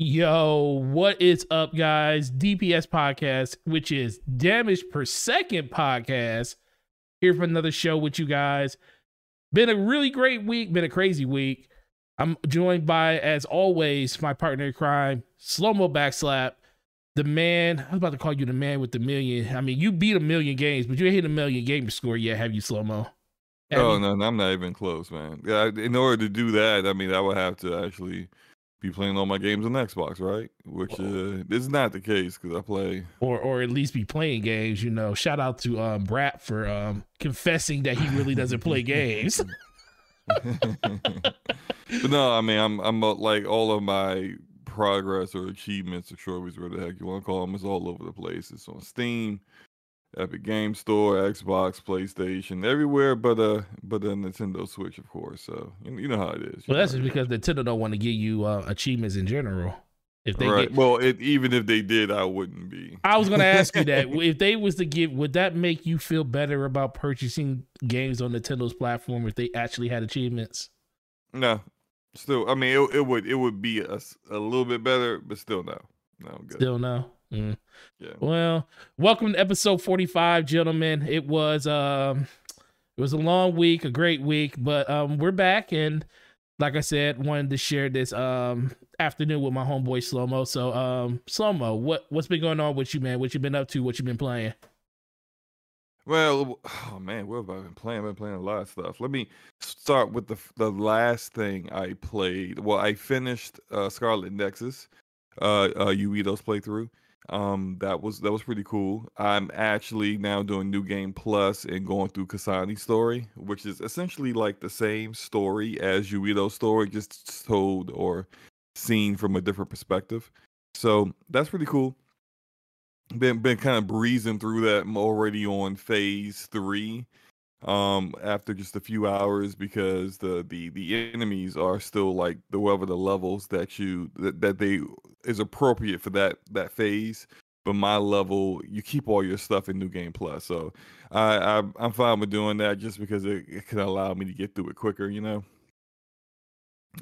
Yo, what is up, guys? DPS podcast, which is damage per second podcast, here for another show with you guys. Been a really great week, been a crazy week. I'm joined by, as always, my partner in crime, Slow Mo Backslap, the man. I was about to call you the man with the million. I mean, you beat a million games, but you ain't hit a million gamer score yet, have you, Slow Mo? Oh no, no, I'm not even close, man. Yeah, in order to do that, I mean, I would have to actually be playing all my games on Xbox, right? Which uh, is not the case because I play, or or at least be playing games. You know, shout out to um Brat for um confessing that he really doesn't play games. but no, I mean, I'm I'm uh, like all of my progress or achievements or trophies, whatever the heck you want to call them, is all over the place. It's on Steam, Epic Game Store, Xbox, PlayStation, everywhere but uh but the Nintendo Switch, of course. So you, you know how it is. Well, that's just because Nintendo don't want to give you uh, achievements in general. If they right. Get, well, it, even if they did, I wouldn't be. I was going to ask you that if they was to give, would that make you feel better about purchasing games on Nintendo's platform if they actually had achievements? No, still. I mean, it, it would it would be a, a little bit better, but still no. No, good. Still no. Mm. Yeah. Well, welcome to episode 45, gentlemen. It was um it was a long week, a great week, but um we're back and like I said, wanted to share this um afternoon with my homeboy Slowmo. So um Slowmo, what what's been going on with you, man? What you been up to? What you been playing? Well, oh man, what have I been playing? I've been playing a lot of stuff. Let me start with the the last thing I played. Well, I finished uh, Scarlet Nexus, uh, uh, Yuito's playthrough. Um, that was that was pretty cool. I'm actually now doing New Game Plus and going through Kasani's story, which is essentially like the same story as Yuito's story, just told or seen from a different perspective. So that's pretty cool. Been been kind of breezing through that. I'm already on phase three um after just a few hours because the the the enemies are still like the whatever the levels that you that, that they is appropriate for that that phase but my level you keep all your stuff in new game plus so i, I i'm fine with doing that just because it, it can allow me to get through it quicker you know?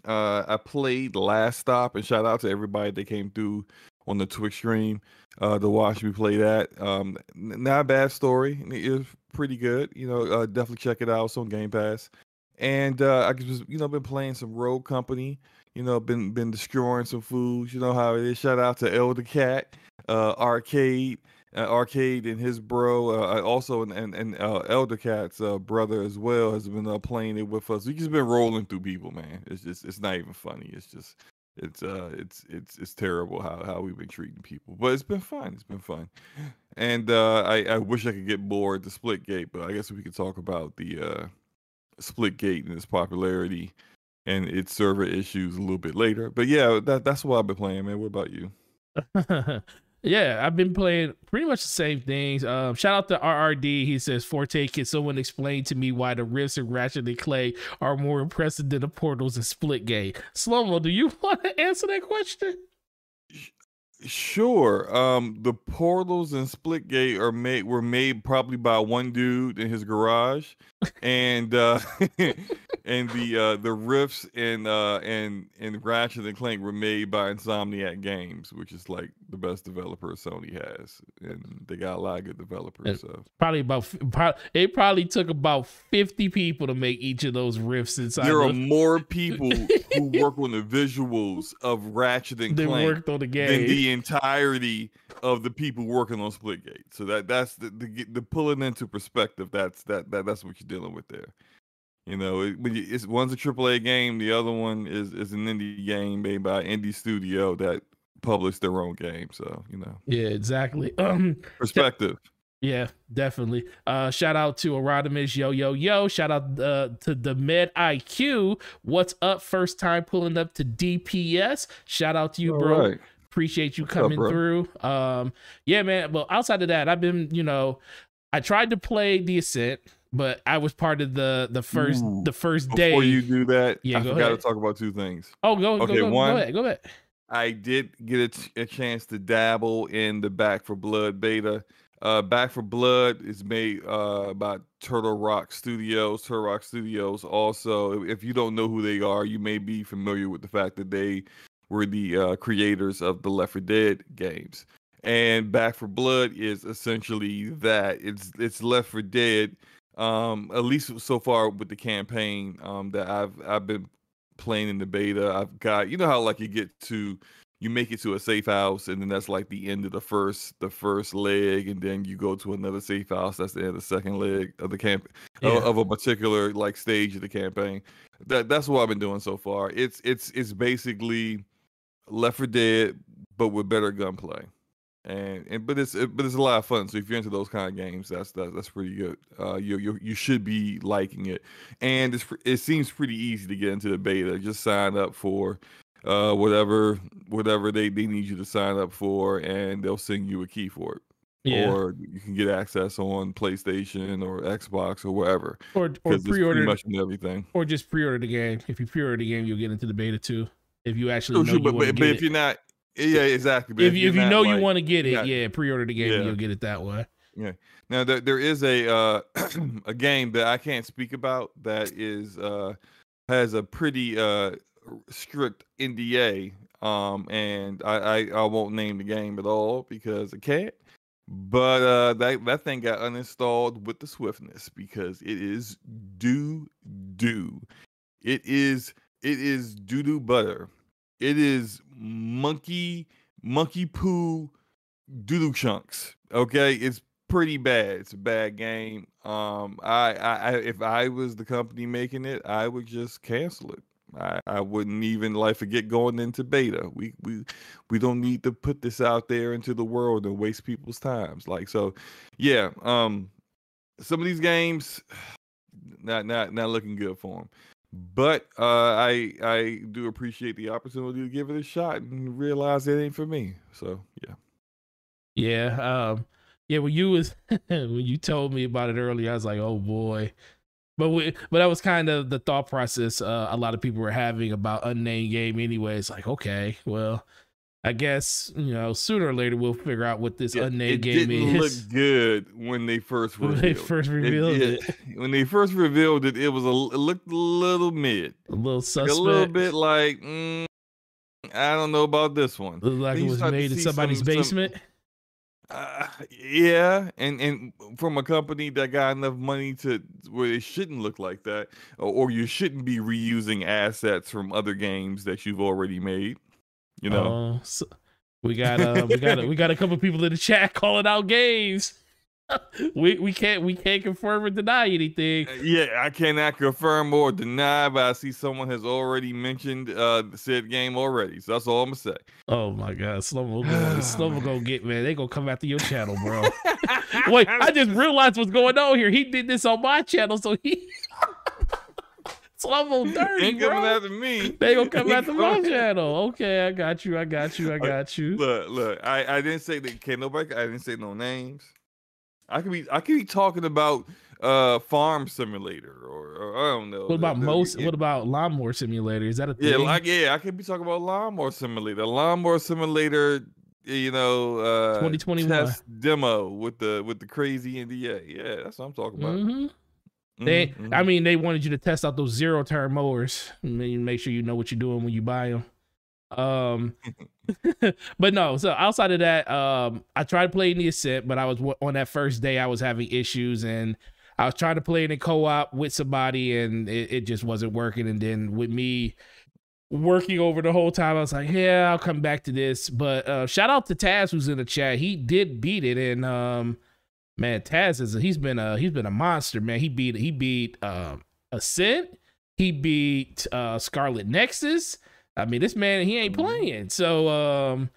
Uh i played last stop and shout out to everybody that came through on the Twitch stream uh, to watch me play that. Um, not a bad story. It was pretty good. You know, uh, definitely check it out. It's on Game Pass. And uh, I just you know been playing some Rogue Company. You know, been been destroying some foods. You know how it is. Shout out to Elder Cat, uh, Arcade, uh, Arcade, and his bro. Uh, also, and and, and uh, Elder Cat's brother as well has been playing it with us. We just been rolling through people, man. It's just it's not even funny. It's just it's uh it's it's it's terrible how how we've been treating people but it's been fun it's been fun. And uh i i wish i could get more the Splitgate but i guess we could talk about the uh Splitgate and its popularity and its server issues a little bit later but yeah that that's what i've been playing man. What about you Yeah, I've been playing pretty much the same things. Um, shout out to RRD. He says, Forte, can someone explain to me why the rifts in Ratchet and Clank are more impressive than the portals in Split Splitgate? Slow do you want to answer that question? Sure. Um, the portals in Splitgate are made were made probably by one dude in his garage, and uh, and the uh, the rifts in uh and and Ratchet and Clank were made by Insomniac Games, which is like the best developer Sony has, and they got a lot of good developers. So probably about probably, it probably took about fifty people to make each of those rifts inside. There are more people who work on the visuals of Ratchet and Clank worked on the game than the entirety of the people working on Splitgate. So that that's the, the, the pulling into perspective. That's that, that that's what you're dealing with there. You know, it, it's one's a AAA game, the other one is is an indie game made by indie studio that published their own game. So you know, yeah, exactly. Um, perspective. Yeah, definitely. Uh, shout out to Arodimus, yo, yo, yo. Shout out uh, to the Med IQ. What's up? First time pulling up to DPS. Shout out to you, All bro. Right. Appreciate you coming up, through. Um, yeah, man. Well, outside of that, I've been, you know, I tried to play the Ascent, but I was part of the the first Ooh. the first day. Before you do that, yeah, I forgot ahead. to talk about two things. Oh, go okay. Go, go, one, go ahead. Go ahead. I did get a, a chance to dabble in the Back 4 Blood beta. Uh, Back 4 Blood is made uh, by Turtle Rock Studios. Turtle Rock Studios also, if you don't know who they are, you may be familiar with the fact that they were the uh, creators of the Left 4 Dead games, and Back 4 Blood is essentially that. It's it's Left 4 Dead, um, at least so far with the campaign um, that I've I've been playing in the beta. I've got you know how like you get to you make it to a safe house and then that's like the end of the first the first leg and then you go to another safe house that's the end of the second leg of the camp Yeah. of, of a particular like stage of the campaign that that's what i've been doing so far it's it's it's basically left for dead but with better gunplay. And, and but it's it, but it's a lot of fun. So if you're into those kind of games that's that, that's pretty good. Uh you, you you should be liking it. And it's it seems pretty easy to get into the beta. Just sign up for uh whatever whatever they, they need you to sign up for and they'll send you a key for it. Yeah. or you can get access on playstation or xbox or wherever Or or because it's pretty pre-order everything. or just pre-order the game. If you pre-order the game, you'll get into the beta too. If you actually know you but, but, get but if you're not yeah exactly but if you, if you're you not, know you want to get it, yeah. yeah, pre-order the game. Yeah. and You'll get it that way. Yeah. Now there there is a uh a game that I can't speak about that is uh has a pretty uh strict NDA um and I I, I won't name the game at all because I can't but uh that that thing got uninstalled with the swiftness because it is do do. it is it is doo doo butter it is monkey monkey poo doo doo chunks okay it's pretty bad. It's a bad game. Um, I, I, I, if I was the company making it, I would just cancel it. I, I wouldn't even like forget going into beta. We, we, we don't need to put this out there into the world and waste people's times. Like so, yeah. Um, some of these games, not, not, not looking good for them. But uh, I, I do appreciate the opportunity to give it a shot and realize it ain't for me. So yeah. Yeah. Um. Yeah. When you was when you told me about it earlier, I was like, oh boy. But we, but that was kind of the thought process uh, a lot of people were having about unnamed game anyway. It's like, okay, well, I guess you know sooner or later we'll figure out what this Yeah, unnamed it game didn't is. look good when they first when revealed. they first revealed it, When they first revealed it, it was a it looked a little mid, a little like a little bit like mm, I don't know about this one. Looked like it was made in somebody's some- some- basement. Uh, yeah, and and from a company that got enough money to where it shouldn't look like that, or, or you shouldn't be reusing assets from other games that you've already made. You know, Oh, so we got uh, we got a, we got a couple people in the chat calling out games. we we can't we can't confirm or deny anything. Uh, Yeah, I cannot confirm or deny, but I see someone has already mentioned uh said game already. So that's all I'm gonna say. Oh my god, Slomo gonna, Slomo gonna get man. They gonna come after your channel, bro. Wait, I just realized what's going on here. He did this on my channel, so he Slomo dirty, ain't coming bro. after me. They gonna come after my channel. Okay, I got you. I got you. I got you. Look, look, I, I didn't say that can't nobody I didn't say no names. I could be I could be talking about uh farm simulator or, or I don't know. What about the- most? What about lawnmower simulator? Is that a thing? Yeah, like yeah, I could be talking about lawnmower simulator. Lawnmower simulator, you know, uh 2021. test demo with the with the crazy NDA. Yeah, that's what I'm talking about. hmm They, Mhm, I mhm. mean, they wanted you to test out those zero turn mowers. I mean, make sure you know what you're doing when you buy them. Um, but no. So outside of that, um, I tried playing the Ascent, but I was on that first day. I was having issues, and I was trying to play in a co-op with somebody, and it, it just wasn't working. And then with me working over the whole time, I was like, yeah, I'll come back to this. But uh, shout out to Taz who's in the chat. He did beat it, and um, man, Taz is a, he's been a he's been a monster, man. He beat he beat um Ascent, he beat uh Scarlet Nexus. I mean, this man he ain't Mhm. playing. So um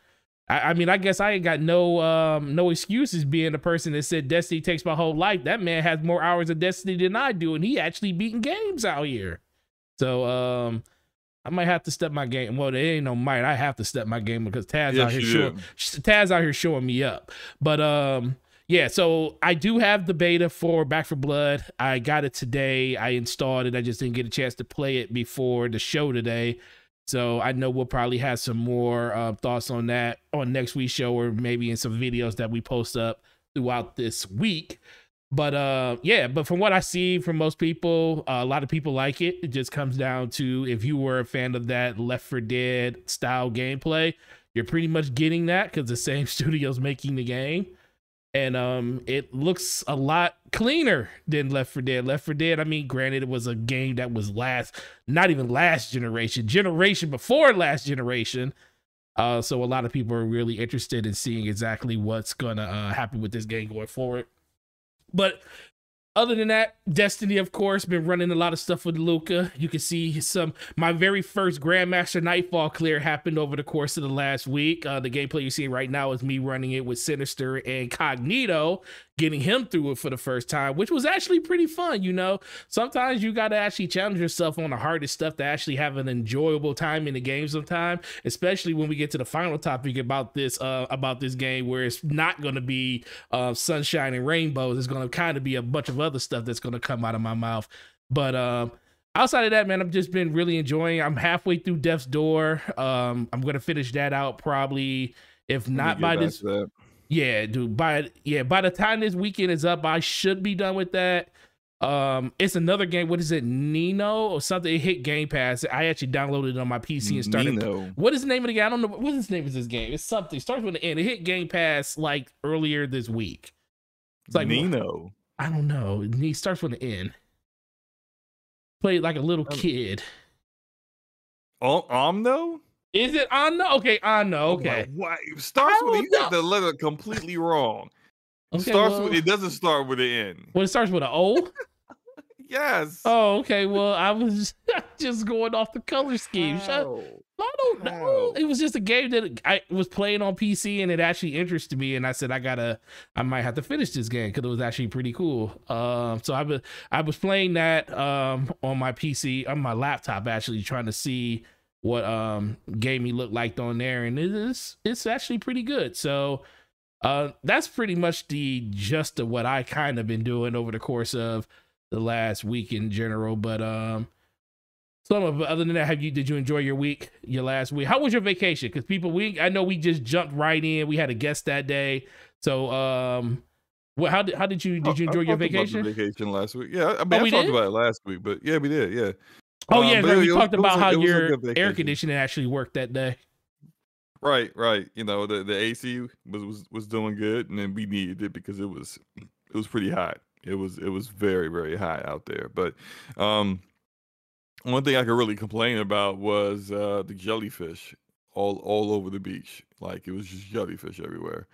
I, I mean, I guess I ain't got no um no excuses being the person that said Destiny takes my whole life. That man has more hours of Destiny than I do, and he actually beating games out here. So um I might have to step my game. Well, there ain't no might. I have to step my game because Taz out here showing. Taz out here showing me up. But um yeah, so I do have the beta for Back for Blood. I got it today. I installed it. I just didn't get a chance to play it before the show today. So I know we'll probably have some more uh, thoughts on that on next week's show or maybe in some videos that we post up throughout this week. But uh, yeah, but from what I see from most people, uh, a lot of people like it. It just comes down to if you were a fan of that Left for Dead style gameplay, you're pretty much getting that because the same studio's making the game. And um, it looks a lot cleaner than Left for Dead. Left for Dead, I mean, granted, it was a game that was last, not even last generation, generation before last generation. Uh, so a lot of people are really interested in seeing exactly what's gonna uh, happen with this game going forward. But other than that, Destiny, of course, been running a lot of stuff with Luca. You can see some. My very first Grandmaster Nightfall clear happened over the course of the last week. Uh, the gameplay you're seeing right now is me running it with Sinister and Cognito, getting him through it for the first time, which was actually pretty fun. You know, sometimes you got to actually challenge yourself on the hardest stuff to actually have an enjoyable time in the game. Sometime, especially when we get to the final topic about this uh, about this game, where it's not going to be uh, sunshine and rainbows. It's going to kind of be a bunch of other stuff that's going to come out of my mouth. But um, outside of that, man, I've just been really enjoying. I'm halfway through Death's Door. Um, I'm going to finish that out probably. If not by this, yeah, dude. By yeah, by the time this weekend is up, I should be done with that. Um, it's another game. What is it, Nino or something? It hit Game Pass. I actually downloaded it on my PC and started. Nino. What is the name of the game? I don't know. What is the name of this game? It's something. It starts with an N. It hit Game Pass like earlier this week. It's like Nino. I don't know. He starts with an N. Played like a little kid. Oh, Omno? Is it Anno? Okay, Anno. Oh okay. Oh Why starts with you got the letter completely wrong. Okay, starts well, with it doesn't start with an N. Well, it starts with an O. yes. Oh, okay. Well, I was just going off the color scheme. How? I don't know. It was just a game that I was playing on PC and it actually interested me. And I said, I gotta, I might have to finish this game because it was actually pretty cool. Um, so I was, I was playing that um on my PC, on my laptop, actually trying to see what um game he looked like on there, and it is it's actually pretty good. So uh that's pretty much the just of what I kind of been doing over the course of the last week in general. But um some of other than that, have you did you enjoy your week, your last week? How was your vacation? Because people we I know we just jumped right in. We had a guest that day. So um well, how did how did you did you enjoy your vacation? vacation last week. Yeah, I mean, oh, I talked did? about it last week, but yeah, we did. Yeah, Oh yeah, um, we talked about how your air conditioning actually worked that day. Right, right. You know, the, the AC was, was was doing good, and then we needed it because it was it was pretty hot. It was it was very very hot out there. But um, one thing I could really complain about was uh, the jellyfish all all over the beach. Like it was just jellyfish everywhere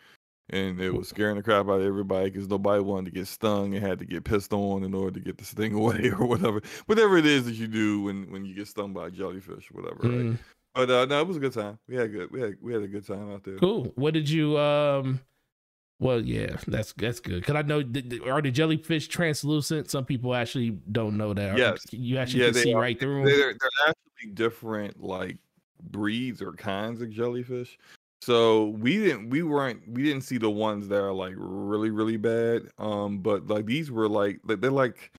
and it was scaring the crap out of everybody because nobody wanted to get stung and had to get pissed on in order to get the sting away or whatever, whatever it is that you do when when you get stung by a jellyfish, or whatever. Mm. Right? But uh, no, it was a good time. We had good. We had we had a good time out there. Cool. What did you um? Well, yeah, that's that's good because I know are the jellyfish translucent? Some people actually don't know that. Yes, you actually yeah, can see are. right through them. They're, they're actually different, like breeds or kinds of jellyfish. So we didn't we weren't we didn't see the ones that are like really really bad. Um, but like these were like they're like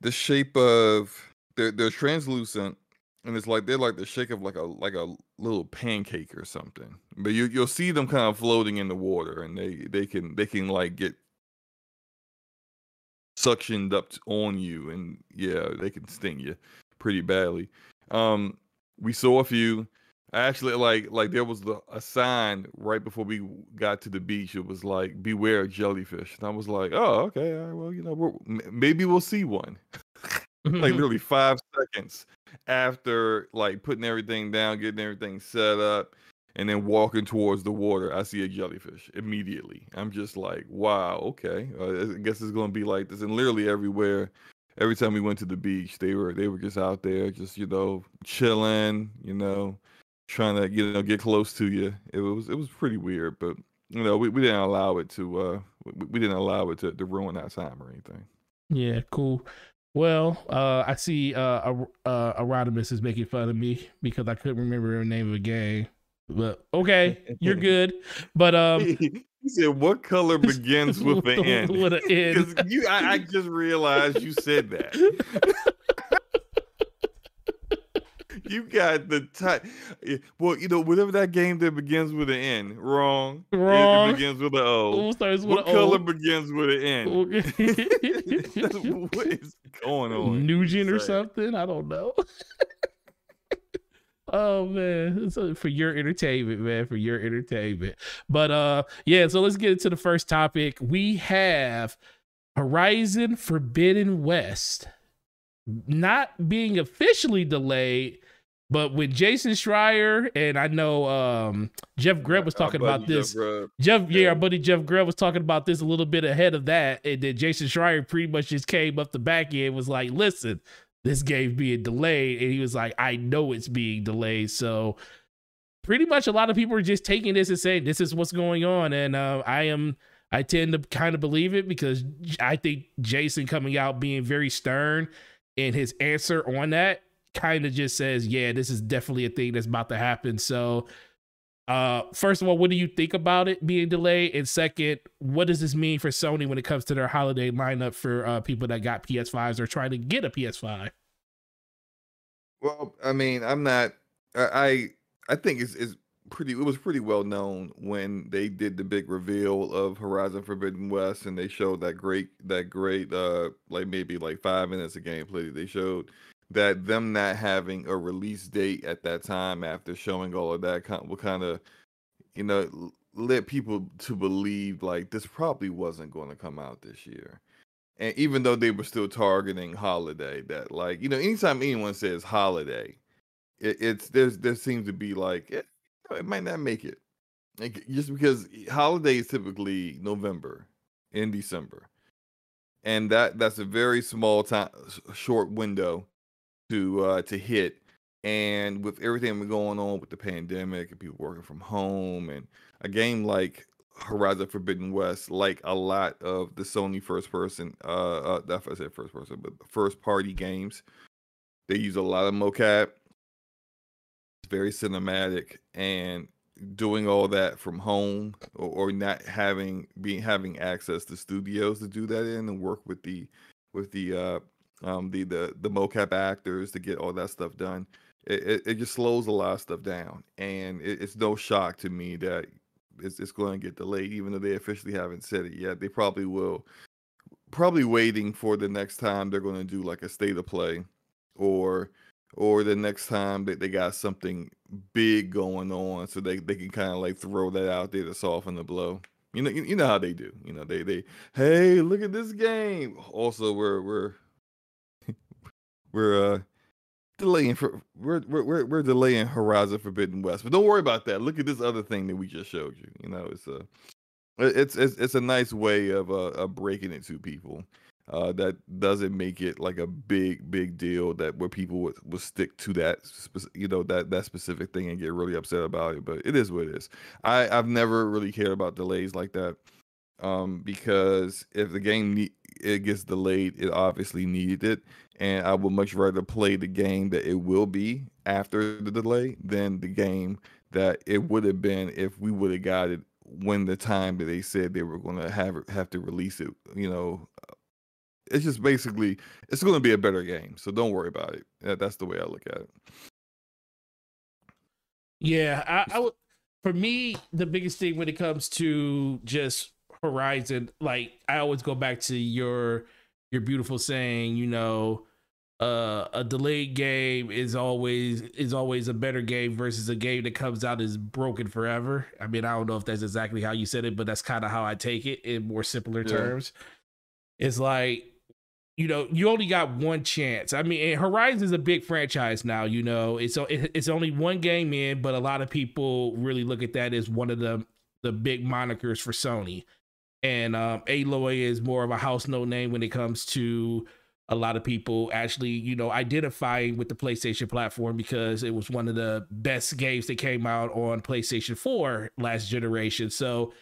the shape of they're they're translucent and it's like they're like the shape of like a like a little pancake or something. But you you'll see them kind of floating in the water and they they can they can like get suctioned up on you and yeah they can sting you pretty badly. Um, we saw a few Actually, like like there was the, a sign right before we got to the beach. It was like "Beware jellyfish," and I was like, "Oh, okay. well, you know, maybe we'll see one." like literally five seconds after like putting everything down, getting everything set up, and then walking towards the water, I see a jellyfish immediately. I'm just like, "Wow, okay. Uh, I guess it's gonna be like this." And literally everywhere every time we went to the beach, they were they were just out there, just you know, chilling, you know, trying to you know get close to you. It was it was pretty weird, but you know we, we didn't allow it to uh we, we didn't allow it to, to ruin that time or anything. Yeah, cool. Well, uh, I see uh, uh, is making fun of me because I couldn't remember the name of the game. But okay, you're good. But um, he said, "What color begins with an N?" with an N. You, I, I just realized you said that. You got the type. Well, you know, whatever that game that begins with an N, wrong. Wrong. It begins with an O. Who starts with What an color O? begins with an N? what is going on? Nugent or something. I don't know. oh man, so for your entertainment, man, for your entertainment. But uh, yeah. So let's get into the first topic. We have Horizon Forbidden West not being officially delayed. But when Jason Schreier and I know um, Jeff Grubb was talking about this, Jeff Jeff, yeah, Yeah. our buddy Jeff Grubb was talking about this a little bit ahead of that, and then Jason Schreier pretty much just came up the back end was like, "Listen, this game's being delayed," and he was like, "I know it's being delayed." So, pretty much a lot of people are just taking this and saying, "This is what's going on," and uh, I am. I tend to kind of believe it because I think Jason coming out being very stern in his answer on that kind of just says, "Yeah, this is definitely a thing that's about to happen." So, uh, first of all, what do you think about it being delayed? And second, what does this mean for Sony when it comes to their holiday lineup for uh, people that got PS5s or trying to get a PS5? Well, I mean, I'm not. I I think it's it's pretty. It was pretty well known when they did the big reveal of Horizon Forbidden West, and they showed that great that great uh like maybe like five minutes of gameplay. They showed that them not having a release date at that time after showing all of that kind will kind of you know led people to believe like this probably wasn't going to come out this year. And even though they were still targeting holiday that like you know anytime anyone says holiday it, it's there's there seems to be like eh, it, it might not make it. Like, just because holiday is typically november in december. And that that's a very small time short window to uh to hit and with everything going on with the pandemic and people working from home and a game like Horizon Forbidden West, like a lot of the Sony first person, uh, uh I said first person, but first party games, they use a lot of mocap. It's very cinematic and doing all that from home or, or not having being having access to studios to do that in and work with the with the uh um the the the mocap actors to get all that stuff done it, it, it just slows a lot of stuff down. And it, it's no shock to me that it's, it's going to get delayed even though they officially haven't said it yet. They probably will. Probably waiting for the next time they're going to do like a state of play or or the next time that they got something big going on so they, they can kind of like throw that out there to soften the blow. You know you, you know how they do. You know they they hey look at this game. Also we're we're we're uh delaying for we're, we're we're delaying Horizon Forbidden West, but don't worry about that. Look at this other thing that we just showed you. You know, it's a it's it's, it's a nice way of uh of breaking it to people. Uh, that doesn't make it like a big big deal that where people would, would stick to that you know that that specific thing and get really upset about it. But it is what it is. I I've never really cared about delays like that um, because if the game ne- it gets delayed, it obviously needed it, and I would much rather play the game that it will be after the delay than the game that it would have been if we would have got it when the time that they said they were going to have have to release it. You know, it's just basically it's going to be a better game, so don't worry about it. That- That's the way I look at it. Yeah, I, I. For me, the biggest thing when it comes to just Horizon, like I always go back to your your beautiful saying. You know, uh, a delayed game is always is always a better game versus a game that comes out is broken forever. I mean, I don't know if that's exactly how you said it, but that's kind of how I take it in more simpler Yeah. terms. It's like you know, you only got one chance. I mean, and Horizon is a big franchise now. You know, it's it's only one game in, but a lot of people really look at that as one of the the big monikers for Sony. And um, Aloy is more of a house no name when it comes to a lot of people actually, you know, identifying with the PlayStation platform because it was one of the best games that came out on PlayStation 4 last generation. So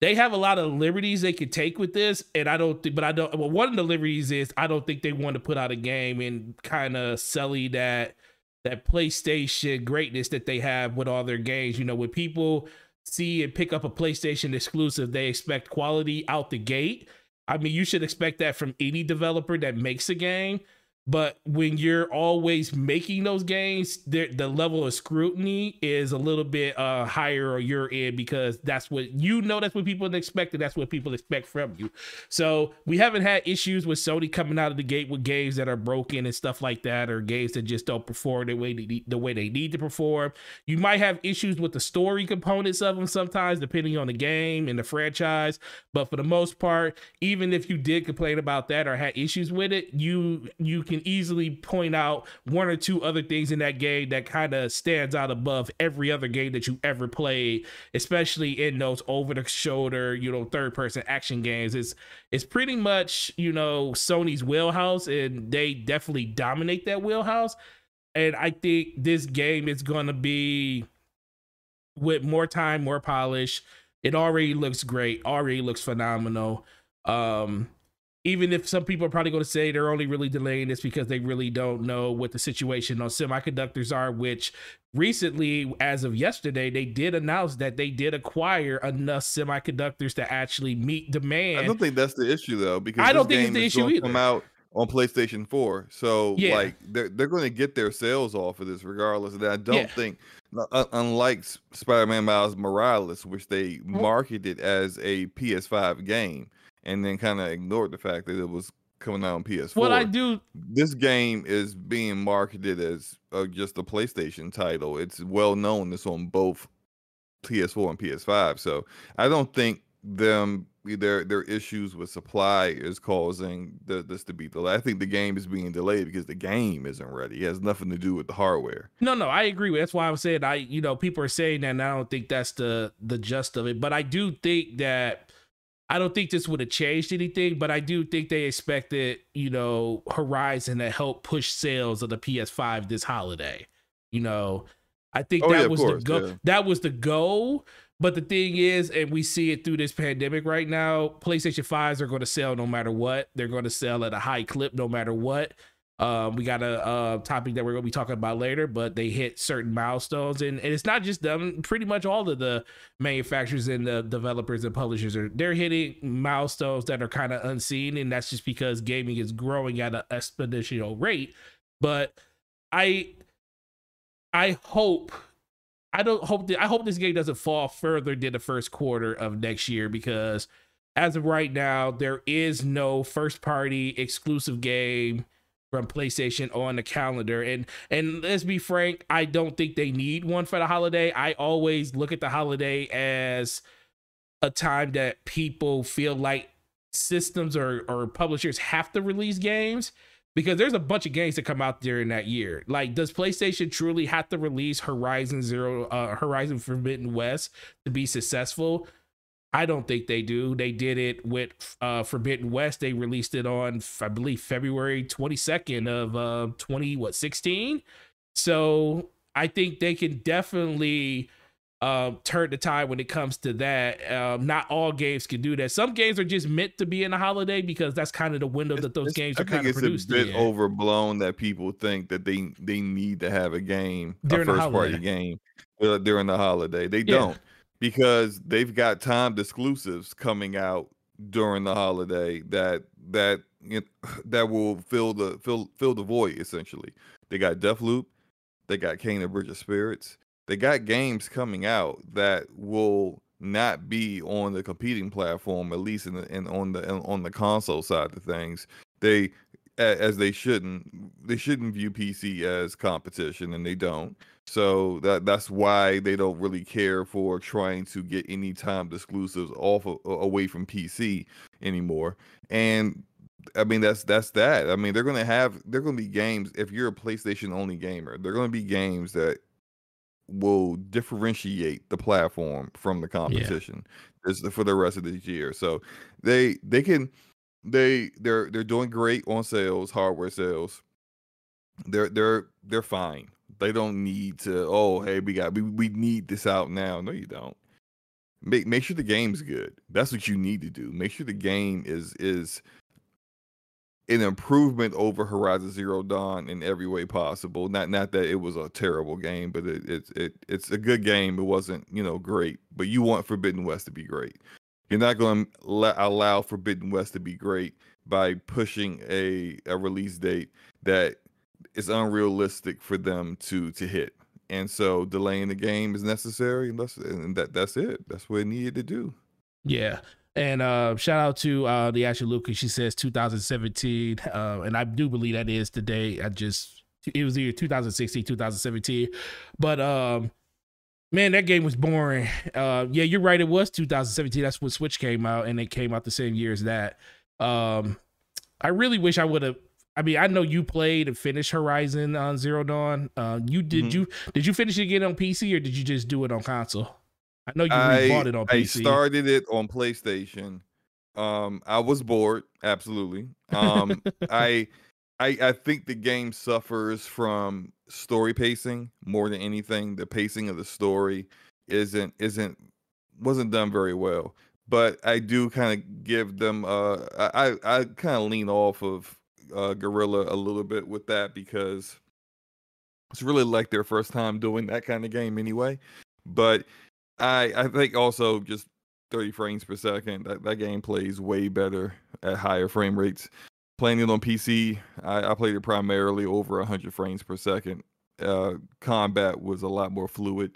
they have a lot of liberties they could take with this, and I don't think. But I don't. Well, one of the liberties is I don't think they want to put out a game and kind of sully that that PlayStation greatness that they have with all their games. You know, when people see and pick up a PlayStation exclusive, they expect quality out the gate. I mean, you should expect that from any developer that makes a game. But when you're always making those games, the, level of scrutiny is a little bit uh, higher on your end because that's what you know. That's what people expect, and that's what people expect from you. So we haven't had issues with Sony coming out of the gate with games that are broken and stuff like that, or games that just don't perform the way they, the way they need to perform. You might have issues with the story components of them sometimes, depending on the game and the franchise. But for the most part, even if you did complain about that or had issues with it, you you can can easily point out one or two other things in that game that kind of stands out above every other game that you ever played, especially in those over the shoulder, you know, third person action games. It's it's pretty much, you know, Sony's wheelhouse and they definitely dominate that wheelhouse. And I think this game is going to be with more time, more polish. It already looks great, already looks phenomenal. Um even if some people are probably going to say they're only really delaying this because they really don't know what the situation on semiconductors are, which recently, as of yesterday, they did announce that they did acquire enough semiconductors to actually meet demand. I don't think that's the issue though, because I don't think it's the issue either. Come out on PlayStation 4. So yeah. like they're they're going to get their sales off of this regardless. Of that I don't yeah. think uh, unlike Spider-Man Miles Morales, which they marketed as a PS5 game, and then kind of ignored the fact that it was coming out on PS4. What I do, this game is being marketed as uh, just a PlayStation title. It's well known. It's on both PS4 and PS5. So I don't think them their their issues with supply is causing the, this to be delayed. I think the game is being delayed because the game isn't ready. It has nothing to do with the hardware. No, no, I agree. With, that's why I'm saying I, you know, people are saying that, and I don't think that's the the gist of it. But I do think that I don't think this would have changed anything, but I do think they expected, you know, Horizon to help push sales of the PS5 this holiday. You know, I think oh, that yeah, was course, the goal. Yeah. That was the goal. But the thing is, and we see it through this pandemic right now, PlayStation 5s are going to sell no matter what. They're going to sell at a high clip no matter what. Um, we got a, topic that we're going to be talking about later, but they hit certain milestones, and, and it's not just them. Pretty much all of the manufacturers and the developers and publishers are they're hitting milestones that are kind of unseen, and that's just because gaming is growing at an exponential rate. But I, I hope. I don't hope that I hope this game doesn't fall further than the first quarter of next year because as of right now, there is no first party exclusive game from PlayStation on the calendar. And and let's be frank, I don't think they need one for the holiday. I always look at the holiday as a time that people feel like systems or, or publishers have to release games because there's a bunch of games that come out during that year. Like, does PlayStation truly have to release Horizon Zero, uh, Horizon Forbidden West to be successful? I don't think they do. They did it with uh, Forbidden West. They released it on, I believe, February 22nd of uh, 20, what, 16? So I think they can definitely um, turn the tide when it comes to that. Um, not all games can do that. Some games are just meant to be in a holiday because that's kind of the window that those games are kind of produced. I think it's a bit overblown that people think that they they need to have a game, during a first party game uh, during the holiday. They yeah. don't because they've got timed exclusives coming out during the holiday that that you know, that will fill the fill fill the void essentially. They got Deathloop, they got Kena Bridge of Spirits. They got games coming out that will not be on the competing platform, at least in, the, in on the on the console side of things. They as they shouldn't they shouldn't view PC as competition, and they don't. So that that's why they don't really care for trying to get any timed exclusives off of, away from PC anymore. And I mean that's that's that. I mean they're gonna have they're gonna be games if you're a PlayStation only gamer. They're gonna be games that will differentiate the platform from the competition yeah. for the rest of this year. So they they can they they're they're doing great on sales, hardware sales. They're they're they're fine. They don't need to. Oh, hey, we got we we need this out now. No, you don't. Make make sure the game's good. That's what you need to do. Make sure the game is is an improvement over Horizon Zero Dawn in every way possible. Not not that it was a terrible game, but it, it, it it's a good game. It wasn't you know great, but you want Forbidden West to be great. You're not going to allow Forbidden West to be great by pushing a a release date that is unrealistic for them to to hit. And so delaying the game is necessary, and that's and that that's it. That's what it needed to do. Yeah. And uh, shout out to uh, the Ashley Lucas. She says 2017, uh, and I do believe that is today. I just it was either 2016, 2017, but um, man, that game was boring. Uh, yeah, you're right. It was 2017. That's when Switch came out, and it came out the same year as that. Um, I really wish I would have. I mean, I know you played and finished Horizon on Zero Dawn. Uh, you did mm-hmm. you did you finish it again on PC or did you just do it on console? I know you I, bought it on PC. I started it on PlayStation. Um, I was bored, absolutely. Um, I, I, I think the game suffers from story pacing more than anything. The pacing of the story isn't isn't wasn't done very well. But I do kind of give them. Uh, I I kind of lean off of uh, Guerrilla a little bit with that because it's really like their first time doing that kind of game anyway. But I I think also just 30 frames per second. That that game plays way better at higher frame rates. Playing it on PC, I, I played it primarily over 100 frames per second. Uh, combat was a lot more fluid.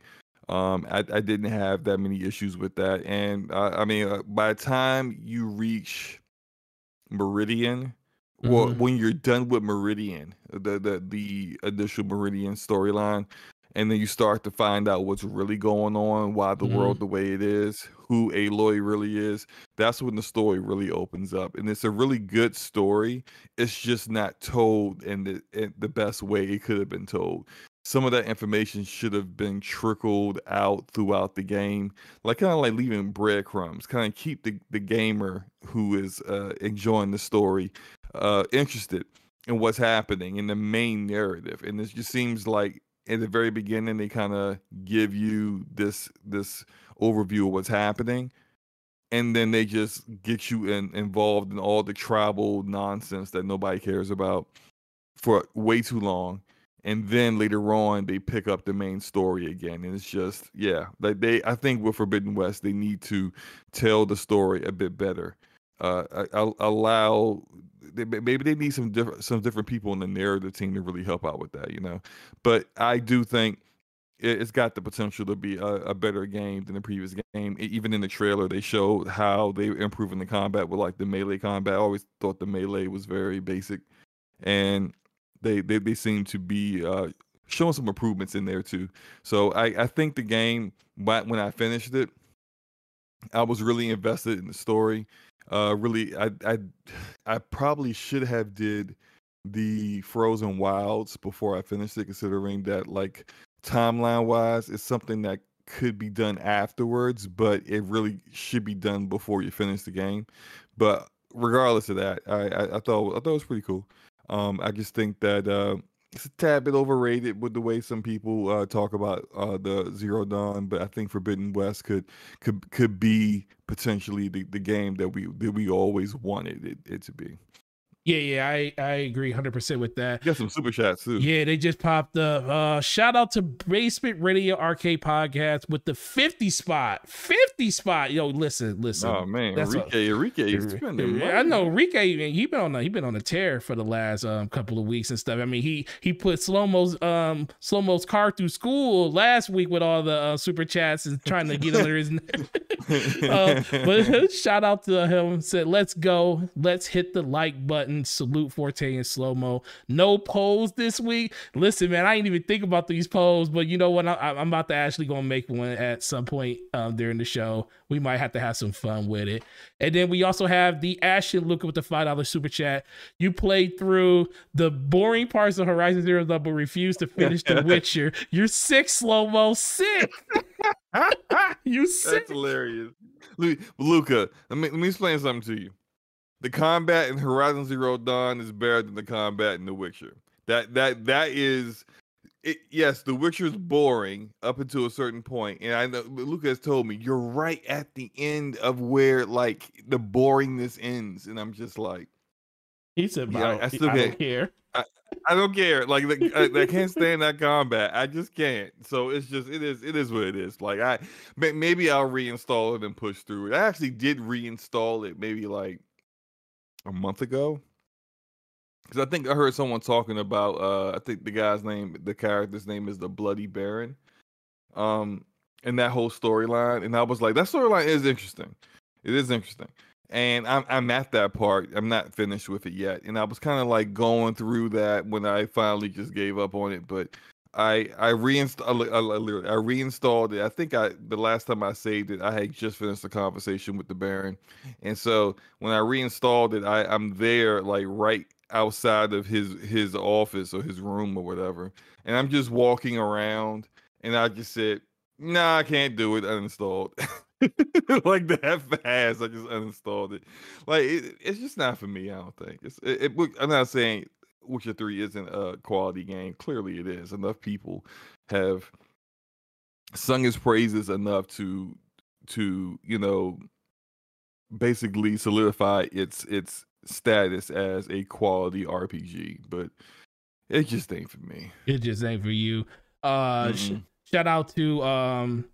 Um, I, I didn't have that many issues with that, and uh, I mean, uh, by the time you reach Meridian, mm-hmm. well, when you're done with Meridian, the the the initial Meridian storyline, and then you start to find out what's really going on, why the mm-hmm. world the way it is, who Aloy really is. That's when the story really opens up, and it's a really good story. It's just not told in the in the best way it could have been told. Some of that information should have been trickled out throughout the game, like kind of like leaving breadcrumbs, kind of keep the, the gamer who is uh, enjoying the story uh, interested in what's happening in the main narrative. And it just seems like at the very beginning they kind of give you this this overview of what's happening and then they just get you in, involved in all the tribal nonsense that nobody cares about for way too long and then later on they pick up the main story again and it's just yeah like they i think with forbidden west they need to tell the story a bit better uh allow maybe they need some different some different people in the narrative team to really help out with that, you know. But I do think it, has got the potential to be a, a, better game than the previous game. Even in the trailer, they showed how they were improving the combat with like the melee combat. I always thought the melee was very basic, and they they, they seem to be uh, showing some improvements in there too. So I I think the game when I finished it, I was really invested in the story uh really i i i probably should have did the frozen wilds before i finished it considering that like timeline wise it's something that could be done afterwards but it really should be done before you finish the game. But regardless of that i i, I thought i thought it was pretty cool. Um i just think that uh it's a tad bit overrated with the way some people uh, talk about uh, the Zero Dawn, but I think Forbidden West could could could be potentially the, the game that we that we always wanted it, it to be. Yeah, yeah, I, I agree 100% with that. You got some super chats too. Yeah, they just popped up. Uh, shout out to Basement Radio Arcade Podcast with the 50 spot. 50 spot. Yo, listen, listen. Oh man, that's Enrique, a, Enrique is spending money. I know Enrique, he been on a, he been on a tear for the last um, couple of weeks and stuff. I mean, he he put slow mo's um slow mo's car through school last week with all the uh, super chats and trying to get under his. uh, but shout out to him. Said, let's go. Let's hit the like button Salute Forte in slow mo. No polls this week. Listen, man, I didn't even think about these polls, but you know what? I, am about to actually gonna make one at some point um, during the show. We might have to have some fun with it. And then we also have the Ashton Luca with the five dollar super chat. You played through the boring parts of Horizon Zero Dawn, but refused to finish The Witcher. You're sick, slow mo, sick. you sick. That's hilarious. Luca, let me let me explain something to you the combat in Horizon Zero Dawn is better than the combat in The Witcher. That that that is it, yes, The Witcher is boring up until a certain point, and I know Lucas told me you're right at the end of where like the boringness ends, and I'm just like, he said, yeah, I, still I don't care. I, I, don't care. Like the, I, I, can't stand that combat. I just can't. So it's just it is it is what it is. Like I maybe I'll reinstall it and push through it. I actually did reinstall it maybe like a month ago. Because I think I heard someone talking about uh I think the guy's name, the character's name is the Bloody Baron. Um and that whole storyline. And I was like, that storyline is interesting. It is interesting. And I'm I'm at that part. I'm not finished with it yet. And I was kind of like going through that when I finally just gave up on it. But I I reinstalled I, I, I reinstalled it. I think I the last time I saved it, I had just finished the conversation with the Baron, and so when I reinstalled it, I I'm there like right outside of his his office or his room or whatever, and I'm just walking around, and I just said, "Nah, I can't do it." Uninstalled. like that fast, I just uninstalled it. Like it, it's just not for me. I don't think it's. It, it, I'm not saying Witcher 3 isn't a quality game. Clearly it is. Enough people have sung his praises enough to to, you know, basically solidify its its status as a quality RPG, but it just ain't for me. It just ain't for you. Uh sh- shout out to um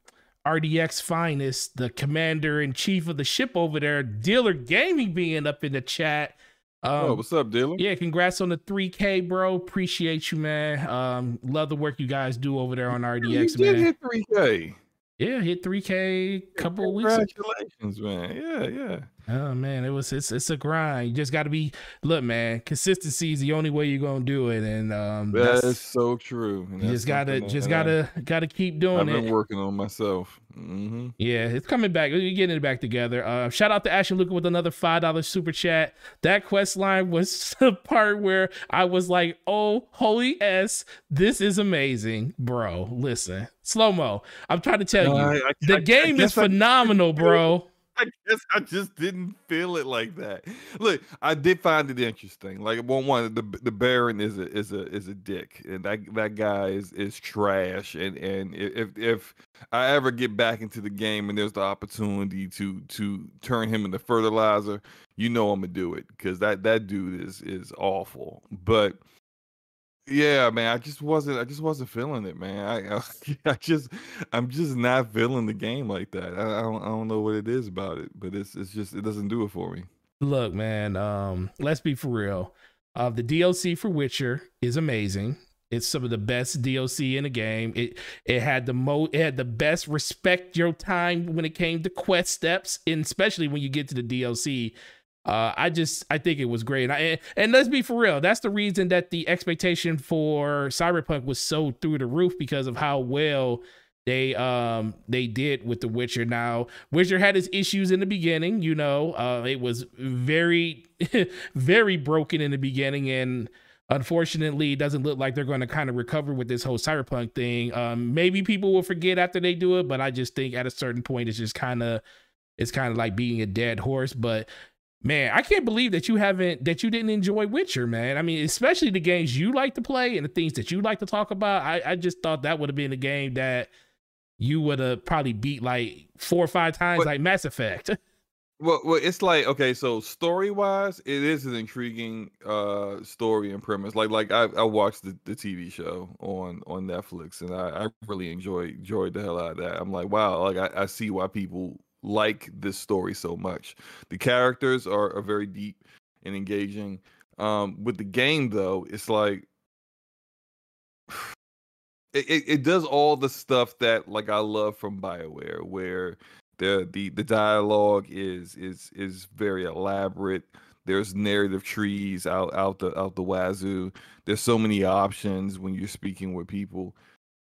RDX Finest, the commander in chief of the ship over there, Dealer Gaming being up in the chat. Um, oh, what's up, Dylan? Yeah, congrats on the 3K, bro. Appreciate you, man. Um, love the work you guys do over there on RDX, you man. hit 3K. Yeah, hit 3K a couple of weeks. Congratulations, man. Yeah, yeah. Oh man, it was it's it's a grind. You just got to be look, man. Consistency is the only way you're gonna do it, and um, that is so true. you just gotta just gotta gotta keep doing I've it. I've been working on myself. Mm-hmm. Yeah, it's coming back. We're getting it back together. Uh, shout out to Ashley Luca with another five dollar super chat. That quest line was the part where I was like, "Oh, holy s, this is amazing, bro." Listen, slow mo. I'm trying to tell you, I, I, the game is phenomenal, bro. I guess I just didn't feel it like that. Look, I did find it interesting. Like one, one the the Baron is a is a is a dick, and that that guy is is trash. And and if if I ever get back into the game and there's the opportunity to to turn him into fertilizer, you know I'm gonna do it because that that dude is is awful. But yeah, man, I just wasn't. I just wasn't feeling it, man. I, I, I just, I'm just not feeling the game like that. I, I, don't, I don't know what it is about it, but it's, it's just, it doesn't do it for me. Look, man. Um, let's be for real. Uh, the DLC for Witcher is amazing. It's some of the best DLC in the game. It, it had the mo, it had the best respect your time when it came to quest steps, and especially when you get to the DLC uh, I just I think it was great, and, I, and let's be for real. That's the reason that the expectation for Cyberpunk was so through the roof because of how well they um they did with The Witcher. Now, Witcher had its issues in the beginning. You know, uh, it was very very broken in the beginning, and unfortunately, it doesn't look like they're going to kind of recover with this whole Cyberpunk thing. Um, maybe people will forget after they do it, but I just think at a certain point, it's just kind of it's kind of like being a dead horse. But Man, I can't believe that you haven't that you didn't enjoy Witcher, man. I mean, especially the games you like to play and the things that you like to talk about. I, I just thought that would have been a game that you would have probably beat like four or five times, but, like Mass Effect. well, well, it's like okay, so story wise, it is an intriguing uh story and premise. Like, like I, I watched the, the TV show on on Netflix, and I, I really enjoyed enjoyed the hell out of that. I'm like, wow, like I, I see why people like this story so much. The characters are, are very deep and engaging. Um, with the game though, it's like it, it, it does all the stuff that like I love from BioWare, where the the the dialogue is is is very elaborate. There's narrative trees out out the out the wazoo. There's so many options when you're speaking with people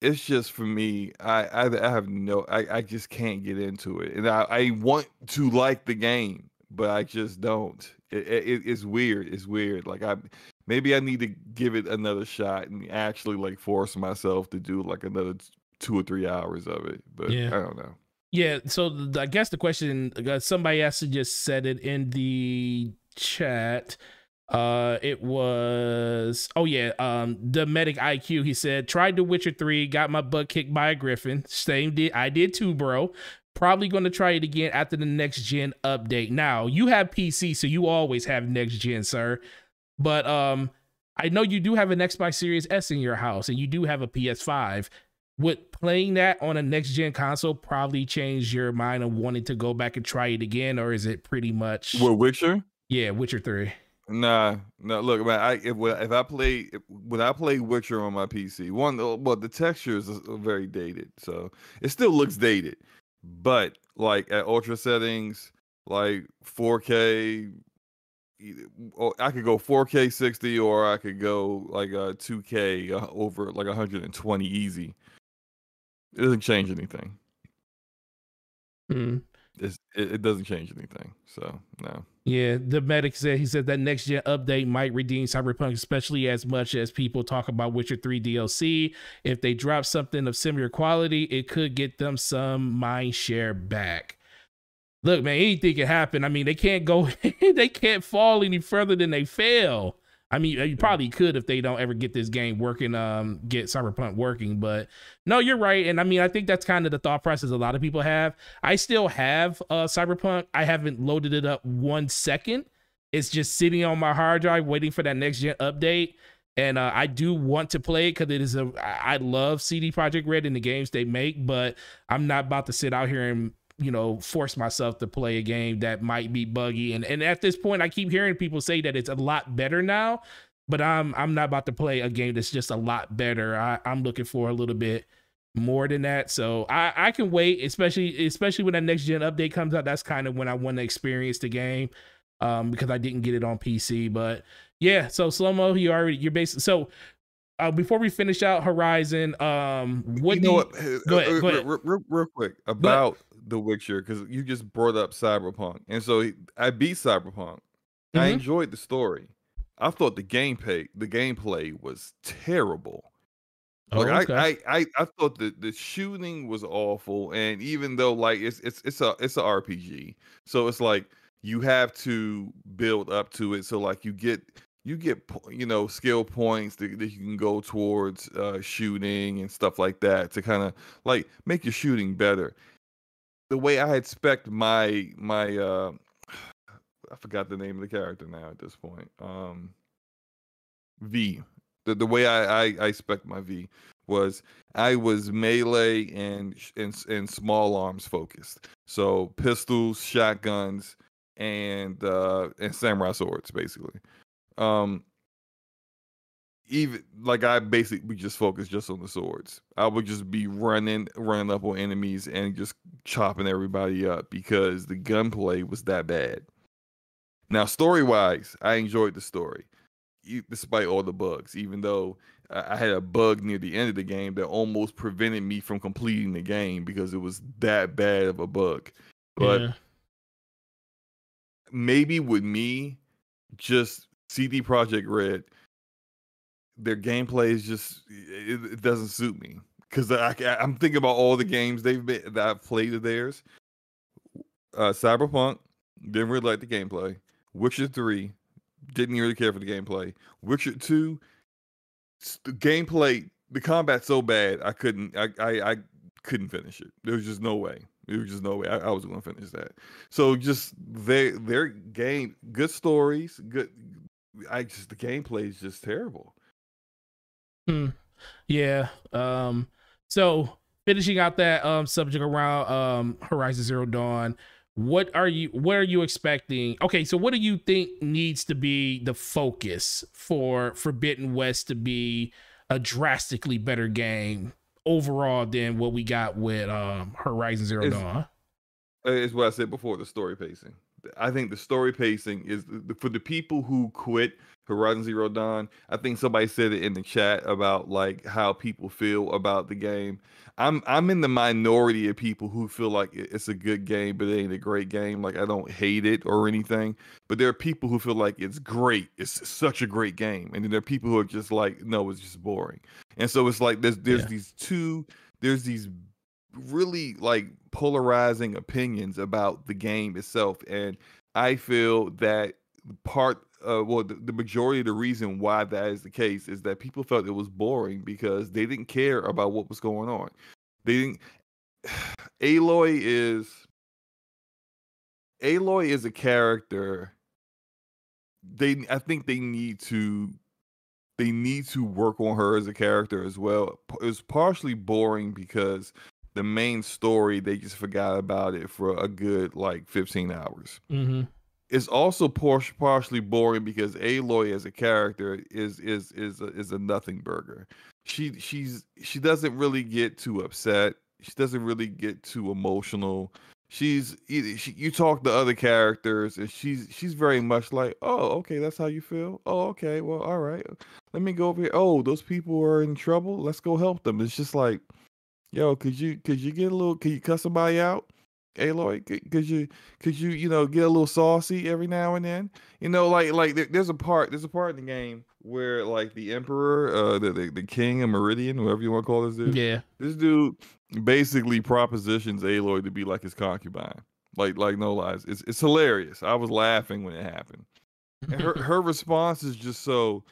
it's just for me. I I, I have no. I, I just can't get into it, and I, I want to like the game, but I just don't. It, it, it's weird. It's weird. Like I maybe I need to give it another shot and actually like force myself to do like another two or three hours of it. But yeah. I don't know. Yeah. So I guess the question uh, somebody somebody to just said it in the chat. Uh, it was oh yeah, um, the medic IQ. He said tried The Witcher three, got my butt kicked by a griffin. Same did I did too, bro. Probably going to try it again after the next gen update. Now you have PC, so you always have next gen, sir. But um, I know you do have an Xbox Series S in your house, and you do have a PS5. Would playing that on a next gen console probably change your mind of wanting to go back and try it again, or is it pretty much? What Witcher? Yeah, Witcher Three. Nah, no. Look, man. I if if I play if, when I play Witcher on my PC, one well the textures is very dated, so it still looks dated. But like at ultra settings, like 4K, I could go 4K 60 or I could go like a 2K uh, over like 120 easy. It doesn't change anything. Hmm. It, it doesn't change anything. So no. Yeah, the medic said he said that next gen update might redeem Cyberpunk, especially as much as people talk about Witcher 3 DLC. If they drop something of similar quality, it could get them some mind share back. Look, man, anything can happen. I mean, they can't go, they can't fall any further than they fail. I mean, you probably could if they don't ever get this game working, um, get Cyberpunk working. But no, you're right, and I mean, I think that's kind of the thought process a lot of people have. I still have uh, Cyberpunk. I haven't loaded it up one second. It's just sitting on my hard drive, waiting for that next gen update. And uh, I do want to play it because it is a. I love CD Projekt Red and the games they make, but I'm not about to sit out here and you know force myself to play a game that might be buggy. And and at this point I keep hearing people say that it's a lot better now but I'm I'm not about to play a game that's just a lot better. I, I'm looking for a little bit more than that. So I I can wait especially especially when that next gen update comes out. That's kind of when I want to experience the game um because I didn't get it on PC but yeah so slow mo you already you're basically so uh, before we finish out Horizon, um, what you know you, what? Go ahead, go ahead. Real, real, real quick about the Witcher because you just brought up Cyberpunk, and so I beat Cyberpunk. Mm-hmm. I enjoyed the story. I thought the gameplay the gameplay was terrible. Like oh, okay. I, I, I, I thought that the shooting was awful, and even though like it's it's it's a it's a RPG, so it's like you have to build up to it. So like you get you get you know skill points that, that you can go towards uh, shooting and stuff like that to kind of like make your shooting better the way I expect my my uh I forgot the name of the character now at this point. Um V. The the way I I, I expect my V was I was melee and and and small arms focused. So pistols, shotguns, and uh and samurai swords basically. Um even like I basically just focus just on the swords. I would just be running, running up on enemies and just chopping everybody up because the gunplay was that bad. Now, story wise, I enjoyed the story, despite all the bugs. Even though I had a bug near the end of the game that almost prevented me from completing the game because it was that bad of a bug. But yeah. maybe with me, just CD Projekt Red their gameplay is just it, it doesn't suit me because I, am thinking about all the games they've been that I've played of theirs. Uh, Cyberpunk didn't really like the gameplay. Witcher Three didn't really care for the gameplay. Witcher Two, the gameplay, the combat so bad I couldn't I, I, I couldn't finish it. There was just no way. There was just no way I, I was going to finish that. So just their their game, good stories, good. I just the gameplay is just terrible. Hmm. Yeah. Um. So finishing out that um subject around um Horizon Zero Dawn, what are you what are you expecting? Okay, so what do you think needs to be the focus for Forbidden West to be a drastically better game overall than what we got with um Horizon Zero it's, Dawn? It's what I said before, the story pacing. I think the story pacing is for the people who quit Horizon Zero Dawn. I think somebody said it in the chat about like how people feel about the game. I'm I'm in the minority of people who feel like it's a good game, but it ain't a great game. Like I don't hate it or anything, but there are people who feel like it's great. It's such a great game, and then there are people who are just like, no, it's just boring. And so it's like there's there's yeah. these two there's these really like polarizing opinions about the game itself, and I feel that part uh, well, the, the, majority of the reason why that is the case is that people felt it was boring because they didn't care about what was going on. They didn't. Aloy is Aloy is a character. They, I think they need to, they need to work on her as a character as well. It was partially boring because the main story they just forgot about it for a good like 15 hours. Mm-hmm it's also por- partially boring because Aloy as a character is is is a, is a nothing burger. She she's she doesn't really get too upset. She doesn't really get too emotional. She's she, you talk to other characters and she's she's very much like, oh, okay, that's how you feel. Oh, okay, well, all right. Let me go over here. Oh, those people are in trouble. Let's go help them. It's just like, yo, could you could you get a little? Could you cuss somebody out? Aloy, could, could you could you you know get a little saucy every now and then? You know, like like there, there's a part there's a part in the game where like the emperor, uh, the the, the king of Meridian, whoever you want to call this dude, Yeah. this dude basically propositions Aloy to be like his concubine. Like like no lies, it's it's hilarious. I was laughing when it happened. And her her response is just so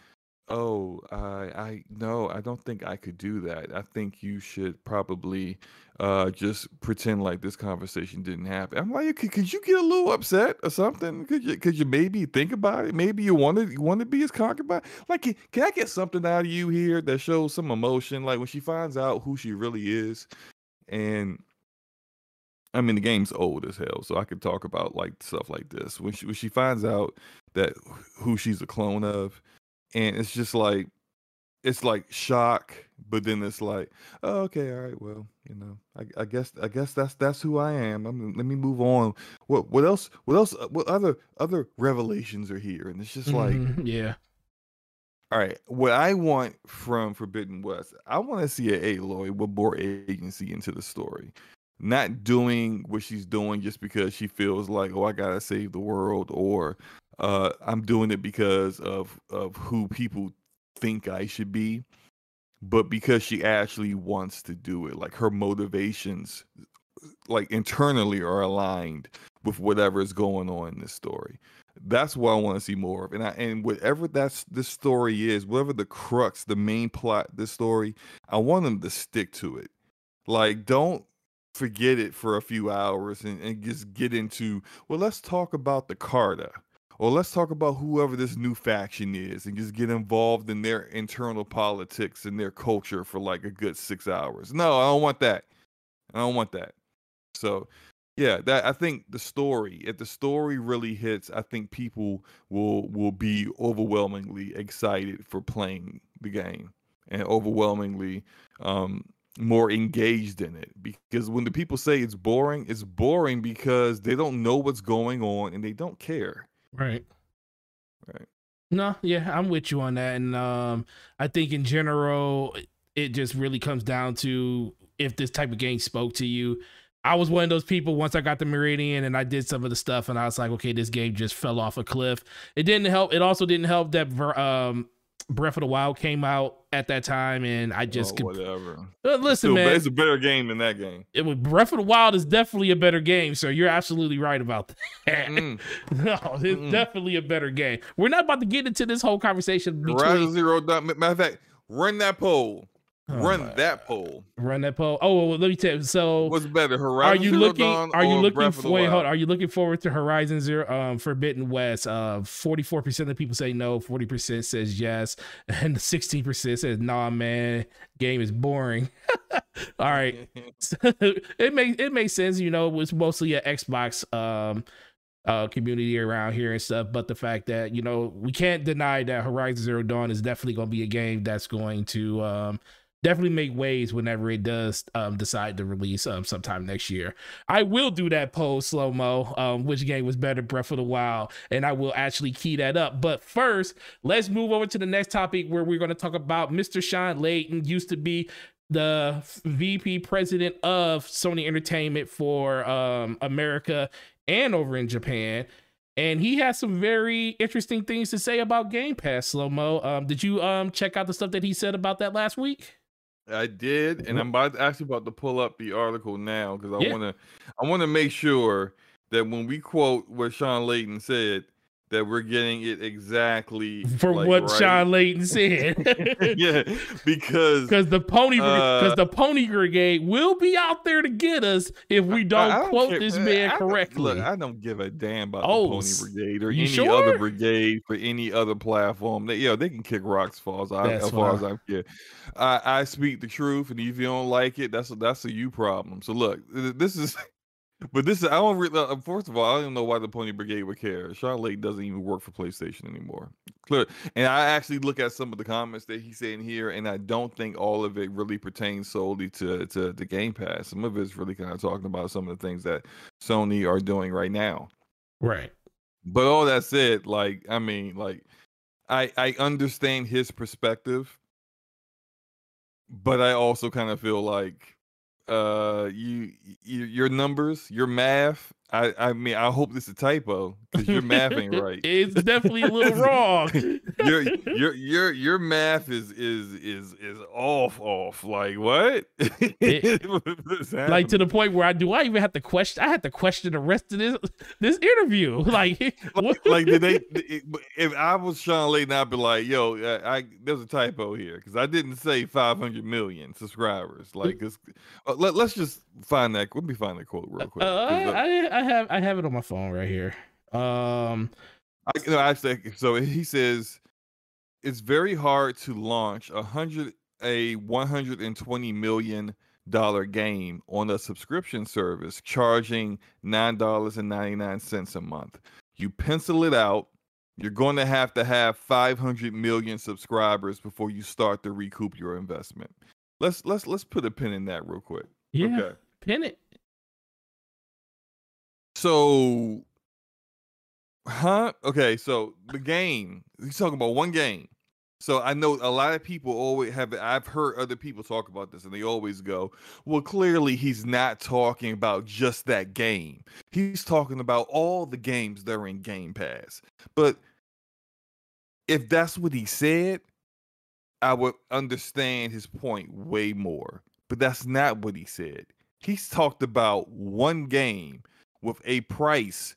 oh i i no i don't think i could do that i think you should probably uh just pretend like this conversation didn't happen. I'm like could, could you get a little upset or something? Could you could you maybe think about it? Maybe you want to you want to be his concubine like can, can i get something out of you here that shows some emotion? Like when she finds out who she really is and I mean, the game's old as hell, so I could talk about like stuff like this. When she when she finds out that who she's a clone of, and it's just like it's like shock, but then it's like, oh, okay, all right, well, you know, I, I guess I guess that's that's who I am. I mean, let me move on. What what else? What else? uh, What other other revelations are here? And it's just like, Mhm, yeah. all right, what I want from Forbidden West, I want to see a Aloy with more agency into the story. Not doing what she's doing just because she feels like, oh, I gotta save the world, or uh, I'm doing it because of of who people think I should be, but because she actually wants to do it. Like her motivations, like internally, are aligned with whatever is going on in this story that's what I want to see more of. And I and whatever that's this story is, whatever the crux, the main plot, this story, I want them to stick to it. Like, don't forget it for a few hours and, and just get into, well, let's talk about the Carja. Or let's talk about whoever this new faction is and just get involved in their internal politics and their culture for like a good six hours. No, I don't want that. I don't want that. So yeah, that I think the story, if the story really hits, I think people will will be overwhelmingly excited for playing the game and overwhelmingly um more engaged in it because when the people say it's boring, it's boring because they don't know what's going on and they don't care. Right. Right. No, yeah, I'm with you on that. And um, I think in general, it just really comes down to if this type of game spoke to you. I was one of those people once I got the Meridian and I did some of the stuff, and I was like, okay, this game just fell off a cliff. It didn't help. It also didn't help that um, Breath of the Wild came out at that time, and I just Oh, whatever. Uh, listen, Still, man, it's a better game than that game. it was Breath of the Wild is definitely a better game, so you're absolutely right about that. Mm. no, it's Mm-mm. definitely a better game. We're not about to get into this whole conversation between Horizon Zero. Matter of fact, run that poll. Oh run that poll. run that poll. Oh, well, let me tell you. So, What's better, are Horizon you Zero looking? Dawn Are you looking? The Wait, hold. Are you looking forward to Horizon Zero, um, Forbidden West? Uh, forty-four percent of people say no. Forty percent says yes, and sixteen percent says nah. Man, game is boring. All right, it makes it makes sense. You know, it was mostly an Xbox um uh community around here and stuff. But the fact that you know we can't deny that Horizon Zero Dawn is definitely going to be a game that's going to um definitely make waves whenever it does um decide to release um sometime next year. I will do that poll slow mo. Um, which game was better, Breath of the Wild, and I will actually key that up. But first, let's move over to the next topic where we're going to talk about Mr. Sean Layden. Used to be the VP president of Sony Entertainment for um, America and over in Japan. And he has some very interesting things to say about Game Pass, Slow Mo. Um, did you um check out the stuff that he said about that last week? I did, and I'm about to, actually about to pull up the article now because I Yeah. want to I want to make sure that when we quote what Sean Layden said, that we're getting it exactly For like, what right. Sean Layton said. yeah, because Because the pony, because Uh, the pony brigade will be out there to get us if we don't, I- I quote care- this man don't- correctly. Look, I don't give a damn about Oh, the Pony Brigade or you any sure? other brigade for any other platform. They, yeah, they can kick rocks far as, I, as far as. I'm care. I, I speak the truth, and if you don't like it, that's a, that's a you problem. So look, this is but this is I don't really. Uh, first of all, I don't know why the Pony Brigade would care. Sean Lake doesn't even work for PlayStation anymore. Clear. And I actually look at some of the comments that he's saying here, and I don't think all of it really pertains solely to to the Game Pass. Some of it's really kind of talking about some of the things that Sony are doing right now. Right. But all that said, like I mean, like I I understand his perspective, but I also kind of feel like uh you, you your numbers, your math I, I mean, I hope this is a typo because your math ain't right. it's definitely a little wrong. your your your your math is is is is off off. Like what? It, like to the point where I do I even have to question? I had to question the rest of this this interview. Like like, like did they? If I was Sean Layden, I'd be like, yo, I, I there's a typo here because I didn't say 500 million subscribers. Like, uh, let, let's just find that. Let me find that quote real quick. Uh, I, I I have I have it on my phone right here. Um, I no, I say so. He says it's very hard to launch a hundred a one hundred and twenty million dollar game on a subscription service charging nine dollars and ninety nine cents a month. You pencil it out. You're going to have to have 500 million subscribers before you start to recoup your investment. Let's let's let's put a pin in that real quick. Yeah, okay. pin it. So, huh? Okay, so the game. He's talking about one game. So I know a lot of people always have. I've heard other people talk about this, and they always go, "Well, clearly he's not talking about just that game. He's talking about all the games that are in Game Pass." But if that's what he said, I would understand his point way more. But that's not what he said. He's talked about one game with a price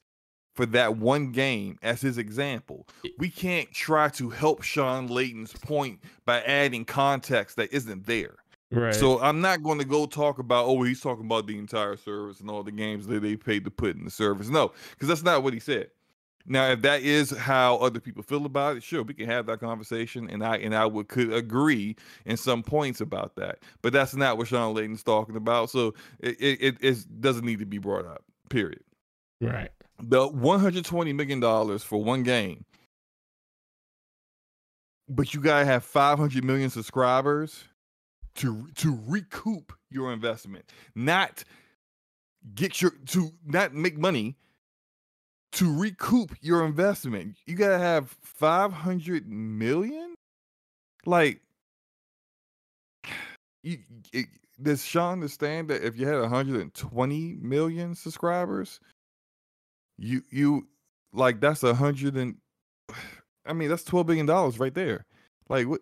for that one game as his example. We can't try to help Sean Layden's point by adding context that isn't there. Right. So I'm not going to go talk about oh he's talking about the entire service and all the games that they paid to put in the service. No, because that's not what he said. Now, if that is how other people feel about it, sure, we can have that conversation, and I and I would could agree in some points about that. But that's not what Sean Layden's talking about, so it it, it doesn't need to be brought up. Period. Right. The 120 million dollars for one game, but you gotta have 500 million subscribers to to recoup your investment, not get your to not make money to recoup your investment. You gotta have 500 million. Like, you, it, does Sean understand that if you had 120 million subscribers, you you like that's a hundred and I mean that's 12 billion dollars right there. Like what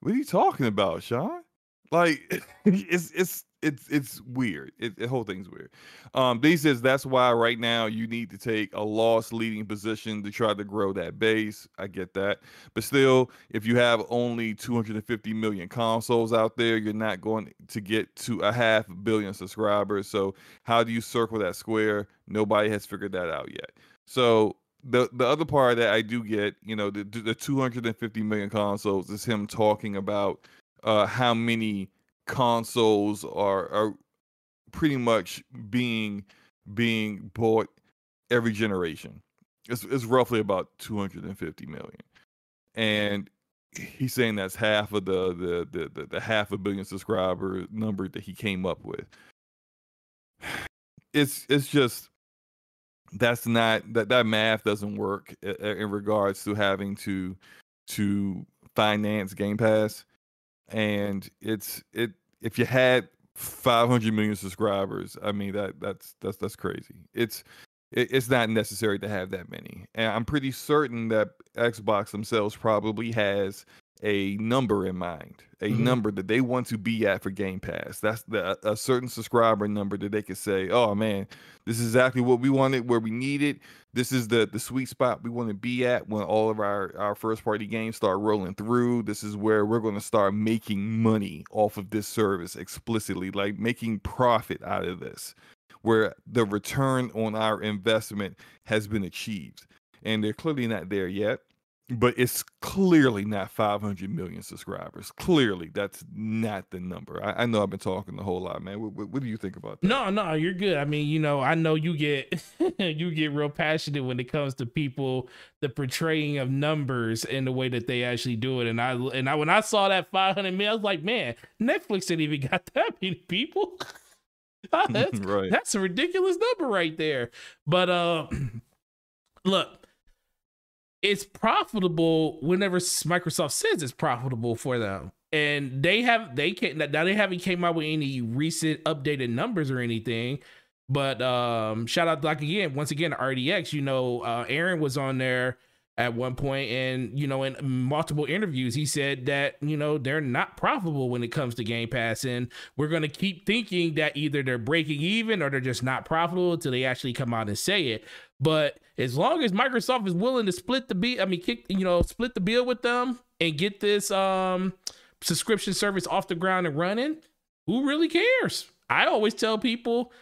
what are you talking about, Sean? Like it's it's it's it's weird. It, the whole thing's weird. Um, D says that's why right now you need to take a loss leading position to try to grow that base. I get that, but still, if you have only 250 million consoles out there, you're not going to get to a half billion subscribers. So how do you circle that square? Nobody has figured that out yet. So the the other part that I do get, you know, the the 250 million consoles is him talking about uh how many consoles are are pretty much being being bought every generation. It's, it's roughly about 250 million, and he's saying that's half of the the the the, the half a billion subscriber number that he came up with. It's it's just that's not that that math doesn't work in, in regards to having to to finance Game Pass, and it's it if you had 500 million subscribers, I mean that that's that's that's crazy. It's it, it's not necessary to have that many, and I'm pretty certain that Xbox themselves probably has a number in mind, a mm-hmm. number that they want to be at for Game Pass. That's the a certain subscriber number that they could say, "Oh man, this is exactly what we wanted, where we need it. This is the the sweet spot we want to be at when all of our our first party games start rolling through. This is where we're going to start making money off of this service explicitly, like making profit out of this, where the return on our investment has been achieved." And they're clearly not there yet but it's clearly not 500 million subscribers. Clearly, that's not the number. I, I know I've been talking a whole lot, man. What, what, what, do you think about that? No, no, you're good. I mean, you know, I know you get you get real passionate when it comes to people the portraying of numbers in the way that they actually do it. And I and I when I saw that 500 million, I was like, man, Netflix didn't even got that many people. that's, right. that's a ridiculous number right there. But uh, look it's profitable whenever Microsoft says it's profitable for them. And they have they can't now they haven't came out with any recent updated numbers or anything. But um shout out like again, once again, RDX, you know, uh Aaron was on there at one point and you know in multiple interviews he said that you know they're not profitable when it comes to game pass and we're going to keep thinking that either they're breaking even or they're just not profitable until they actually come out and say it but as long as microsoft is willing to split the bill i mean kick you know split the bill with them and get this um subscription service off the ground and running who really cares i always tell people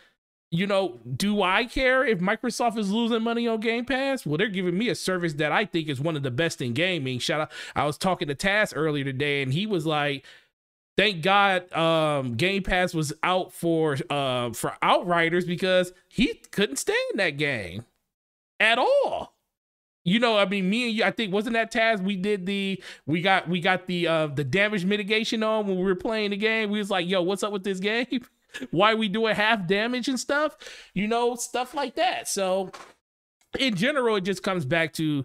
you know, do I care if Microsoft is losing money on Game Pass? Well, they're giving me a service that I think is one of the best in gaming. Shout out. I was talking to Taz earlier today, and he was like, thank God um, Game Pass was out for uh, for Outriders because he couldn't stand that game at all. You know, I mean, me and you, I think wasn't that Taz? We did the we got we got the uh the damage mitigation on when we were playing the game. We was like, yo, what's up with this game? why we doing half damage and stuff, you know, stuff like that. So in general, it just comes back to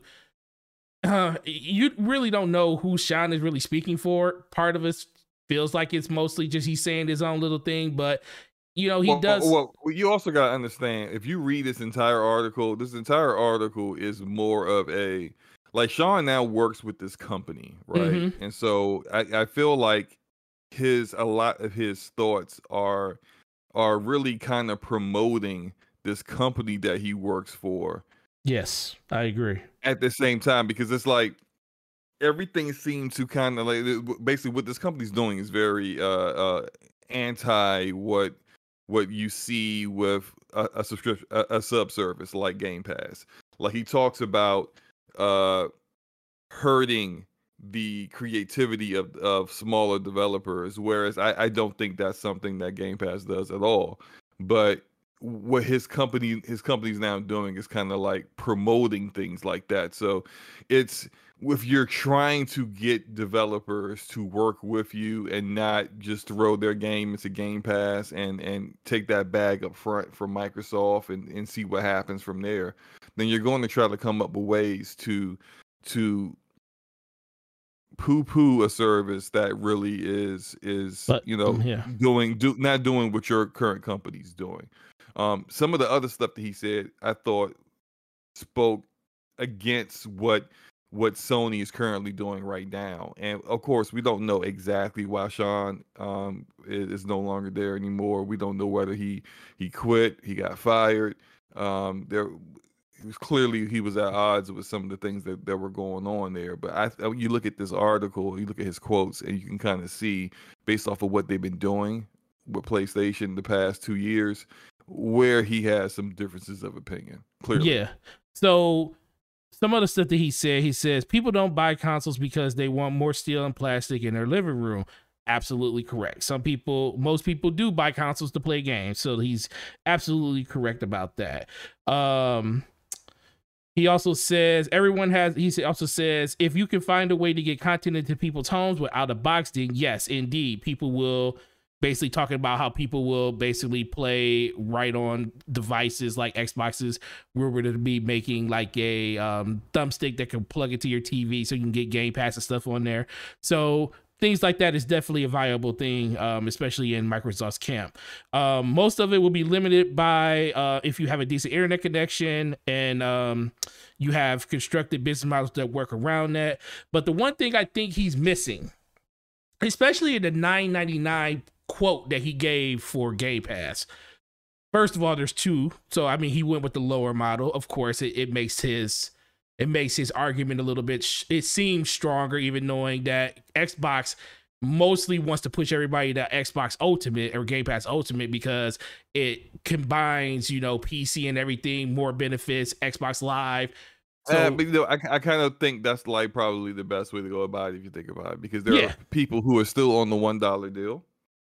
uh, you really don't know who Sean is really speaking for. Part of us feels like it's mostly just he's saying his own little thing, but you know he well, does. Well, you also got to understand if you read this entire article, this entire article is more of a like Sean now works with this company, right? Mm-hmm. And so I, I feel like his a lot of his thoughts are are really kind of promoting this company that he works for. Yes, I agree. At the same time, because it's like everything seems to kind of like basically what this company's doing is very uh, uh anti what what you see with a, a subscription a, a sub service like Game Pass. Like he talks about uh hurting the creativity of of smaller developers. Whereas I, I don't think that's something that Game Pass does at all. But what his company his company's now doing is kind of like promoting things like that. So it's if you're trying to get developers to work with you and not just throw their game into Game Pass and and take that bag up front from Microsoft and, and see what happens from there, then you're going to try to come up with ways to to poo poo a service that really is is but, you know yeah. doing do not doing what your current company's doing. Um, some of the other stuff that he said, I thought spoke against what what Sony is currently doing right now. And of course, we don't know exactly why Sean um, is, no longer there anymore. We don't know whether he he quit, he got fired. Um, there he was clearly he was at odds with some of the things that, that were going on there. But I, you look at this article, you look at his quotes, and you can kind of see based off of what they've been doing with PlayStation the past two years, where he has some differences of opinion. Clearly, yeah. So some of the stuff that he said, he says people don't buy consoles because they want more steel and plastic in their living room. Absolutely correct. Some people, most people do buy consoles to play games, so he's absolutely correct about that. Um, he also says everyone has. He also says if you can find a way to get content into people's homes without a box, then yes, indeed, people will. Basically, talking about how people will basically play right on devices like Xboxes. Where we're going to be making like a um, thumbstick that can plug into your TV, so you can get Game Pass and stuff on there. So things like that is definitely a viable thing, um, especially in Microsoft's camp. Um, most of it will be limited by uh, if you have a decent internet connection and um, you have constructed business models that work around that. But the one thing I think he's missing, especially in the 999 quote that he gave for Game Pass. First of all, there's two. So I mean, he went with the lower model. Of course, it, it makes his it makes his argument a little bit sh- it seems stronger even knowing that xbox mostly wants to push everybody to xbox ultimate or game pass ultimate because it combines you know pc and everything more benefits xbox live So, uh, but you know, I, I kind of think that's like probably the best way to go about it if you think about it, because there yeah. are people who are still on the one dollar deal.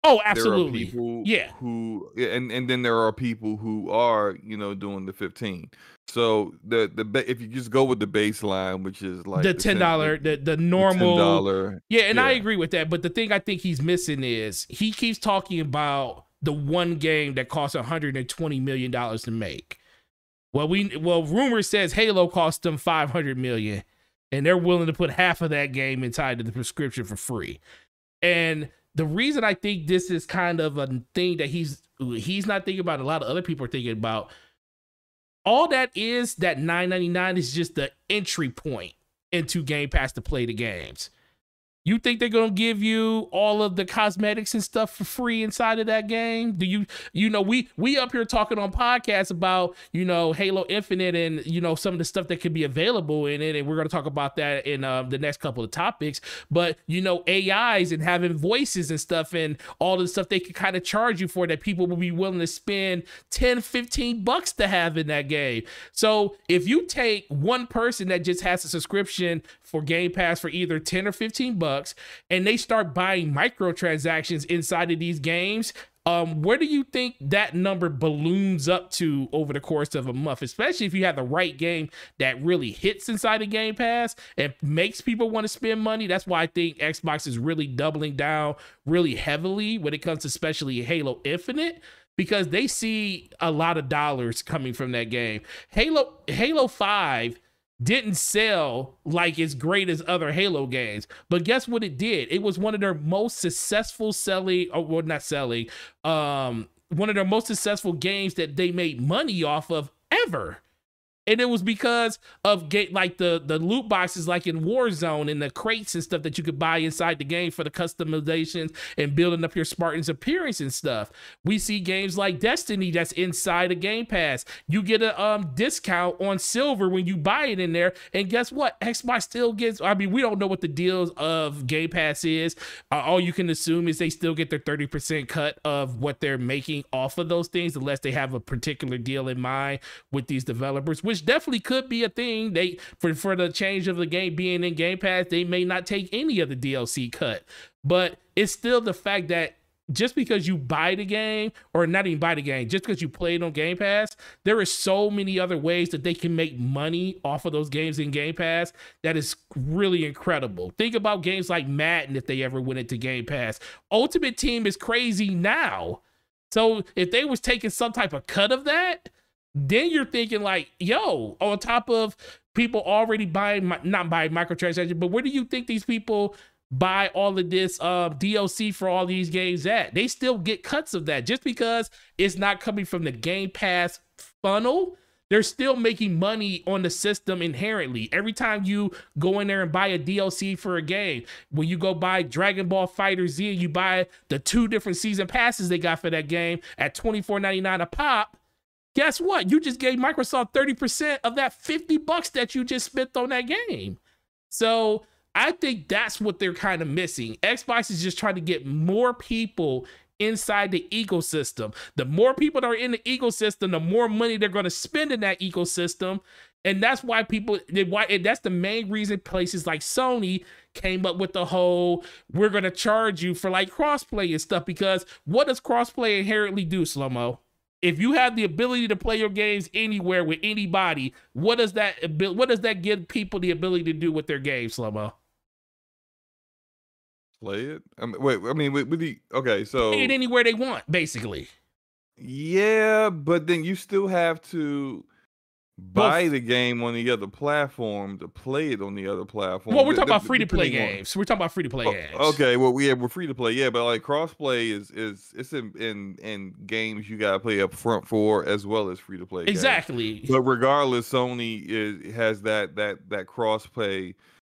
Oh, absolutely. people yeah. Who and and then there are people who are you know doing the fifteen. So the the if you just go with the baseline, which is like the ten dollar, the, the normal dollar, yeah, and yeah. I agree with that. But the thing I think he's missing is he keeps talking about the one game that costs 120 million dollars to make. Well, we well rumor says Halo cost them 500 million, and they're willing to put half of that game inside of the prescription for free. And the reason I think this is kind of a thing that he's he's not thinking about, a lot of other people are thinking about. All that is that 9.99 is just the entry point into Game Pass to play the games. You think they're gonna give you all of the cosmetics and stuff for free inside of that game? Do you you know we we up here talking on podcasts about you know Halo Infinite and you know some of the stuff that could be available in it, and we're gonna talk about that in um, the next couple of topics. But you know AIs and having voices and stuff and all the stuff they could kind of charge you for that people will be willing to spend 10, 15 bucks to have in that game. So if you take one person that just has a subscription for Game Pass for either 10 or 15 bucks and they start buying microtransactions inside of these games, um, where do you think that number balloons up to over the course of a month, especially if you have the right game that really hits inside of Game Pass and makes people want to spend money? That's why I think Xbox is really doubling down really heavily when it comes to especially Halo Infinite because they see a lot of dollars coming from that game. Halo Halo 5 didn't sell like as great as other Halo games. But guess what it did? It was one of their most successful selling, or well, not selling, um, one of their most successful games that they made money off of ever and it was because of get like the the loot boxes like in Warzone and the crates and stuff that you could buy inside the game for the customizations and building up your Spartan's appearance and stuff. We see games like Destiny that's inside a Game Pass. You get a um discount on silver when you buy it in there, and guess what? Xbox still gets. I mean, we don't know what the deals of Game Pass is. Uh, all you can assume is they still get their thirty percent cut of what they're making off of those things, unless they have a particular deal in mind with these developers, which which definitely could be a thing. They for for the change of the game being in Game Pass, they may not take any of the DLC cut, but it's still the fact that just because you buy the game or not even buy the game just because you play it on game pass there is so many other ways that they can make money off of those games in game pass that is really incredible. Think about games like madden if they ever went into game pass. Ultimate team is crazy now. So if they was taking some type of cut of that then you're thinking like, yo, on top of people already buying, not buying microtransactions, but where do you think these people buy all of this uh, DLC for all these games at? They still get cuts of that just because it's not coming from the Game Pass funnel. They're still making money on the system inherently. Every time you go in there and buy a DLC for a game, when you go buy Dragon Ball FighterZ, and you buy the two different season passes they got for that game at $24.99 a pop guess what? You just gave Microsoft 30% of that 50 bucks that you just spent on that game. So I think that's what they're kind of missing. Xbox is just trying to get more people inside the ecosystem. The more people that are in the ecosystem, the more money they're going to spend in that ecosystem. And that's why people, why, that's the main reason places like Sony came up with the whole we're going to charge you for like crossplay and stuff. Because what does crossplay inherently do, Slow Mo? If you have the ability to play your games anywhere with anybody, what does that what does that give people the ability to do with their games, Slomo? Play it. I mean, wait. I mean, with, with the okay, so play it anywhere they want, basically. Yeah, but then you still have to buy well, the game on the other platform to play it on the other platform. Well, we're talking about free to play games. On. We're talking about free to play oh, games. Okay, well, we yeah, we're free to play, yeah, but like crossplay is is it's in in, in games you gotta play up front for as well as free to play. Exactly. Games. But regardless, Sony is has that that that crossplay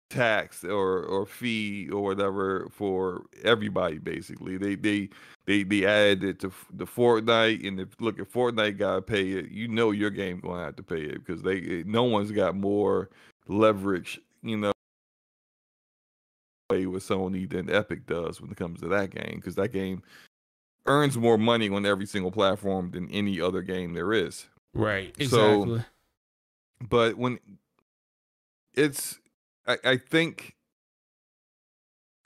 tax or or fee or whatever for everybody basically. They they they they added it to the Fortnite and if look if Fortnite got to pay it you know your game going to have to pay it because they no one's got more leverage you know play with Sony than Epic does when it comes to that game because that game earns more money on every single platform than any other game there is. Right exactly. so, but when it's I, I think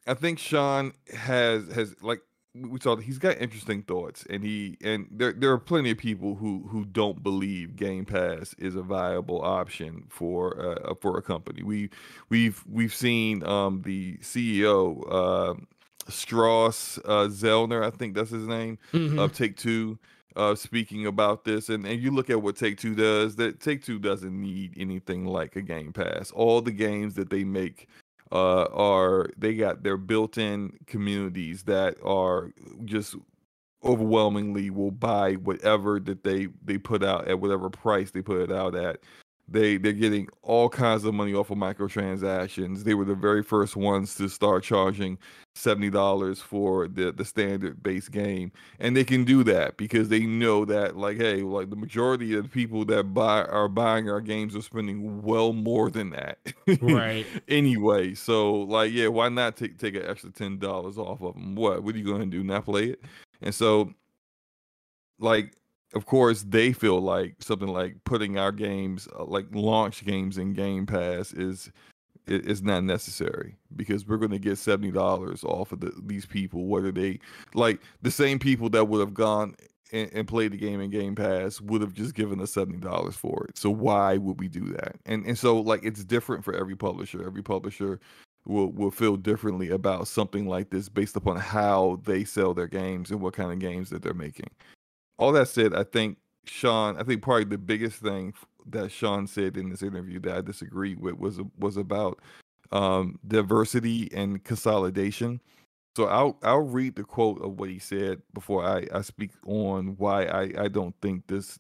I think Sean has has like we saw he's got interesting thoughts and he and there there are plenty of people who who don't believe Game Pass is a viable option for uh, for a company. We we've we've seen um the CEO uh Strauss uh Zelnick, I think that's his name, Mhm. of Take Two uh speaking about this and and you look at what Take Two does that Take Two doesn't need anything like a Game Pass. All the games that they make uh, are they got their built-in communities that are just overwhelmingly will buy whatever that they they put out at whatever price they put it out at. They they're getting all kinds of money off of microtransactions. They were the very first ones to start charging seventy dollars for the the standard base game, and they can do that because they know that like hey like the majority of the people that buy are buying our games are spending well more than that. Right. anyway, so like yeah, why not take take an extra ten dollars off of them? What what are you going to do? Not play it? And so like of course they feel like something like putting our games uh, like launch games in game pass is is not necessary because we're going to get $70 off of the, these people whether they like the same people that would have gone and, and played the game in game pass would have just given us $70 for it. So why would we do that? And and so like it's different for every publisher. Every publisher will will feel differently about something like this based upon how they sell their games and what kind of games that they're making all that said, I think Sean, I think probably the biggest thing that Sean said in this interview that I disagreed with was was about um, diversity and consolidation. So I'll I'll read the quote of what he said before I, I speak on why I, I don't think this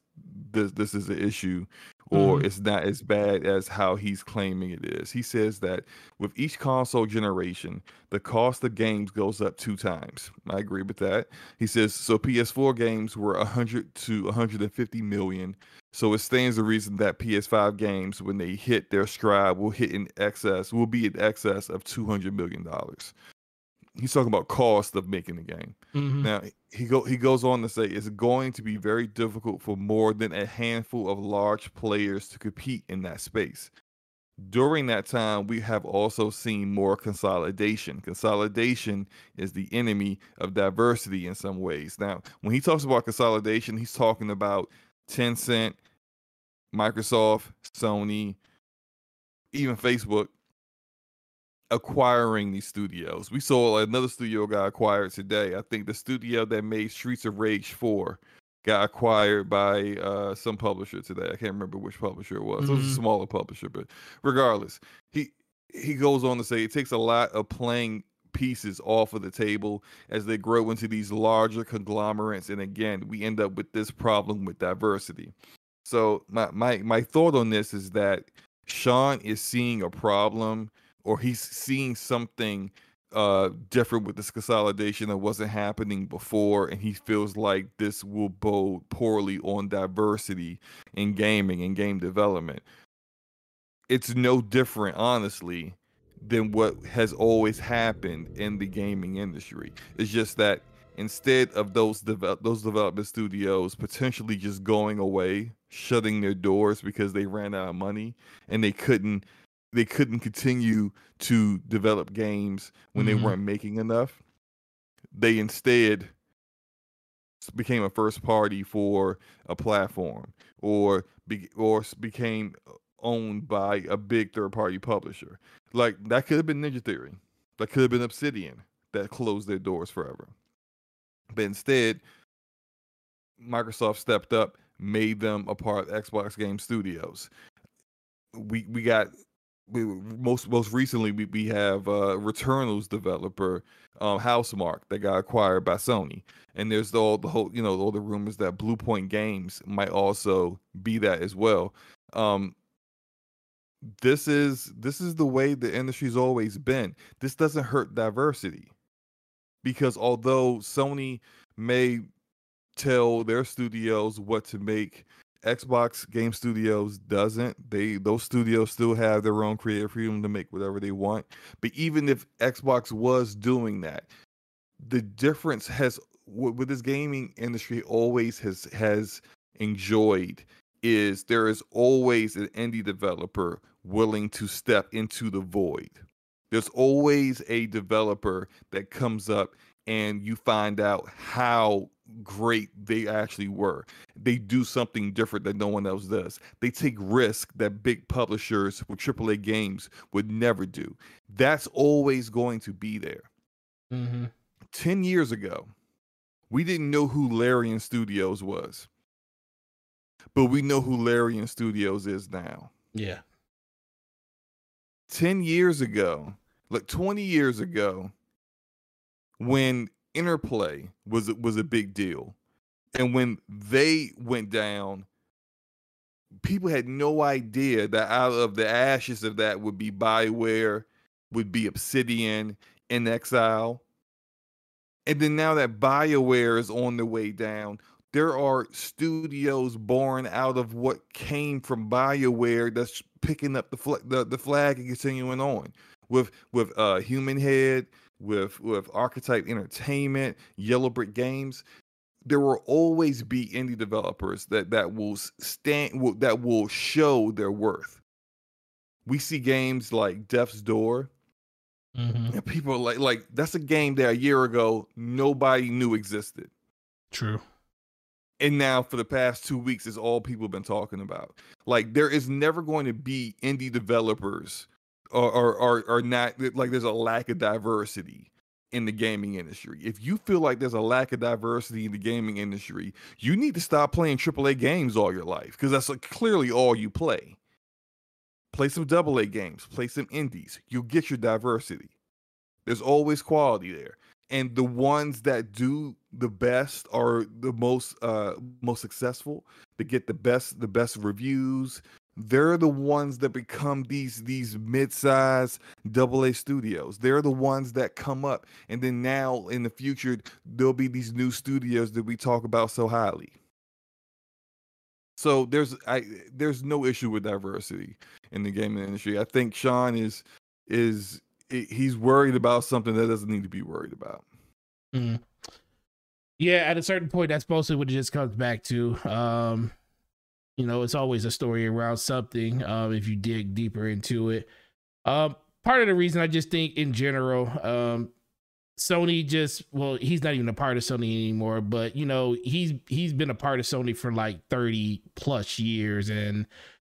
this this is an issue or Mhm. it's not as bad as how he's claiming it is. He says that with each console generation, the cost of games goes up two times. I agree with that. He says so PS4 games were 100 to 150 million. So it stands the reason that PS5 games when they hit their stride will hit in excess will be in excess of 200 million dollars. He's talking about cost of making the game. Mhm. Now he go he goes on to say it's going to be very difficult for more than a handful of large players to compete in that space. During that time, we have also seen more consolidation. Consolidation is the enemy of diversity in some ways. Now, when he talks about consolidation, he's talking about Tencent, Microsoft, Sony, even Facebook acquiring these studios. We saw another studio got acquired today. I think the studio that made Streets of Rage 4 got acquired by uh, some publisher today. I can't remember which publisher it was. It was a smaller publisher, but regardless, he he goes on to say it takes a lot of playing pieces off of the table as they grow into these larger conglomerates and again, we end up with this problem with diversity. So my my my thought on this is that Sean is seeing a problem or he's seeing something uh different with this consolidation that wasn't happening before and he feels like this will bode poorly on diversity in gaming and game development. It's no different honestly than what has always happened in the gaming industry. It's just that instead of those those development studios potentially just going away shutting their doors because they ran out of money and they couldn't they couldn't continue to develop games when Mhm. they weren't making enough. They instead became a first party for a platform or be, or became uh, owned by a big third party publisher. Like that could have been Ninja Theory. That could have been Obsidian that closed their doors forever. But instead, Microsoft stepped up, made them a part of Xbox Game Studios. We we got we most most recently we, we have uh Returnal's developer um Housemarque that got acquired by Sony. And there's all the whole you know all the rumors that Bluepoint Games might also be that as well. Um this is this is the way the industry's always been. This doesn't hurt diversity. Because although Sony may tell their studios what to make, Xbox Game Studios doesn't. They those studios still have their own creative freedom to make whatever they want. But even if Xbox was doing that, the difference has with this gaming industry always has has enjoyed is there is always an indie developer willing to step into the void. There's always a developer that comes up and you find out how great they actually were. They do something different that no one else does. They take risk that big publishers with AAA games would never do. That's always going to be there. Mm-hmm. 10 years ago, we didn't know who Larian Studios was, but we know who Larian Studios is now. Yeah. 10 years ago, like 20 years ago, when interplay was was a big deal. And when they went down people had no idea that out of the ashes of that would be bioware would be obsidian inXile, and then now that bioware is on the way down there are studios born out of what came from bioware that's picking up the, fl- the, the flag and continuing on with with uh human head with with Archetype Entertainment, Yellow Brick Games, there will always be indie developers that that will stand will, that will show their worth. We see games like Death's Door, mm-hmm. and people like like that's a game that a year ago nobody knew existed. True. And now for the past two weeks is all people have been talking about. Like there is never going to be indie developers or, or, or, not like there's a lack of diversity in the gaming industry. If you feel like there's a lack of diversity in the gaming industry, you need to stop playing AAA games all your life because that's like clearly all you play. Play some AA games, play some indies. You'll get your diversity. There's always quality there. And the ones that do the best are the most uh most successful. They get the best the best reviews, they're the ones that become these these mid-size double A studios. They're the ones that come up, and then now in the future there'll be these new studios that we talk about so highly. So there's I there's no issue with diversity in the gaming industry. I think Sean is is he's worried about something that doesn't need to be worried about. Mm. Yeah, at a certain point, that's mostly what it just comes back to. Um, you know, it's always a story around something um, if you dig deeper into it. Um, part of the reason I just think in general, um, Sony just well, he's not even a part of Sony anymore, but you know, he's he's been a part of Sony for like 30 plus years. And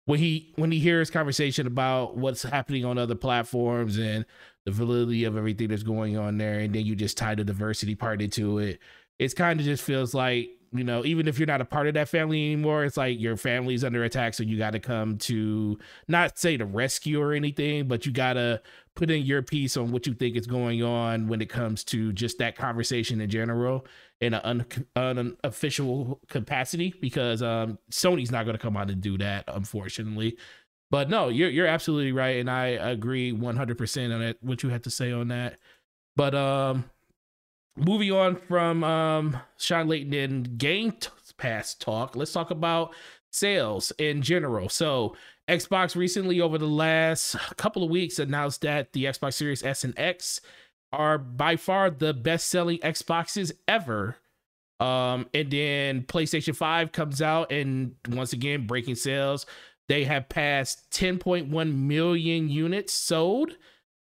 when he when he hears conversation about what's happening on other platforms and the validity of everything that's going on there, and then you just tie the diversity part into it, it's kind of just feels like you know, even if you're not a part of that family anymore, it's like your family's under attack. So you got to come to not say the rescue or anything, but you got to put in your piece on what you think is going on when it comes to just that conversation in general in an un- unofficial capacity because um, Sony's not going to come out and do that, unfortunately. But no, you're you're absolutely right, and I agree 100 percent on it. What you had to say on that, but um, moving on from um, Shawn Layden and Game Pass talk, let's talk about sales in general. So, Xbox recently, over the last couple of weeks, announced that the Xbox Series S and X are by far the best selling Xboxes ever. Um, and then PlayStation 5 comes out and once again breaking sales. They have passed 10.1 million units sold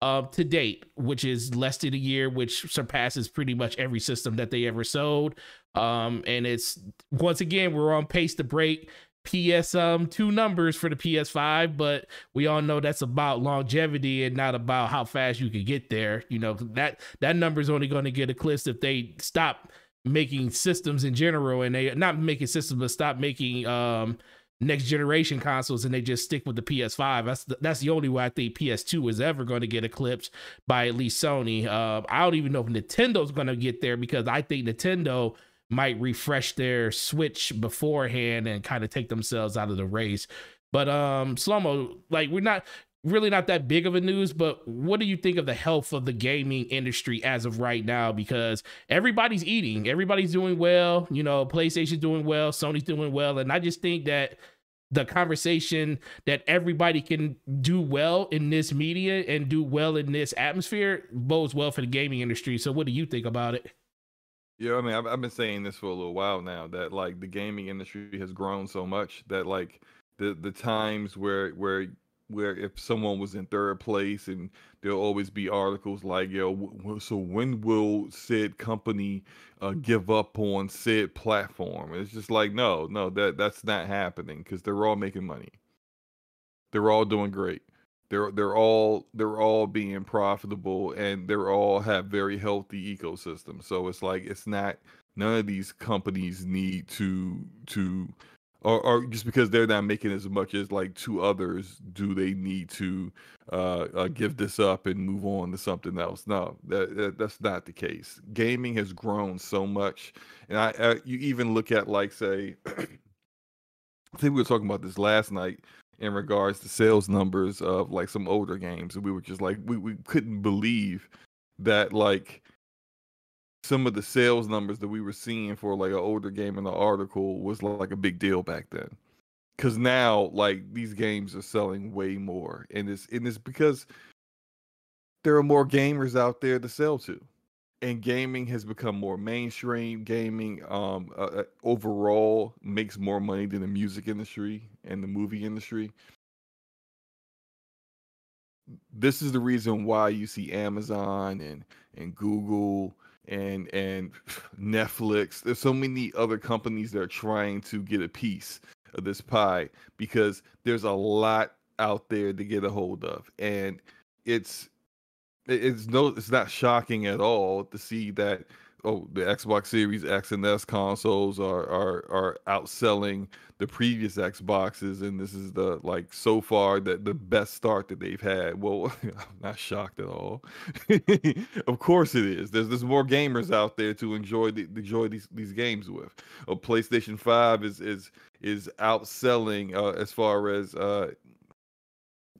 uh, to date, which is less than a year, which surpasses pretty much every system that they ever sold. Um, and it's once again we're on pace to break PS um two numbers for the PS5, but we all know that's about longevity and not about how fast you can get there. You know that that number is only going to get eclipsed if they stop making systems in general and they not making systems but stop making um next generation consoles and they just stick with the PS5. That's the, that's the only way I think PS2 is ever going to get eclipsed by at least Sony. Uh, I don't even know if Nintendo's going to get there because I think Nintendo might refresh their Switch beforehand and kind of take themselves out of the race. But um, Slomo, like we're not really not that big of a news, but what do you think of the health of the gaming industry as of right now? Because everybody's eating, everybody's doing well. You know, PlayStation's doing well, Sony's doing well, and I just think that the conversation that everybody can do well in this media and do well in this atmosphere bodes well for the gaming industry. So, what do you think about it? Yeah, I mean, I've, I've been saying this for a little while now that like the gaming industry has grown so much that like the the times where where where if someone was in third place and there'll always be articles like yo w- so when will said company uh, give up on said platform? It's just like no no that that's not happening because they're all making money. They're all doing great. They're they're all they're all being profitable and they're all have very healthy ecosystems so it's like it's not none of these companies need to to or, or just because they're not making as much as like two others do they need to uh, uh, give this up and move on to something else? No that, that, that's not the case. Gaming has grown so much and i, I you even look at like say i think we were talking about this last night in regards to sales numbers of like some older games and we were just like we, we couldn't believe that like some of the sales numbers that we were seeing for like an older game in the article was like a big deal back then. Because now like these games are selling way more and it's and it's because there are more gamers out there to sell to and gaming has become more mainstream. Gaming um uh, uh overall makes more money than the music industry and the movie industry. This is the reason why you see amazon and and google and and netflix there's so many other companies that are trying to get a piece of this pie because there's a lot out there to get a hold of. And it's it's no it's not shocking at all to see that oh the Xbox Series X and S consoles are are are outselling the previous Xboxes and this is the like so far that the best start that they've had. Well, I'm not shocked at all. of course it is. There's there's more gamers out there to enjoy the enjoy these these games with. A PlayStation 5 is is is outselling uh, as far as uh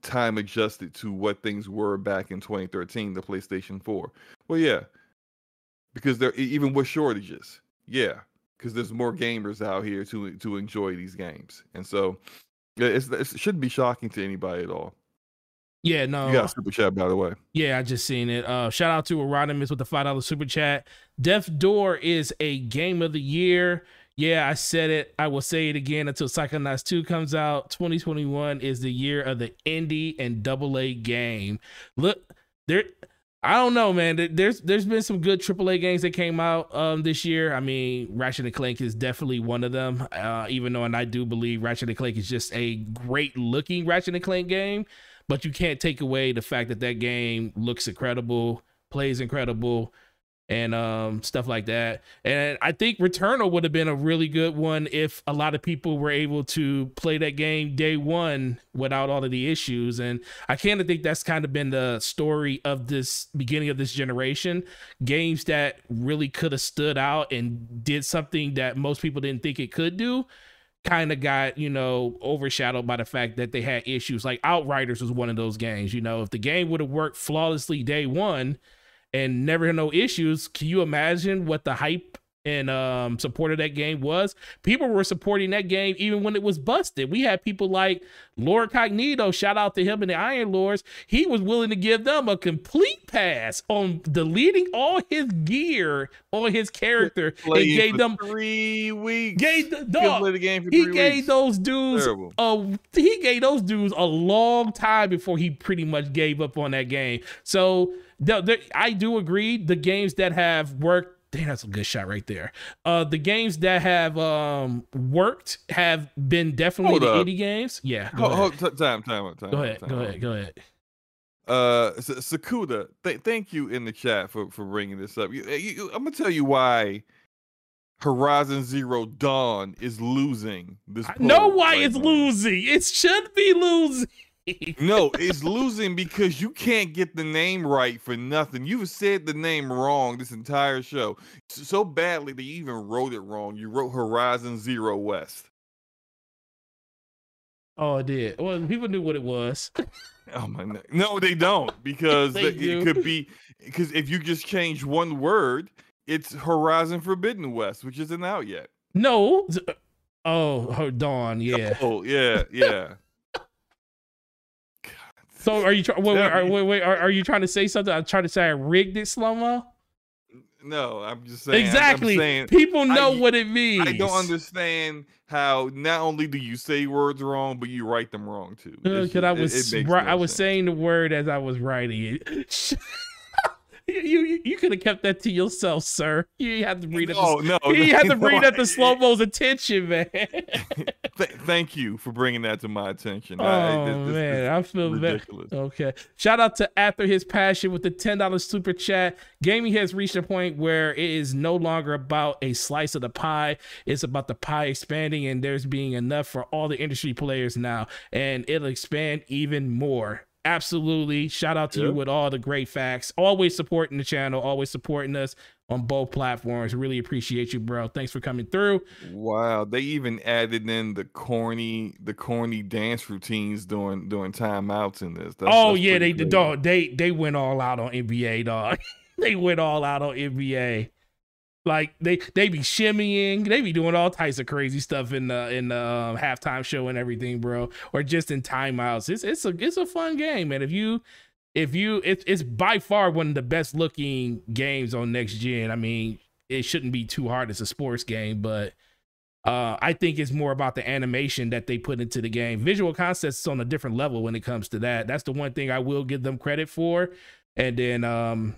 time adjusted to what things were back in 2013 the PlayStation 4. Well yeah, because there even with shortages. Yeah, because there's more gamers out here to to enjoy these games, and so it shouldn't be shocking to anybody at all. Yeah, no. You got super chat by the way. Yeah, I just seen it. Uh, shout out to Erodimus with the five dollar super chat. Death Door is a game of the year. Yeah, I said it. I will say it again until Psychonauts 2 comes out. 2021 is the year of the indie and double A game. Look, there I don't know, man. There's there's been some good AAA games that came out um, this year. I mean, Ratchet and Clank is definitely one of them. Uh, even though, and I do believe Ratchet and Clank is just a great looking Ratchet and Clank game, but you can't take away the fact that that game looks incredible, plays incredible, and um, stuff like that. And I think Returnal would have been a really good one if a lot of people were able to play that game day one without all of the issues. And I kind of think that's kind of been the story of this beginning of this generation. Games that really could have stood out and did something that most people didn't think it could do kind of got you know overshadowed by the fact that they had issues like outriders was one of those games you know if the game would have worked flawlessly day one and never had no issues. Can you imagine what the hype and um support of that game was? People were supporting that game even when it was busted. We had people like Lord Cognito, shout out to him and the Iron Lords. He was willing to give them a complete pass on deleting all his gear on his character and gave them three weeks. Gave the dog. The game he gave weeks. those dudes uh, he gave those dudes a long time before he pretty much gave up on that game. So the, the, I do agree. The games that have worked, damn, that's a good shot right there. Uh, the games that have um worked have been definitely hold the up. indie games. Yeah. Go hold, hold, time, time, time. Go ahead. Time, go ahead. Go ahead. Uh, Sakuda, th- thank you in the chat for for bringing this up. You, you, I'm gonna tell you why. Horizon Zero Dawn is losing this. I know why right it's now. losing. It should be losing no, it's losing because you can't get the name right for nothing. You've said the name wrong this entire show so badly that you even wrote it wrong. You wrote Horizon Zero West. Oh, I did. Well, people knew what it was. oh my! No, they don't because they it could be because if you just change one word, it's Horizon Forbidden West, which isn't out yet. No. Uh, oh, her Dawn. Yeah. Oh, yeah, yeah. So are you trying? Wait, wait, wait, wait, are, are you trying to say something? I'm trying to say I rigged it, slow mo. No, I'm just saying. exactly. Saying People know I- what it means. I don't understand how not only do you say words wrong, but you write them wrong too. Because I it- was it makes no I was sense. saying the word as I was writing it. you you, could have kept that to yourself, sir. You had to read it. No, no, you had to no, read at the slow mo's attention, man. Th- thank you for bringing that to my attention. oh I- this- oh, this- man, I feel bad. ridiculous. Okay. Shout out to After His Passion with the $10 super chat. Gaming has reached a point where it is no longer about a slice of the pie. It's about the pie expanding and there's being enough for all the industry players now. And it'll expand even more. Absolutely. Shout out to you with all the great facts. Always supporting the channel, always supporting us on both platforms. Really appreciate you, bro. Thanks for coming through. Wow, they even added in the corny, the corny dance routines during during timeouts in this. That's, oh that's yeah, they crazy. dog they they went all out on NBA dog. they went all out on NBA. Like they they be shimmying, they be doing all types of crazy stuff in the in the um, halftime show and everything, bro. Or just in timeouts. It's it's a it's a fun game, man. If you if you it's it's by far one of the best looking games on next gen. I mean, it shouldn't be too hard It's a sports game, but uh, I think it's more about the animation that they put into the game. Visual concepts is on a different level when it comes to that. That's the one thing I will give them credit for. And then um,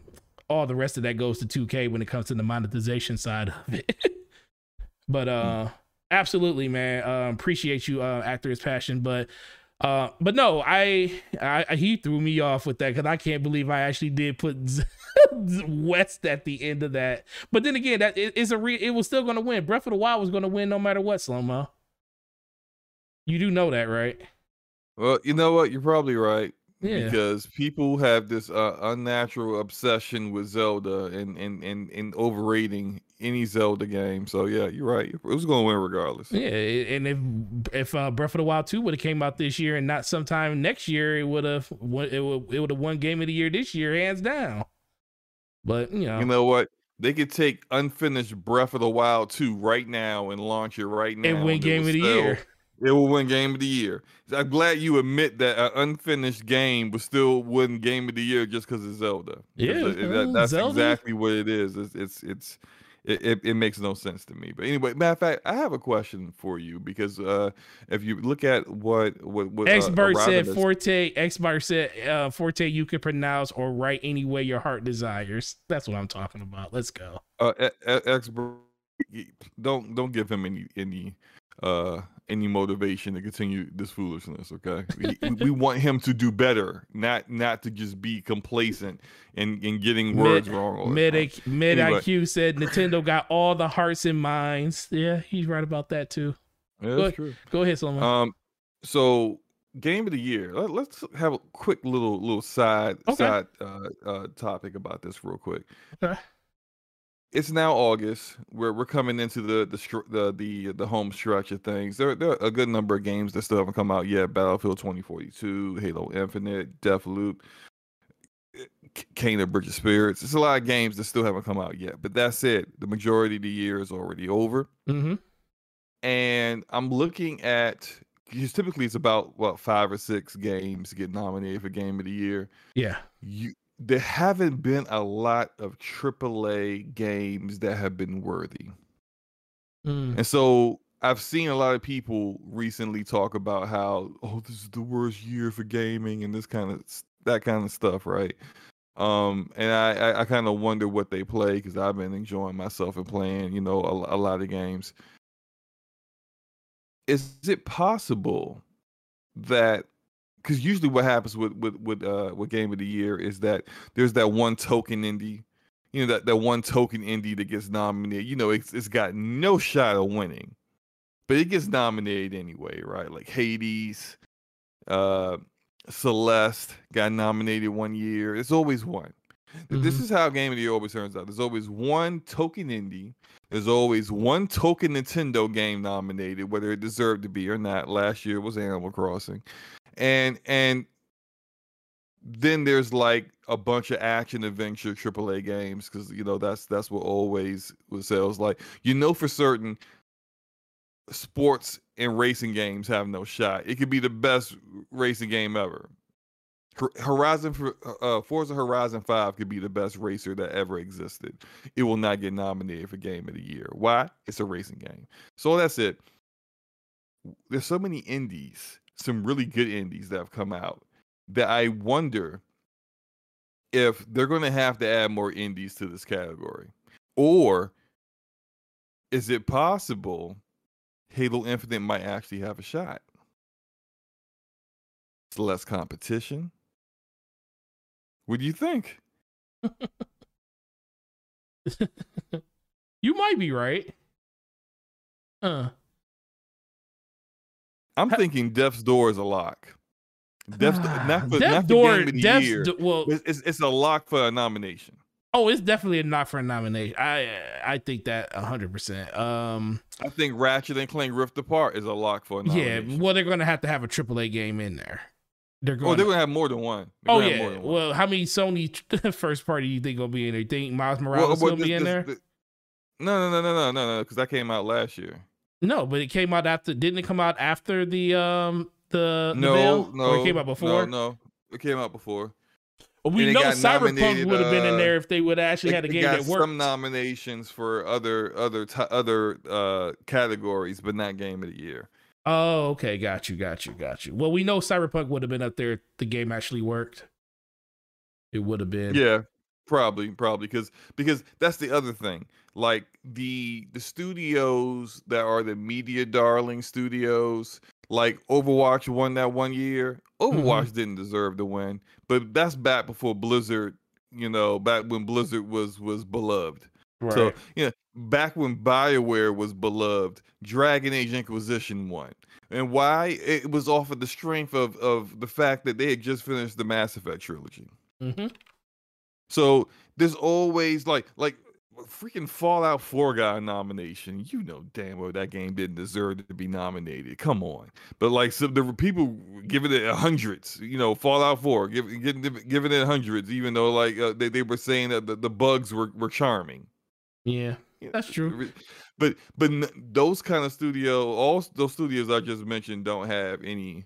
all the rest of that goes to 2K when it comes to the monetization side of it. but uh, absolutely, man. Um, appreciate you, uh, after his passion. But uh, but no, I, I he threw me off with that because I can't believe I actually did put West at the end of that. But then again, that it, it's a re- it was still going to win. Breath of the Wild was going to win no matter what, slow mo. You do know that, right? Well, you know what? You're probably right. Yeah. Because people have this uh, unnatural obsession with Zelda and, and, and, and overrating any Zelda game. So yeah, you're right. It was going to win regardless. Yeah, and if if uh, Breath of the Wild two would have came out this year and not sometime next year, it would have it would it would have won Game of the Year this year, hands down. But you know, You know what? They could take unfinished Breath of the Wild 2 right now and launch it right now. and win Game of the sell- Year. It will win Game of the Year. I'm glad you admit that an unfinished game will still win Game of the Year just because it's Zelda. Yeah, that- that's Zelda. exactly what it is. It's it's it's it, it, it makes no sense to me. But anyway, matter of fact, I have a question for you because uh, if you look at what what, what uh, Expert said Forte. Expert said uh, Forte. You can pronounce or write any way your heart desires. That's what I'm talking about. Let's go. uh, expert don't don't give him any any uh any motivation to continue this foolishness okay we, we want him to do better not not to just be complacent and and getting words wrong Mid time. Mid Anyway. IQ said Nintendo got all the hearts and minds. Yeah, he's right about that too. yeah, Go- that's true Go ahead, Solomon. um so game of the year let, let's have a quick little little side Okay. side uh, uh topic about this real quick Okay. It's now August. We're we're coming into the the the the, the home stretch of things. There there are a good number of games that still haven't come out yet. Battlefield 2042, Halo Infinite, Deathloop, eh, K- Kena Bridge of Spirits. It's a lot of games that still haven't come out yet. But that's it. The majority of the year is already over. mm-hmm. And I'm looking at because typically it's about what five or six games get nominated for Game of the Year Yeah. you there haven't been a lot of AAA games that have been worthy. Mm. And so I've seen a lot of people recently talk about how oh this is the worst year for gaming and this kind of that kind of stuff, right? Um and I I, I kind of wonder what they play because I've been enjoying myself and playing, you know, a, a lot of games. Is it possible that because usually what happens with with with uh with game of the year is that there's that one token indie you know that that one token indie that gets nominated. You know it's it's got no shot of winning but it gets nominated anyway right? Like hades uh celeste got nominated one year. It's always one. Th- this is how game of the year always turns out. There's always one token indie. There's always one token nintendo game nominated whether it deserved to be or not. Last year was animal crossing and and then there's like a bunch of action adventure AAA games because you know that's that's what always what sells. Like you know for certain, sports and racing games have no shot. It could be the best racing game ever, Horizon uh, Forza Horizon 5 could be the best racer that ever existed. It will not get nominated for game of the year. Why? It's a racing game. So that's it. There's so many indies, some really good indies that have come out that I wonder if they're going to have to add more indies to this category. Or is it possible Halo Infinite might actually have a shot? It's less competition what do you think? you might be right. Uh. I'm thinking Death's Door is a lock. Death's, not for, Death not Door, game of the Death's year. Do- well, it's, it's, it's, a lock for a nomination. Oh, it's definitely a knock for a nomination. I I think that hundred percent. Um, I think Ratchet and Clank Rift Apart is a lock for a nomination. Yeah, well, they're going to have to have a AAA game in there. They're going. Oh, they're gonna have more than one. They're oh yeah. One. Well, how many Sony first party do you think gonna be in there? You think Miles Morales well, will be in there? no, no, no, no, no, no, no, because that came out last year. No, but it came out after. Didn't it come out after the um the, the no mail? no or it came out before? No, no, it came out before. Well, we know Cyberpunk would have been in uh, there if they would actually it, had a game that worked. Some nominations for other other t- other uh categories, but not game of the year. Oh, okay, got you, got you, got you. Well, we know Cyberpunk would have been up there. The game actually worked. It would have been. Yeah, probably, probably because because that's the other thing. Like the the studios that are the media darling studios, like Overwatch won that one year. Overwatch mm-hmm. didn't deserve to win, but that's back before Blizzard. You know, back when Blizzard was was beloved. Right. So, you know, back when BioWare was beloved, Dragon Age Inquisition won. And why? It was off of the strength of, of the fact that they had just finished the Mass Effect trilogy. Mm-hmm. So there's always like like freaking Fallout 4 got a nomination. You know damn well that game didn't deserve to be nominated. Come on. But like so there were people giving it hundreds, you know, Fallout 4, giving giving, giving it hundreds, even though like uh, they, they were saying that the, the bugs were, were charming. Yeah, that's true. But but those kind of studio, all those studios I just mentioned, don't have any.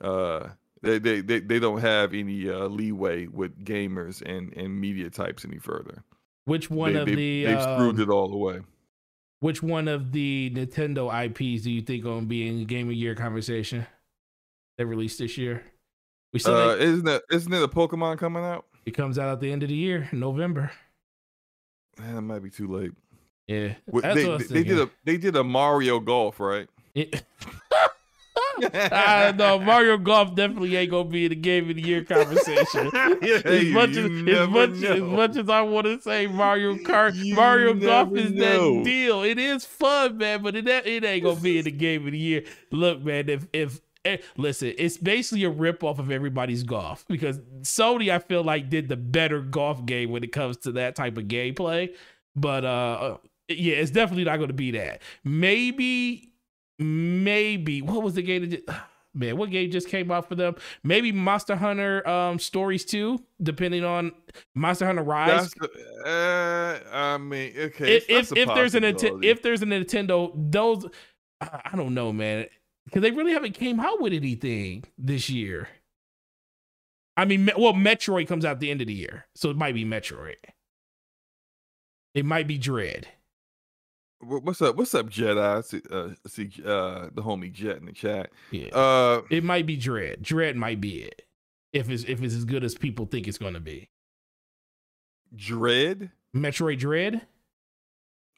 Uh, they they they, they don't have any uh, leeway with gamers and and media types any further. Which one they, of they, the they've um, screwed it all away. Which one of the Nintendo IPs do you think gonna be in Game of Year conversation that released this year? We still uh, isn't it isn't it a Pokemon coming out? It comes out at the end of the year, November. Man, that might be too late. Yeah, they, they, they, did a they did a Mario Golf, right? I know Mario Golf definitely ain't gonna be in the game of the year conversation. yeah, as much as as much, as much as I want to say Mario Kart, you Mario Golf is know. that deal. It is fun, man, but it it ain't gonna be in the game of the year. Look, man, if if Eh, listen, it's basically a rip off of everybody's golf because Sony, I feel like, did the better golf game when it comes to that type of gameplay. But uh, yeah, it's definitely not going to be that. Maybe, maybe what was the game that? Man, what game just came out for them? Maybe Monster Hunter um, Stories 2, depending on Monster Hunter Rise. The, uh, I mean, okay. If if, if there's an if there's a Nintendo, those I don't know, man because they really haven't came out with anything this year. I mean, well, Metroid comes out at the end of the year, so it might be Metroid. It might be Dread. What's up? What's up, Jedi? See, uh, see uh, the homie Jet in the chat. Yeah. Uh, it might be Dread. Dread might be it. If it's if it's as good as people think it's going to be. Dread. Metroid Dread.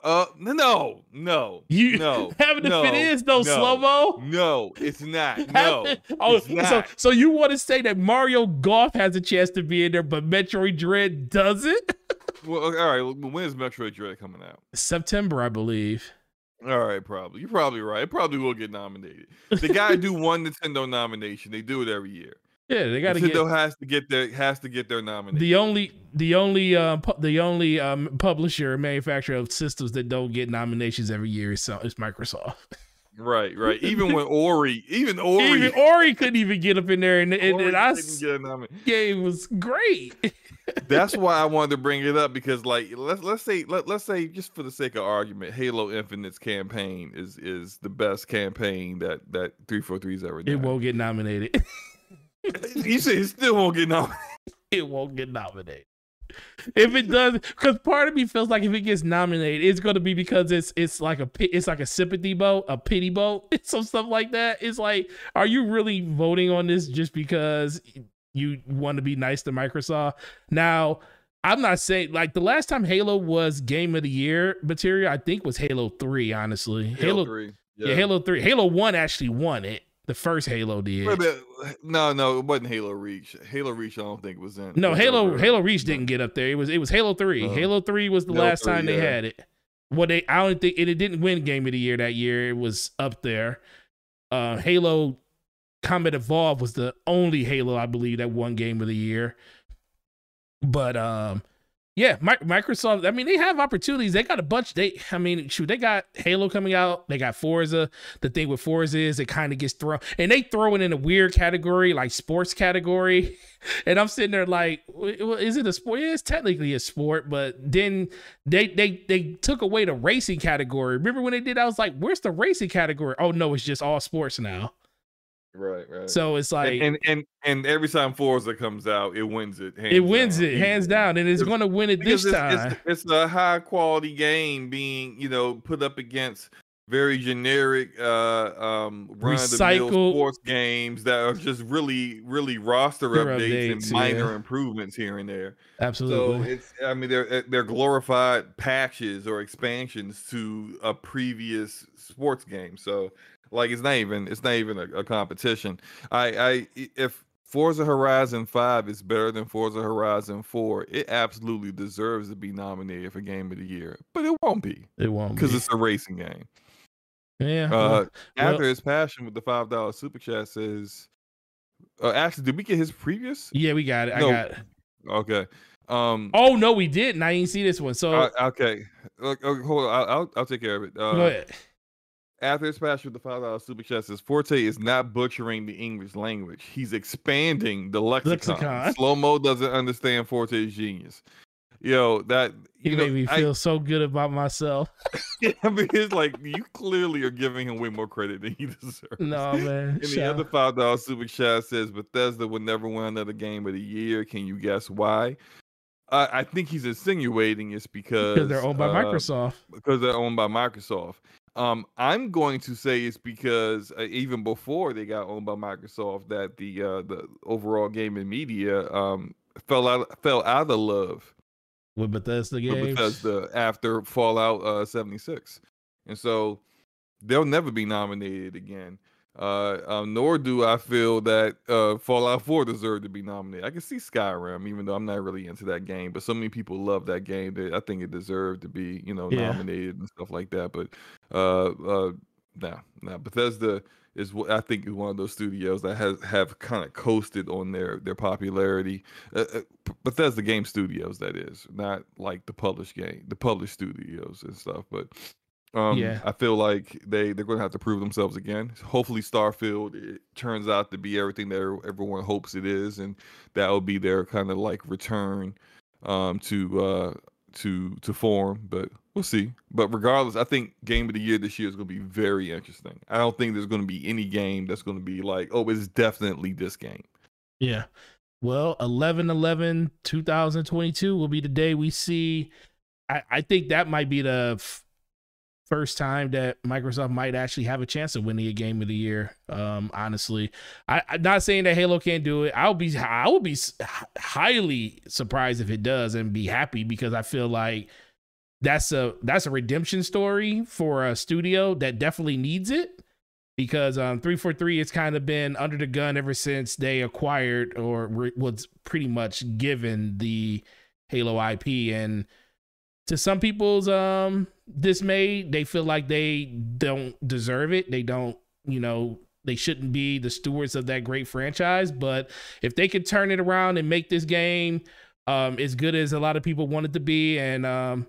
Uh, no, no, you no. Having no, if it is no, no slow mo. No, it's not. No, oh, it's not. so so you want to say that Mario Golf has a chance to be in there, but Metroid Dread doesn't? well, all right. When is Metroid Dread coming out? September, I believe. All right, probably. You're probably right. It probably will get nominated. The guy do one Nintendo nomination. They do it every year. Yeah, they got to get. Nintendo has to get their has to get their nomination. The only the only uh, pu- the only um, publisher manufacturer of systems that don't get nominations every year is, uh, is Microsoft. Right, right. Even when Ori, even Ori, even Ori couldn't even get up in there, and, and, and I game was great. That's why I wanted to bring it up because, like, let's let's say let, let's say just for the sake of argument, Halo Infinite's campaign is is the best campaign that that three four three's ever done. It won't get nominated. you said it still won't get nominated. It won't get nominated. If it does, because part of me feels like if it gets nominated, it's going to be because it's it's like a it's like a sympathy vote, a pity vote, some stuff like that. It's like, are you really voting on this just because you want to be nice to Microsoft? Now, I'm not saying like the last time Halo was Game of the Year material, I think was Halo Three. Honestly, Halo, Halo, three. yeah. Halo Three, Halo One actually won it. The first Halo did. Wait a minute. No, no, it wasn't Halo Reach. Halo Reach, I don't think was in. No, was Halo over- Halo Reach didn't get up there. It was it was Halo Three. No. Halo Three was the Halo last 3, time they yeah. had it. Well, they I don't think it, it didn't win Game of the Year that year. It was up there. Uh, Halo Combat Evolved was the only Halo I believe that won Game of the Year. But um, yeah, Mi- Microsoft. I mean, they have opportunities. They got a bunch. They, I mean, shoot, they got Halo coming out. They got Forza. The thing with Forza is it kind of gets thrown, and they throw it in a weird category, like sports category. And I'm sitting there like, is it a sport? Yeah, it's technically a sport, but then they they they took away the racing category. Remember when they did? I was like, where's the racing category? Oh no, it's just all sports now. Right, right. So it's like and, and and and every time Forza comes out, it wins it. it wins it hands down, and it's going to win it this it's, time. It's, it's a high quality game being, you know, put up against very generic uh um run the mill Recycled- sports games that are just really really roster updates, updates, and minor yeah. improvements here and there absolutely so it's i mean they're they're glorified patches or expansions to a previous sports game so like it's not even it's not even a, a competition i i if Forza Horizon 5 is better than Forza Horizon 4. It absolutely deserves to be nominated for Game of the Year, but it won't be it won't because it's a racing game. yeah. Uh, well, after well- his passion with the five dollar super chat says, uh, actually, did we get his previous? yeah, we got it. I got. It. Okay. Um. Oh no, we didn't. I didn't see this one. So okay. Look, hold on. I'll, I'll I'll take care of it. go Uh, ahead. After his passion with the five dollar super chat says Forte is not butchering the English language. He's expanding the lexicon. Lexicon. Slow mo doesn't understand Forte's genius. Yo, that You, you know, made me I- feel so good about myself. I mean, it's like you clearly are giving him way more credit than he deserves. No man. And the other five dollar super chat says Bethesda will never win another game of the year. Can you guess why? I I think he's insinuating it's because because they're owned by uh, Microsoft. Because they're owned by Microsoft. Um, I'm going to say it's because uh, even before they got owned by Microsoft, that the uh, the overall gaming media um fell out fell out of love With Bethesda with games. Bethesda after Fallout uh, 76, and so they'll never be nominated again. Uh, um, nor do I feel that uh, Fallout 4 deserved to be nominated. I can see Skyrim, even though I'm not really into that game, but so many people love that game that I think it deserved to be, you know, Yeah. nominated and stuff like that. But uh, uh, nah, nah, Bethesda is what I think is one of those studios that has have kind of coasted on their their popularity. Uh, uh, Bethesda Game Studios, that is, not like the published game, the published studios and stuff. But um, Yeah. I feel like they they're going to have to prove themselves again. Hopefully, Starfield it turns out to be everything that er- everyone hopes it is, and that will be their kind of like return um, to uh, to to form. But we'll see. But regardless, I think Game of the Year this year is going to be very interesting. I don't think there's going to be any game that's going to be like, oh, it's definitely this game. Yeah. Well, 11 11 2022 will be the day we see. I, I think that might be the f- first time that Microsoft might actually have a chance of winning a game of the year. Um, honestly, I, I'm not saying that Halo can't do it. I'll be, I will be highly surprised if it does and be happy because I feel like that's a that's a redemption story for a studio that definitely needs it because um 343 it's kind of been under the gun ever since they acquired or re- was pretty much given the Halo IP and to some people's um dismay they feel like they don't deserve it they don't you know they shouldn't be the stewards of that great franchise but if they could turn it around and make this game um as good as a lot of people want it to be and um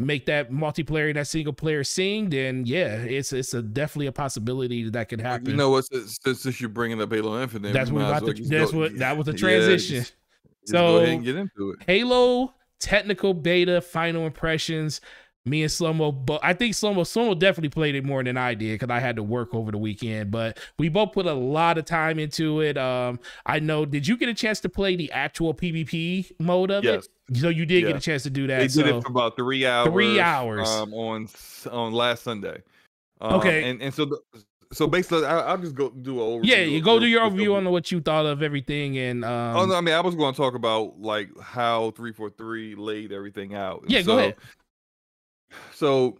make that multiplayer and that single player sing, then yeah, it's it's a definitely a possibility that, that could happen. You know what? Since, since you're bringing up Halo Infinite, That's what about well to- that's go- what- that was the yeah, transition. just- just go ahead So- and get into it. Halo technical beta final impressions. Me and Slomo, but I think Slomo Slomo definitely played it more than I did because I had to work over the weekend. But we both put a lot of time into it. Um, I know. Did you get a chance to play the actual PvP mode of Yes. it? So you did Yeah. get a chance to do that. They so did it for about three hours. Three hours. um, on on last Sunday. Um, Okay. and and so the, so basically, I, I'll just go do an overview. yeah, you go do your overview on what you thought of everything and um, Oh no, I mean I was going to talk about like how three four three laid everything out. And Yeah, go ahead. So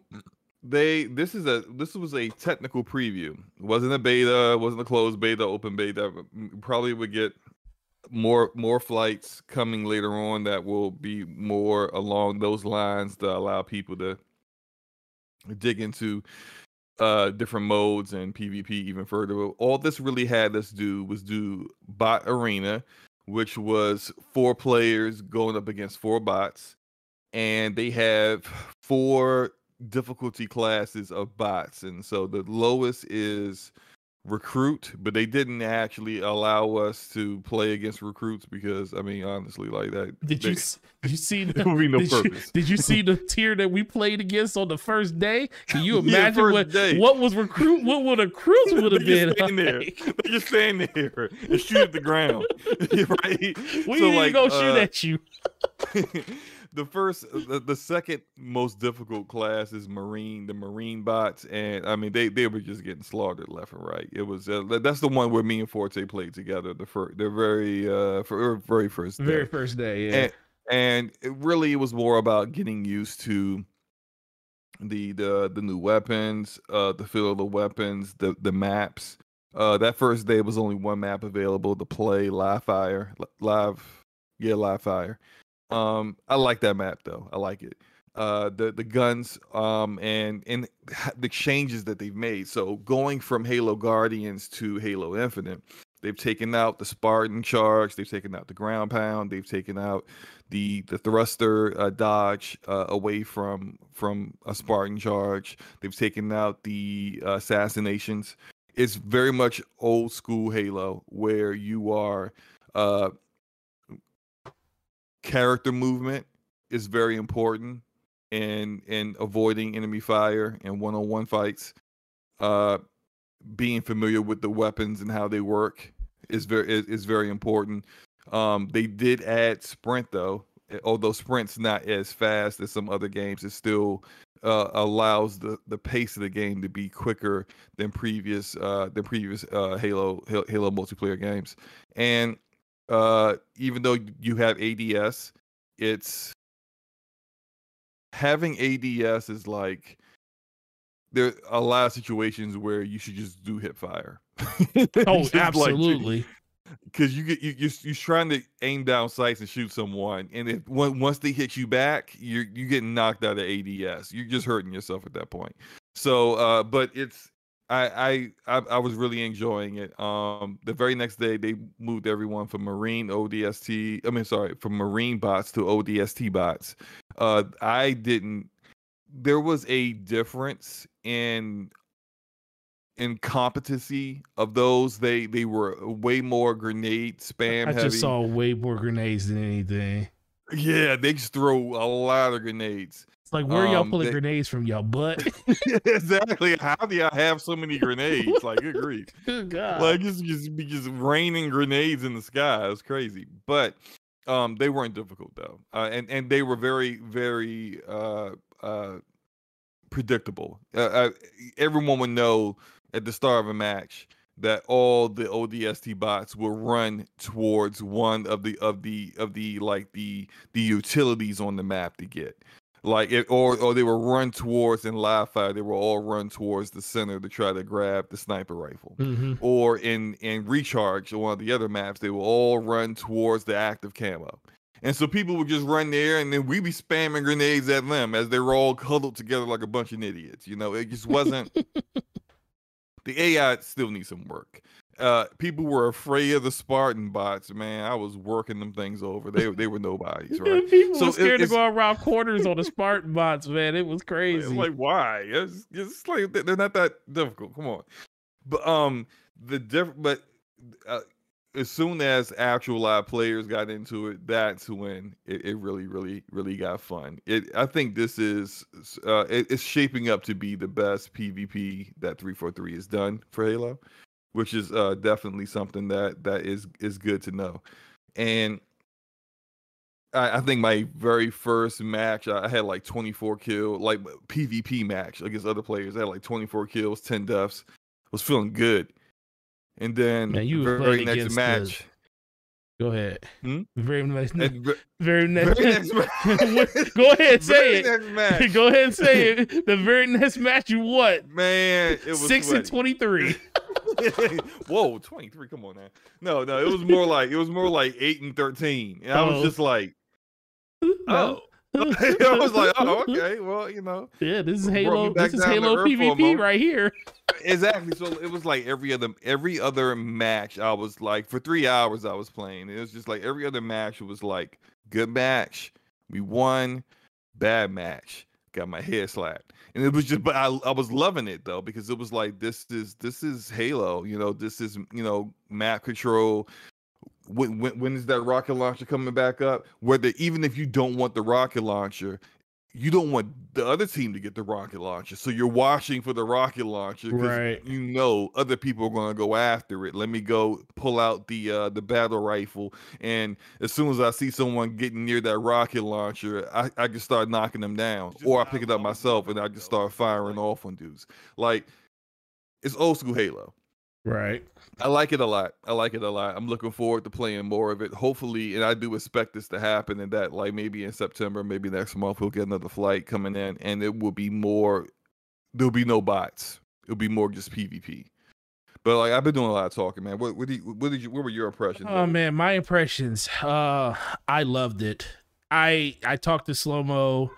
they this is a this was a technical preview. It wasn't a beta, wasn't a closed beta, open beta. Probably would get more more flights coming later on that will be more along those lines to allow people to dig into uh different modes and PvP even further. All this really had us do was do bot arena, which was four players going up against four bots, and they have four difficulty classes of bots. And so the lowest is recruit, but they didn't actually allow us to play against recruits because I mean honestly like that did you they- s- did you see the, would be no did, you, purpose. did you see the tier that we played against on the first day? Can you imagine first what day. what was recruit? What would a cruise would have been? just stand there. like? They just stand there and shoot at the ground. right? We So, didn't like, go shoot uh, at you. The first the, the second most difficult class is marine the marine bots and i mean they they were just getting slaughtered left and right it was uh, that's the one where me and forte played together the first the very uh for very first day. Very first day, yeah. and, and it really was more about getting used to the the the new weapons uh the feel of the weapons the the maps uh that first day was only one map available to play live fire live yeah live fire um i like that map though. I like it. Uh the the guns um and and the changes that they've made. So going from halo guardians to halo infinite they've taken out the spartan charge they've taken out the ground pound they've taken out the the thruster uh, dodge uh, away from from a spartan charge they've taken out the uh, assassinations. It's very much old school halo where you are uh character movement is very important in in avoiding enemy fire and one-on-one fights. Uh being familiar with the weapons and how they work is very is, is very important. Um they did add sprint though although sprint's not as fast as some other games it still uh, allows the the pace of the game to be quicker than previous uh than previous uh halo, halo multiplayer games. And uh even though you have ads it's having ads is like there are a lot of situations where you should just do hip fire oh, absolutely. because you get you you're, you're trying to aim down sights and shoot someone, and if once they hit you back, you're you getting knocked out of ADS. You're just hurting yourself at that point. So, uh, but it's I, I I I was really enjoying it. Um, the very next day they moved everyone from Marine ODST. I mean, sorry, from Marine bots to ODST bots. Uh, I didn't. There was a difference in in competency of those. They they were way more grenade spam I heavy. just saw way more grenades than anything. Yeah, they just throw a lot of grenades. It's like where y'all Um, pulling they- grenades from, y'all butt? exactly. How do y'all have so many grenades? Like, good grief. Good God. like it's just just raining grenades in the sky. It's crazy. But um they weren't difficult though. Uh, and and they were very very uh uh predictable. Uh, uh, everyone would know at the start of a match that all the ODST bots will run towards one of the of the of the like the the utilities on the map to get like it or or they were run towards in live fire they were all run towards the center to try to grab the sniper rifle. Hmm or in in recharge or one of the other maps they were all run towards the active camo and so people would just run there and then we'd be spamming grenades at them as they were all huddled together like a bunch of idiots you know? It just wasn't the ai still needs some work uh people were afraid of the spartan bots man i was working them things over they they were nobodies right People So were it- scared to it's- go around corners on the Spartan bots, man. It was crazy. Like, why? It's, it's like they- they're not that difficult. Come on. But um, the diff, but uh, as soon as actual live players got into it, that's when it, it really, really, really got fun. It I think this is uh, it, it's shaping up to be the best PvP that 343 has done for Halo, which is uh, definitely something that that is is good to know. And I, I think my very first match, I had like 24 kill, like PvP match against other players. I had like 24 kills, 10 deaths. was feeling good. And then Man, you the were very next match. Go ahead. Hmm? Very and Very next. very next match. Go ahead, say very it. next match. Go ahead and say it. The very next match you what? Man, it was Six and sweaty. twenty-three. Whoa, 23. Come on now. No, no, it was more like it was more like 8 and 13. And I was Oh. just like, oh. I was like, oh, okay. Well, you know, Yeah, this is Halo. This is Halo PvP right here. exactly. So it was like every other every other match. I was like for three hours I was playing. It was just like every other match was like good match, we won, bad match, got my head slapped, and it was just. But I I was loving it though because it was like this is this is Halo. You know this is you know map control. When, when when is that rocket launcher coming back up? Whether even if you don't want the rocket launcher, you don't want the other team to get the rocket launcher. So you're watching for the rocket launcher Right. you know other people are going to go after it. Let me go pull out the uh the battle rifle and as soon as I see someone getting near that rocket launcher, I, I can start knocking them down. Or I pick it up myself and I just start firing off on dudes. Like it's old school Halo. Right. I like it a lot. I like it a lot. I'm looking forward to playing more of it. Hopefully, and I do expect this to happen, and that like maybe in September, maybe next month, we'll get another flight coming in, and it will be more. There'll be no bots. It'll be more just PvP. But like I've been doing a lot of talking, man. What what did you, what did you what were your impressions? Oh man, my impressions. Uh I loved it. I I talked to Slow Mo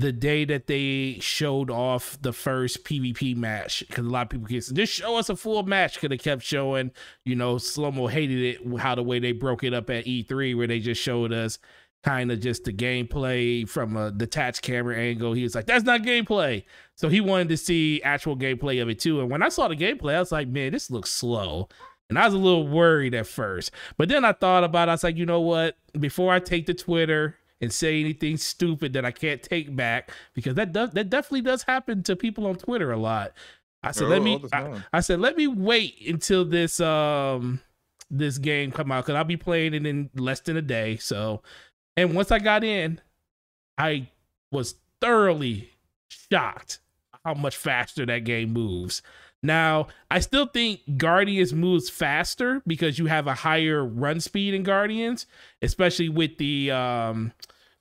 the day that they showed off the first PvP match because a lot of people get just show us a full match because they kept showing, you know, Slow Mo hated it how the way they broke it up at E3 where they just showed us kind of just the gameplay from a detached camera angle. He was like, "That's not gameplay." So he wanted to see actual gameplay of it too. And when I saw the gameplay, I was like, "Man, this looks slow." And I was a little worried at first. But then I thought about it. I was like, you know what? Before I take to Twitter and say anything stupid that I can't take back, because that does that definitely does happen to people on Twitter a lot. I said, Oh, let me I. I said, let me wait until this um this game come out because I'll be playing it in less than a day. So and once I got in, I was thoroughly shocked how much faster that game moves. Now, I still think Guardians moves faster because you have a higher run speed in Guardians, especially with the um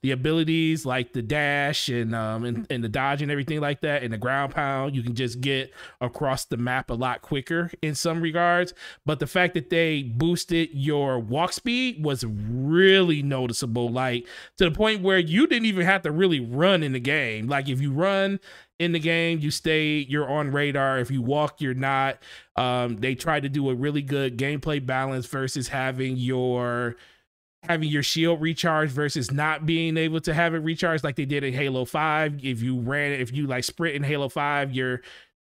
the abilities like the dash and um and, and the dodge and everything like that and the ground pound. You can just get across the map a lot quicker in some regards. But the fact that they boosted your walk speed was really noticeable like to the point where you didn't even have to really run in the game. Like if you run in the game you stay you're on radar. If you walk you're not. Um they tried to do a really good gameplay balance versus having your having your shield recharge versus not being able to have it recharged like they did in Halo 5 if you ran if you like sprint in Halo 5 your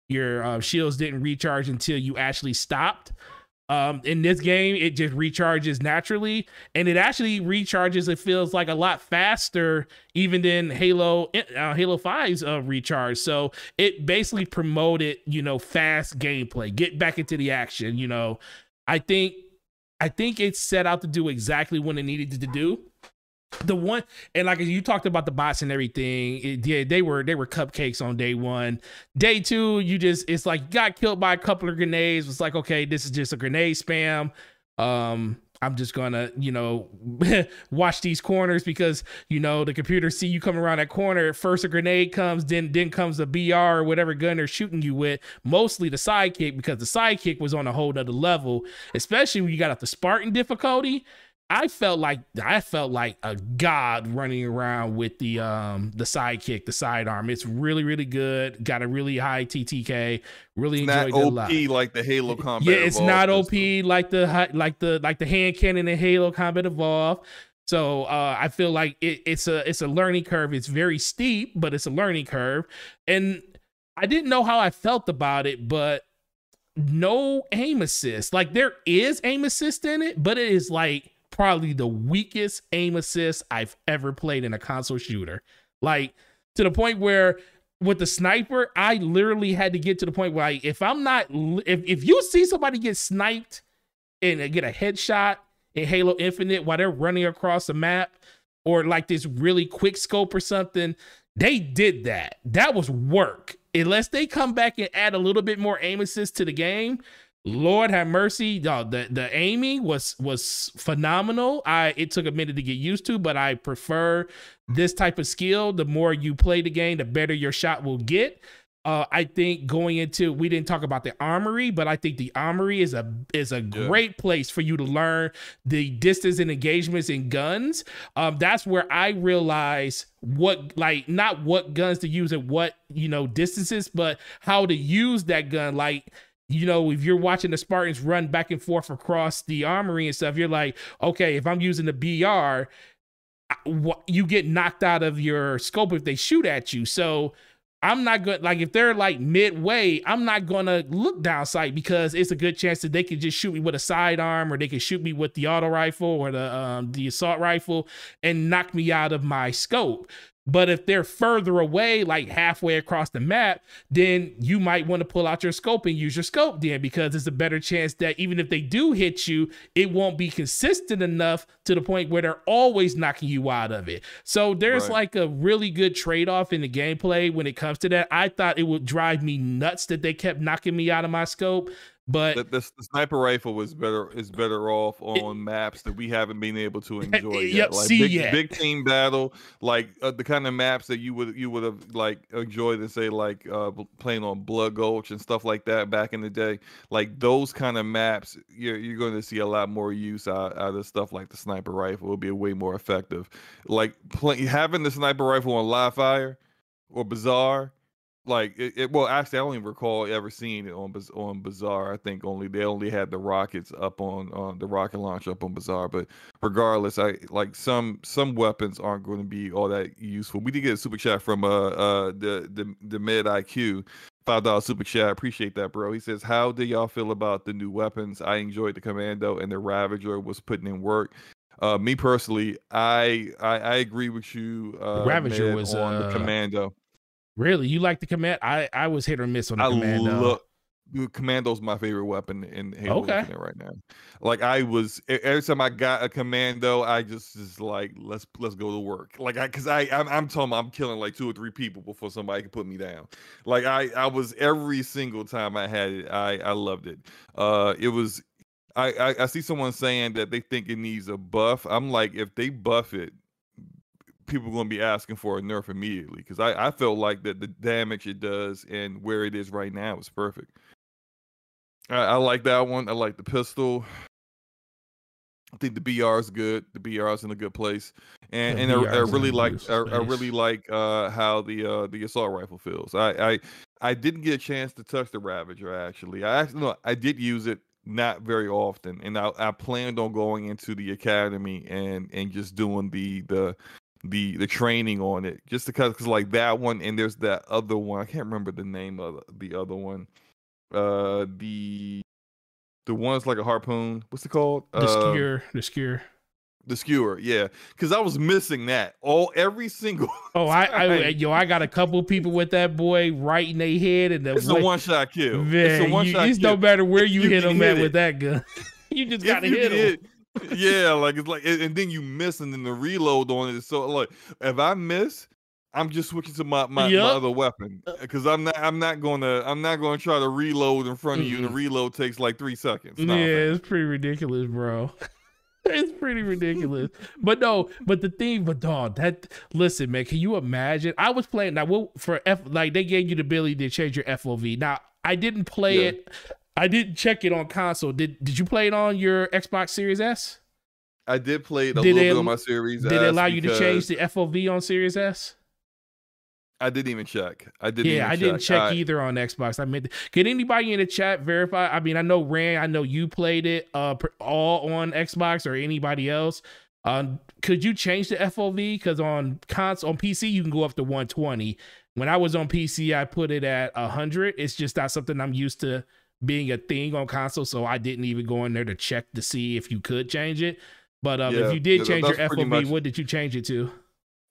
your uh, shields didn't recharge until you actually stopped um in this game it just recharges naturally and it actually recharges it feels like a lot faster even than halo uh, halo 5's uh, recharge. So it basically promoted you know fast gameplay get back into the action you know. I think i think it set out to do exactly what it needed to do the one and like you talked about the bots and everything it, yeah they were they were cupcakes on day one. Day two you just it's like got killed by a couple of grenades. It's like okay this is just a grenade spam. Um i'm just gonna you know watch these corners because you know the computer see you come around that corner. First a grenade comes then then comes a br or whatever gun they're shooting you with. Mostly the sidekick because the sidekick was on a whole nother level especially when you got up the spartan difficulty I felt like I felt like a god running around with the um the sidekick, the sidearm. It's really really good. Got a really high TTK. Really It's not enjoyed it a lot. OP like the Halo combat. Yeah, it's not OP like the like the like the hand cannon in Halo Combat Evolve. So uh, I feel like it, it's a it's a learning curve. It's very steep, but it's a learning curve. And I didn't know how I felt about it, but no aim assist. Like there is aim assist in it, but it is like probably the weakest aim assist I've ever played in a console shooter. Like to the point where with the sniper, I literally had to get to the point where I, if I'm not, if, if you see somebody get sniped and get a headshot in Halo Infinite while they're running across the map or like this really quick scope or something, they did that. That was work. Unless they come back and add a little bit more aim assist to the game, Lord have mercy. Uh, the the aiming was was phenomenal. I it took a minute to get used to, but I prefer this type of skill. The more you play the game, the better your shot will get. Uh, I think going into we didn't talk about the armory, but I think the armory is a is a yeah. great place for you to learn the distance and engagements in guns. Um, that's where I realize what like not what guns to use at what you know distances, but how to use that gun. Like you know, if you're watching the Spartans run back and forth across the armory and stuff, you're like, okay, if I'm using the BR, you get knocked out of your scope if they shoot at you. So I'm not good. Like if they're like midway, I'm not gonna look down sight because it's a good chance that they could just shoot me with a sidearm or they could shoot me with the auto rifle or the um, the assault rifle and knock me out of my scope. But if they're further away, like halfway across the map, then you might want to pull out your scope and use your scope then because it's a better chance that even if they do hit you, it won't be consistent enough to the point where they're always knocking you out of it. So there's right. like a really good trade off in the gameplay when it comes to that. I thought it would drive me nuts that they kept knocking me out of my scope. But the, the, the, sniper rifle was better is better off on it, maps that we haven't been able to enjoy yet. Yep, like big, yet. big team battle, like uh, the kind of maps that you would you would have like enjoyed and say like uh, playing on Blood Gulch and stuff like that back in the day. Like those kind of maps, you're you're going to see a lot more use out, out of stuff like the sniper rifle. Will be way more effective. Like play, having the sniper rifle on live fire or Bazaar like it, it, well actually i don't even recall ever seeing it on on bazaar i think only they only had the rockets up on on the rocket launch up on bazaar but regardless i like some some weapons aren't going to be all that useful. We did get a super chat from uh uh the the, the mid iq five dollar super chat. Appreciate that bro. He says how do y'all feel about the new weapons? I enjoyed the commando and the ravager was putting in work. Uh, me personally, I, I I agree with you. Uh, Ravager was on uh, the commando. Really, you like the command? I I was hit or miss on the I commando. Love, commando's my favorite weapon in Halo okay. right now. Like I was every time I got a commando, I just is like let's let's go to work. Like I because I I'm, I'm telling I'm killing like two or three people before somebody can put me down. Like I I was every single time I had it, I I loved it. Uh, it was I, I, I see someone saying that they think it needs a buff. I'm like, if they buff it, people are going to be asking for a nerf immediately because I, I felt like that the damage it does and where it is right now is perfect. I, I like that one. I like the pistol. I think the BR is good. The BR is in a good place, and and I, I, really like I, I, really like uh, how the uh, the assault rifle feels. I, I I didn't get a chance to touch the Ravager actually. I actually no, I did use it not very often, and I, I planned on going into the academy and and just doing the the the the training on it just because cause like that one and there's that other one i can't remember the name of the other one. Uh the the one's like a harpoon what's it called? The uh, skewer the skewer the skewer yeah because i was missing that all every single oh I, I yo i got a couple people with that boy right in their head and the it's a one-shot kill. Man, it's a one-shot you, it's kill. no matter where you, you hit them at it. with that gun you just gotta hit him yeah, like it's like, and then you miss, and then the reload on it. so like, if I miss, I'm just switching to my, my, yep. my other weapon because uh I'm not I'm not gonna I'm not gonna try to reload in front of mm-hmm. you. The reload takes like three seconds. yeah, it's pretty ridiculous, bro. it's pretty ridiculous. but no, but the thing, but dog, that listen, man, can you imagine? I was playing now what for F like they gave you the ability to change your FOV. Now I didn't play yeah. it I didn't check it on console. Did Did you play it on your Xbox Series S? I did play it a did little it, bit on my Series did S. Did it allow you to change the FOV on Series S? I didn't even check. I didn't. Yeah, I check. didn't check I, either on Xbox. I mean, Can anybody in the chat verify? I mean, I know Rand. I know you played it uh all on Xbox or anybody else. Um, could you change the FOV? Because on cons on PC you can go up to 120. When I was on PC, I put it at 100. It's just not something I'm used to being a thing on console, so I didn't even go in there to check to see if you could change it. But um, Yeah, if you did yeah, change your FOV, much- what did you change it to?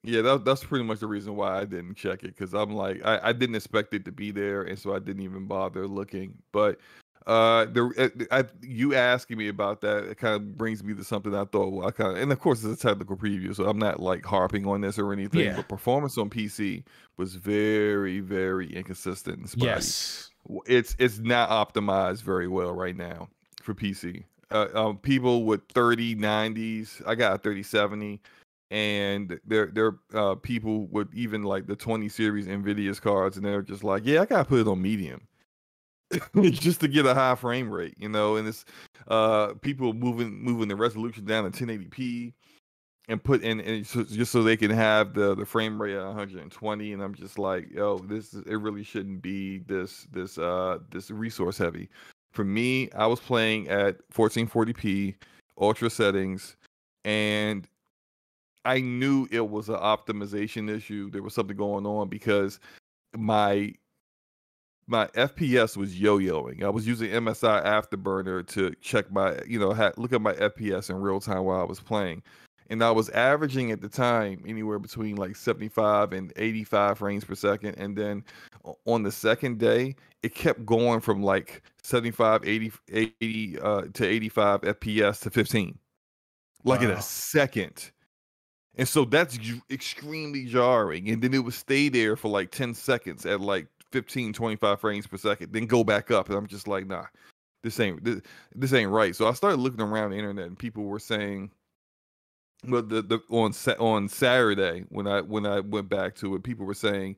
Yeah, that, that's pretty much the reason why I didn't check it because I'm like I, I didn't expect it to be there, and so I didn't even bother looking. But uh, the uh, I, you asking me about that it kind of brings me to something I thought well, I kind of, and of course it's a technical preview, so I'm not like harping on this or anything. Yeah. But performance on PC was very very inconsistent. Yes. It's it's not optimized very well right now for PC. Uh, um, people with 30 90s, I got a 3070, and there there uh people with even like the 20 series Nvidia's cards, and they're just like, yeah, I gotta put it on medium. just to get a high frame rate, you know, and it's uh people moving moving the resolution down to 1080p and put in and so, just so they can have the the frame rate at 120 and i'm just like yo this is it really shouldn't be this this uh this resource heavy. For me i was playing at 1440p ultra settings and i knew it was an optimization issue. There was something going on because my my fps was yo-yoing. I was using msi afterburner to check my you know ha- look at my fps in real time while i was playing and I was averaging at the time anywhere between like 75 and 85 frames per second. And then on the second day, it kept going from like 75, 80, 80 uh, to 85 FPS to 15, like in a second. And so that's extremely jarring. And then it would stay there for like 10 seconds at like 15, 25 frames per second, then go back up. And I'm just like, nah, this ain't this, this ain't right. So I started looking around the internet and people were saying, well, the, the on on Saturday when I when I went back to it, people were saying,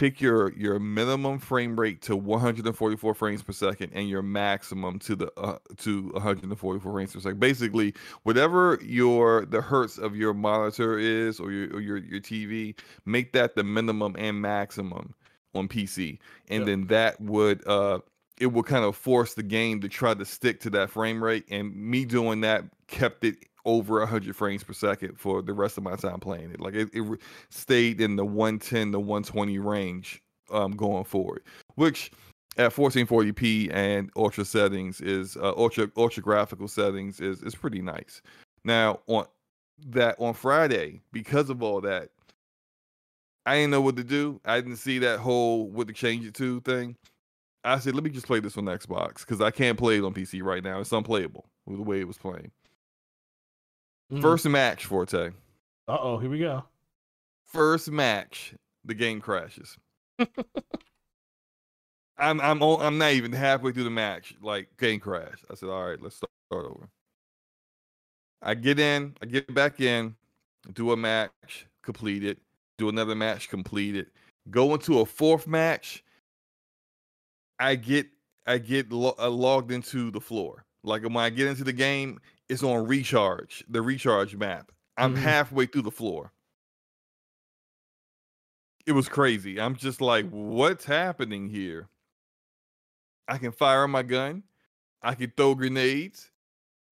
pick your your minimum frame rate to 144 frames per second and your maximum to the uh, to 144 frames per second. Basically, whatever your the hertz of your monitor is or your or your your TV, make that the minimum and maximum on PC, and then that would uh it would kind of force the game to try to stick to that frame rate. And me doing that kept it over 100 frames per second for the rest of my time playing it. Like it, it stayed in the 110 to 120 range um, going forward, which at 1440p and ultra settings is uh, ultra ultra graphical settings is is pretty nice. Now on that on Friday, because of all that, I didn't know what to do. I didn't see that whole what to change it to thing. I said, let me just play this on Xbox because I can't play it on PC right now. It's unplayable with the way it was playing. Mm. First match, Forte. Uh oh, here we go. First match, the game crashes. I'm I'm I'm not even halfway through the match. Like game crash. I said, all right, let's start over. I get in, I get back in, do a match, complete it, do another match, complete it, go into a fourth match. I get I get lo- uh, logged into the floor. Like when I get into the game, it's on recharge, the recharge map. I'm Mhm. halfway through the floor. It was crazy. I'm just like, what's happening here? I can fire my gun, I can throw grenades,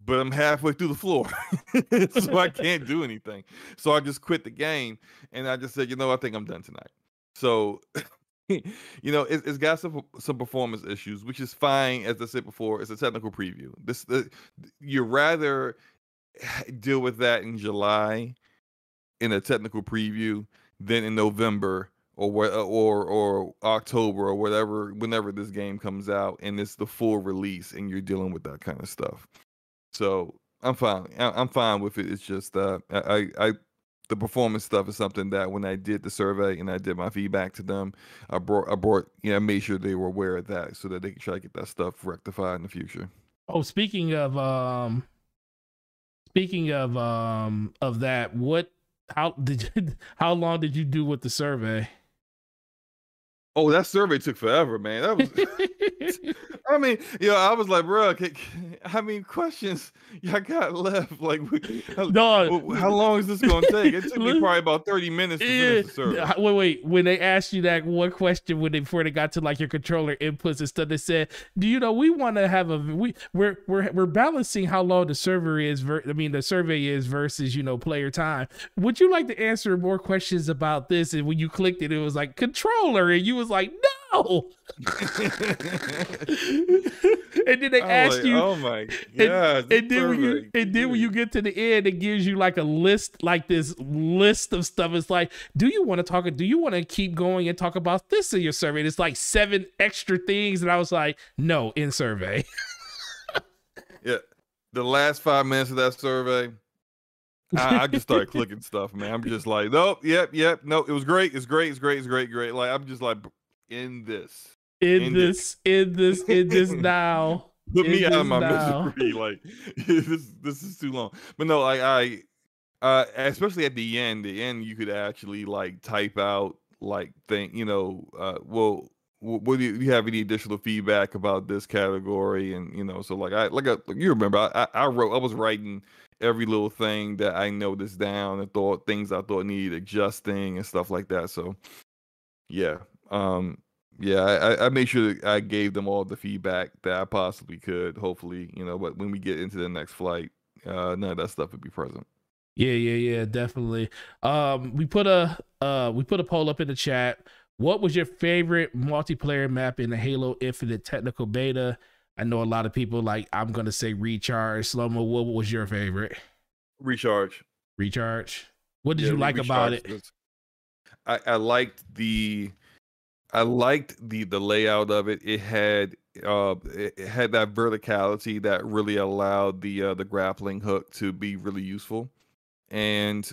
but I'm halfway through the floor. so I can't do anything. So I just quit the game and I just said, you know, I think I'm done tonight. So you know, it, it's got some some performance issues, which is fine. As I said before, it's a technical preview. This the, you rather deal with that in July in a technical preview than in November or or or October or whatever whenever this game comes out and it's the full release and you're dealing with that kind of stuff. So I'm fine. I'm fine with it. It's just uh, I I. The performance stuff is something that when I did the survey and I did my feedback to them, I brought I brought you know I made sure they were aware of that so that they could try to get that stuff rectified in the future. Oh, speaking of um speaking of um of that, what how did you how long did you do with the survey? Oh, that survey took forever, man. That was I mean, you know, I was like, bro, can, how many questions y'all got left? Like, how, no, how long is this going to take? It took me probably about 30 minutes to Yeah, finish the survey. wait, wait. When they asked you that one question, when they before they got to like your controller inputs and stuff, they said, "Do you know we want to have a we we're we're we're balancing how long the server is. Ver- I mean, the survey is versus you know player time. Would you like to answer more questions about this?" And when you clicked it, it was like controller, and you was like, "No." and then they I'm ask like, you, oh my and, god, and then when you and then when you get to the end, it gives you like a list, like this list of stuff. It's like, do you want to talk? Do you want to keep going and talk about this in your survey? And it's like seven extra things, and I was like, no, in survey. yeah, the last five minutes of that survey, I, I just started clicking stuff, man. I'm just like, nope, yep, yep, no, it was great, it's great, it's great, it's great, great. Like I'm just like in this, in, In this, in this, in this now. put In me out of my now. misery. Like this, this is too long. But no, like I, uh, especially at the end, the end you could actually like type out like think, you know, uh, well. wh- What do you, do you have any additional feedback about this category? And you know, so like I like, I, like you remember, I, I I wrote, I was writing every little thing that I noticed down and thought things I thought needed adjusting and stuff like that. So yeah, um, yeah, I, I- made sure that I gave them all the feedback that I possibly could. Hopefully, you know, but when we get into the next flight, uh, none of that stuff would be present. Yeah, yeah, yeah, definitely. Um, we put a uh, we put a poll up in the chat. What was your favorite multiplayer map in the Halo Infinite technical beta? I know a lot of people like. I'm gonna say Recharge. Slow mo. What was your favorite? Recharge. Recharge. What did Yeah, you like about it? I, I liked the I liked the the layout of it. It had uh it had that verticality that really allowed the uh the grappling hook to be really useful. And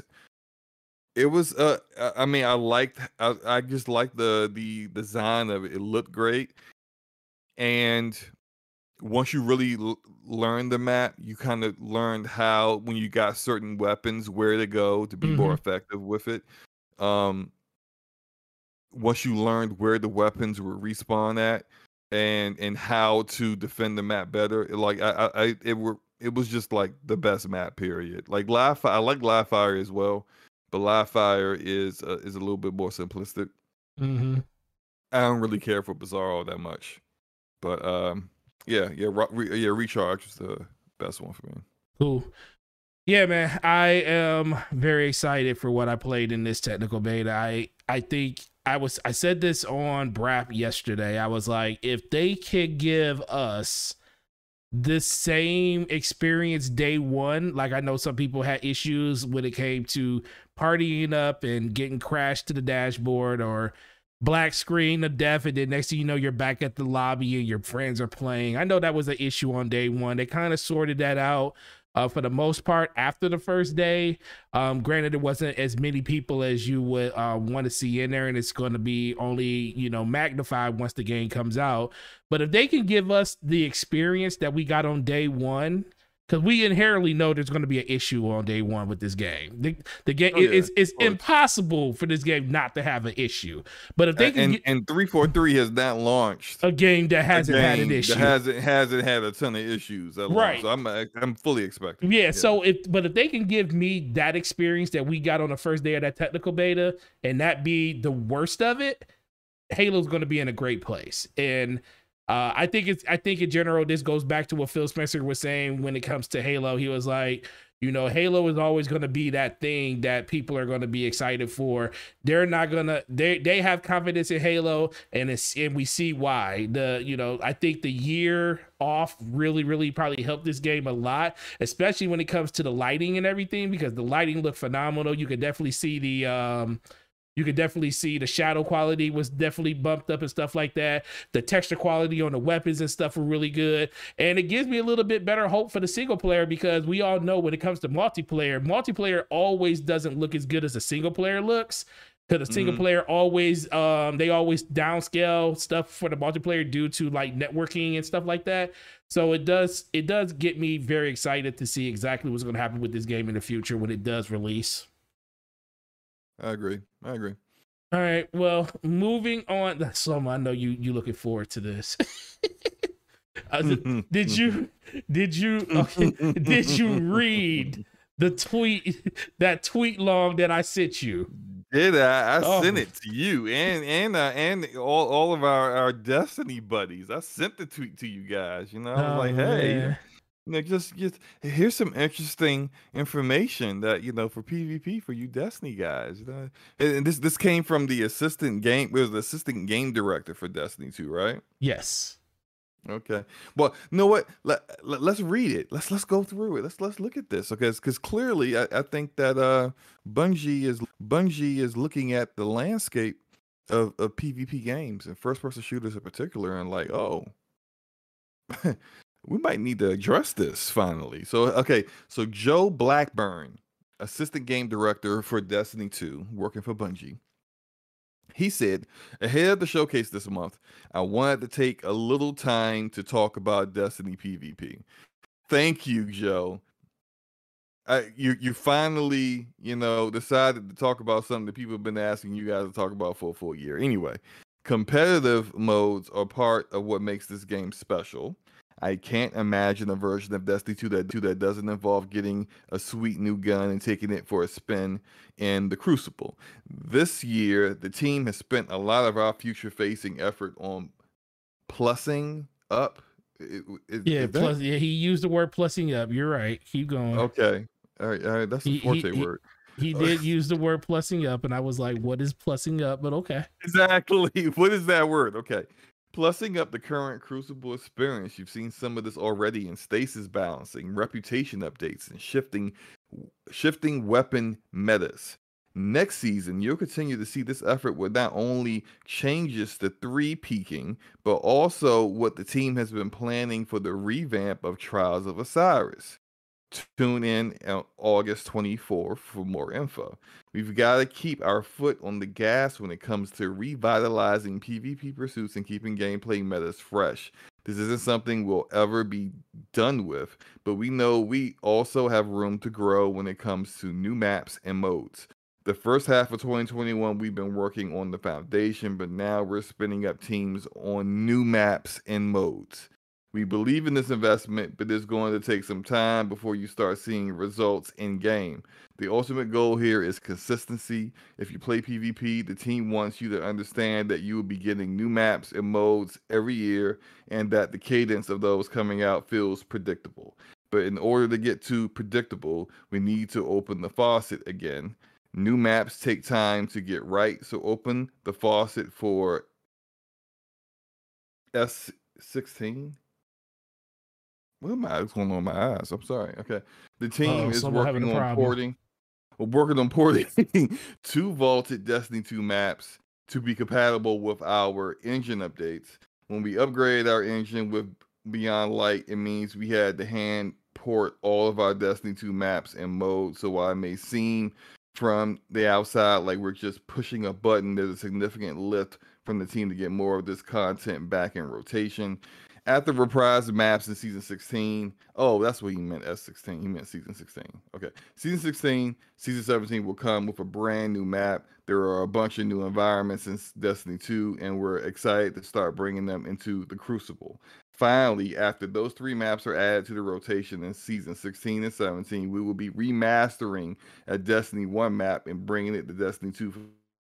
it was uh I- I mean I liked I, I just liked the the design of it. It looked great. And once you really l- learn the map, you kind of learned how when you got certain weapons where to go to be more effective with it. Um once you learned where the weapons were respawn at and and how to defend the map better, it, like I, I, I it were it was just like the best map period. Like live I like live fire as well, but live fire is uh, is a little bit more simplistic. Mm-hmm. I don't really care for Bizarro that much, but um, yeah, yeah, re- yeah, recharge was the best one for me. Cool. Yeah, man. I am very excited for what I played in this technical beta. I I think I was I said this on Brap yesterday. I was like, if they could give us the same experience day one, like I know some people had issues when it came to partying up and getting crashed to the dashboard or black screen of death and then next thing you know you're back at the lobby and your friends are playing i know that was an issue on day one they kind of sorted that out uh, for the most part after the first day um, granted it wasn't as many people as you would uh, want to see in there and it's going to be only you know magnified once the game comes out. But if they can give us the experience that we got on day one because we inherently know there's going to be an issue on day one with this game. The, the game Oh, yeah, it's, it's impossible for this game not to have an issue. But if they can and get and three four three has not launched. a game that hasn't had an issue, hasn't hasn't had a ton of issues. Right. So I'm uh, I'm fully expecting. Yeah, so if but if they can give me that experience that we got on the first day of that technical beta and that be the worst of it, Halo's going to be in a great place. And uh, I think it's I think in general this goes back to what Phil Spencer was saying when it comes to Halo. He was like, you know, Halo is always going to be that thing that people are going to be excited for. They're not gonna they they have confidence in Halo, and it's and we see why. The you know I think the year off really really probably helped this game a lot, especially when it comes to the lighting and everything because the lighting looked phenomenal. You could definitely see the um you could definitely see the shadow quality was definitely bumped up and stuff like that. The texture quality on the weapons and stuff were really good. And it gives me a little bit better hope for the single player because we all know when it comes to multiplayer, multiplayer always doesn't look as good as a single player looks. Because the single Mhm. player always um they always downscale stuff for the multiplayer due to like networking and stuff like that. So it does it does get me very excited to see exactly what's gonna happen with this game in the future when it does release. I agree. I agree. All right. Well, moving on. That's some. I know you you looking forward to this. I did you did you okay, did you read the tweet that tweet long that I sent you? Did I? I Oh. sent it to you and and uh, and all, all of our, our Destiny buddies. I sent the tweet to you guys. You know, I was like, hey, man. Know, just just here's some interesting information that you know for PvP for you Destiny guys. You know, and, and this this came from the assistant game. It was the assistant game director for Destiny 2, right? Yes. Okay. Well, you know what? Let, let us read it. Let's let's go through it. Let's let's look at this. Okay, because clearly I, I think that uh Bungie is Bungie is looking at the landscape of, of PvP games and first person shooters in particular, and like, oh, we might need to address this finally. So okay, so Joe Blackburn, assistant game director for Destiny 2, working for Bungie. He said, ahead of the showcase this month, I wanted to take a little time to talk about Destiny PvP. Thank you, Joe. I, you you finally you know decided to talk about something that people have been asking you guys to talk about for a full year. Anyway, competitive modes are part of what makes this game special. I can't imagine a version of Destiny 2 that, 2 that doesn't involve getting a sweet new gun and taking it for a spin in the Crucible. This year, the team has spent a lot of our future facing effort on plussing up. yeah, plus, yeah, he used the word plussing up. You're right. Keep going. Okay. All right. All right. That's the forte he, word. He, he did use the word plussing up, and I was like, what is plussing up? But okay. Exactly. What is that word? Okay. Plussing up the current Crucible experience, you've seen some of this already in stasis balancing, reputation updates, and shifting shifting weapon metas. Next season, you'll continue to see this effort with not only changes to three peeking, but also what the team has been planning for the revamp of Trials of Osiris. Tune in on August 24th for more info. We've got to keep our foot on the gas when it comes to revitalizing PvP pursuits and keeping gameplay metas fresh. This isn't something we'll ever be done with, but we know we also have room to grow when it comes to new maps and modes. The first half of 2021, we've been working on the foundation, but now we're spinning up teams on new maps and modes. We believe in this investment, but it's going to take some time before you start seeing results in game. The ultimate goal here is consistency. If you play PvP, the team wants you to understand that you will be getting new maps and modes every year and that the cadence of those coming out feels predictable. But in order to get to predictable, we need to open the faucet again. New maps take time to get right, so open the faucet for S16 what am I? What's going on with my eyes? I'm sorry. Okay. The team Uh-oh, is working on porting. We're working on porting two vaulted Destiny 2 maps to be compatible with our engine updates. When we upgrade our engine with Beyond Light, it means we had to hand port all of our Destiny 2 maps and modes. So while it may seem from the outside like we're just pushing a button, there's a significant lift from the team to get more of this content back in rotation. After reprised maps in season 16. Oh, that's what he meant S16. He meant season 16. Okay. Season 16, season 17 will come with a brand new map. There are a bunch of new environments in Destiny 2, and we're excited to start bringing them into the Crucible. Finally, after those three maps are added to the rotation in season 16 and 17, we will be remastering a Destiny 1 map and bringing it to Destiny 2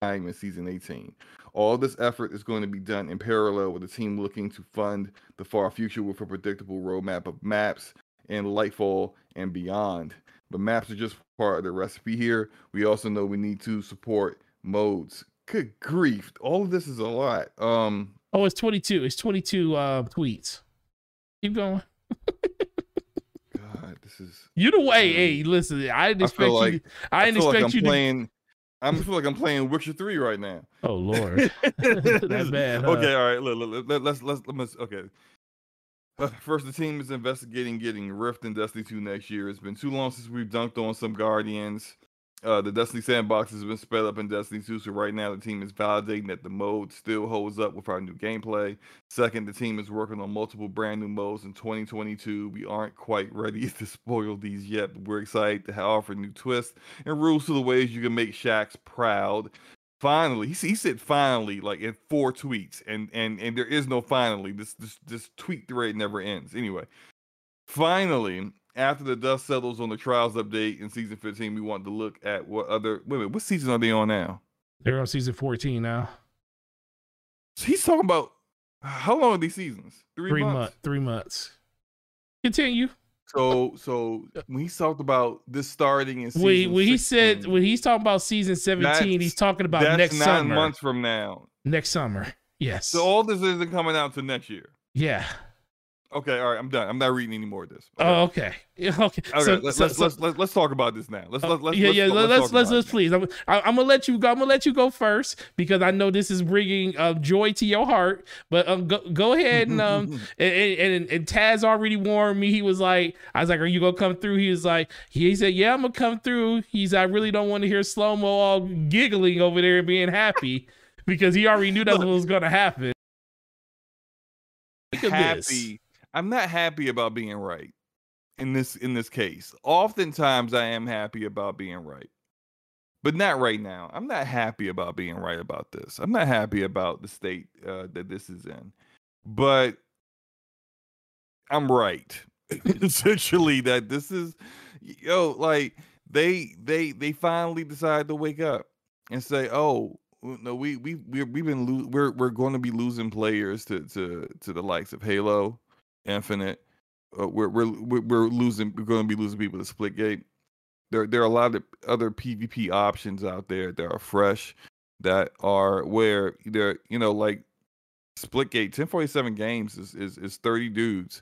time in season 18. All this effort is going to be done in parallel with the team looking to fund the far future with a predictable roadmap of maps and Lightfall and beyond. But maps are just part of the recipe here. We also know we need to support modes. Good grief. All of this is a lot. Um Oh, it's 22. It's 22 uh, tweets. Keep going. God, this is you the way. Hey, listen, I didn't expect I like, you. I didn't I expect like you playing, to I feel like I'm playing Witcher Three right now. Oh Lord, that's bad. Huh? Okay, all right. Look, look, let, let's let's let's okay. Uh, first, the team is investigating getting Rift and Destiny 2 next year. It's been too long since we've dunked on some Guardians. Uh, the Destiny sandbox has been sped up in Destiny 2, so right now the team is validating that the mode still holds up with our new gameplay. Second, the team is working on multiple brand new modes in 2022. We aren't quite ready to spoil these yet, but we're excited to offer new twists and rules to the ways you can make Shaxx proud. Finally, he, he said finally like in four tweets, and and and there is no finally. This this this tweet thread never ends. Anyway, finally, after the dust settles on the trials update in season 15, we want to look at what other women. what season are they on now? They're on season 14 now. So he's talking about how long are these seasons? Three, three months. Month, three months. Continue. So so when he talked about this starting in when, season when he said when he's talking about season 17, he's talking about that's next nine summer. months from now. Next summer. Yes. So all this isn't coming out to next year. yeah. Okay, all right, I'm done. I'm not reading any more of this. Okay. Oh, okay. Yeah, Okay. Okay, So- let's, so- let's, so- let's, let's let's talk about this now. Let's, Uh, let's, let's yeah, yeah. let's, Let's let's let's, about let's it. please. I'm, I, I'm gonna let you go. I'm gonna let you go first because I know this is bringing uh, joy to your heart. But um, go go ahead and um and, and and Taz already warned me. He was like, I was like, "Are you gonna come through?" He was like, he said, "Yeah, I'm gonna come through." He's, I really don't want to hear slow mo all giggling over there and being happy because he already knew what was gonna happen. Look at this. happy. I'm not happy about being right in this in this case. Oftentimes I am happy about being right. But not right now. I'm not happy about being right about this. I'm not happy about the state uh, that this is in. But I'm right. Essentially that this is yo like they they they finally decide to wake up and say, "Oh, no, we we we we've been lo- we're we're going to be losing players to to to the likes of Halo, Infinite. Uh, we're we're we're losing. We're going to be losing people to Splitgate. There there are a lot of other PvP options out there that are fresh, that are where they're you know like Splitgate 1047 games is is is 30 dudes,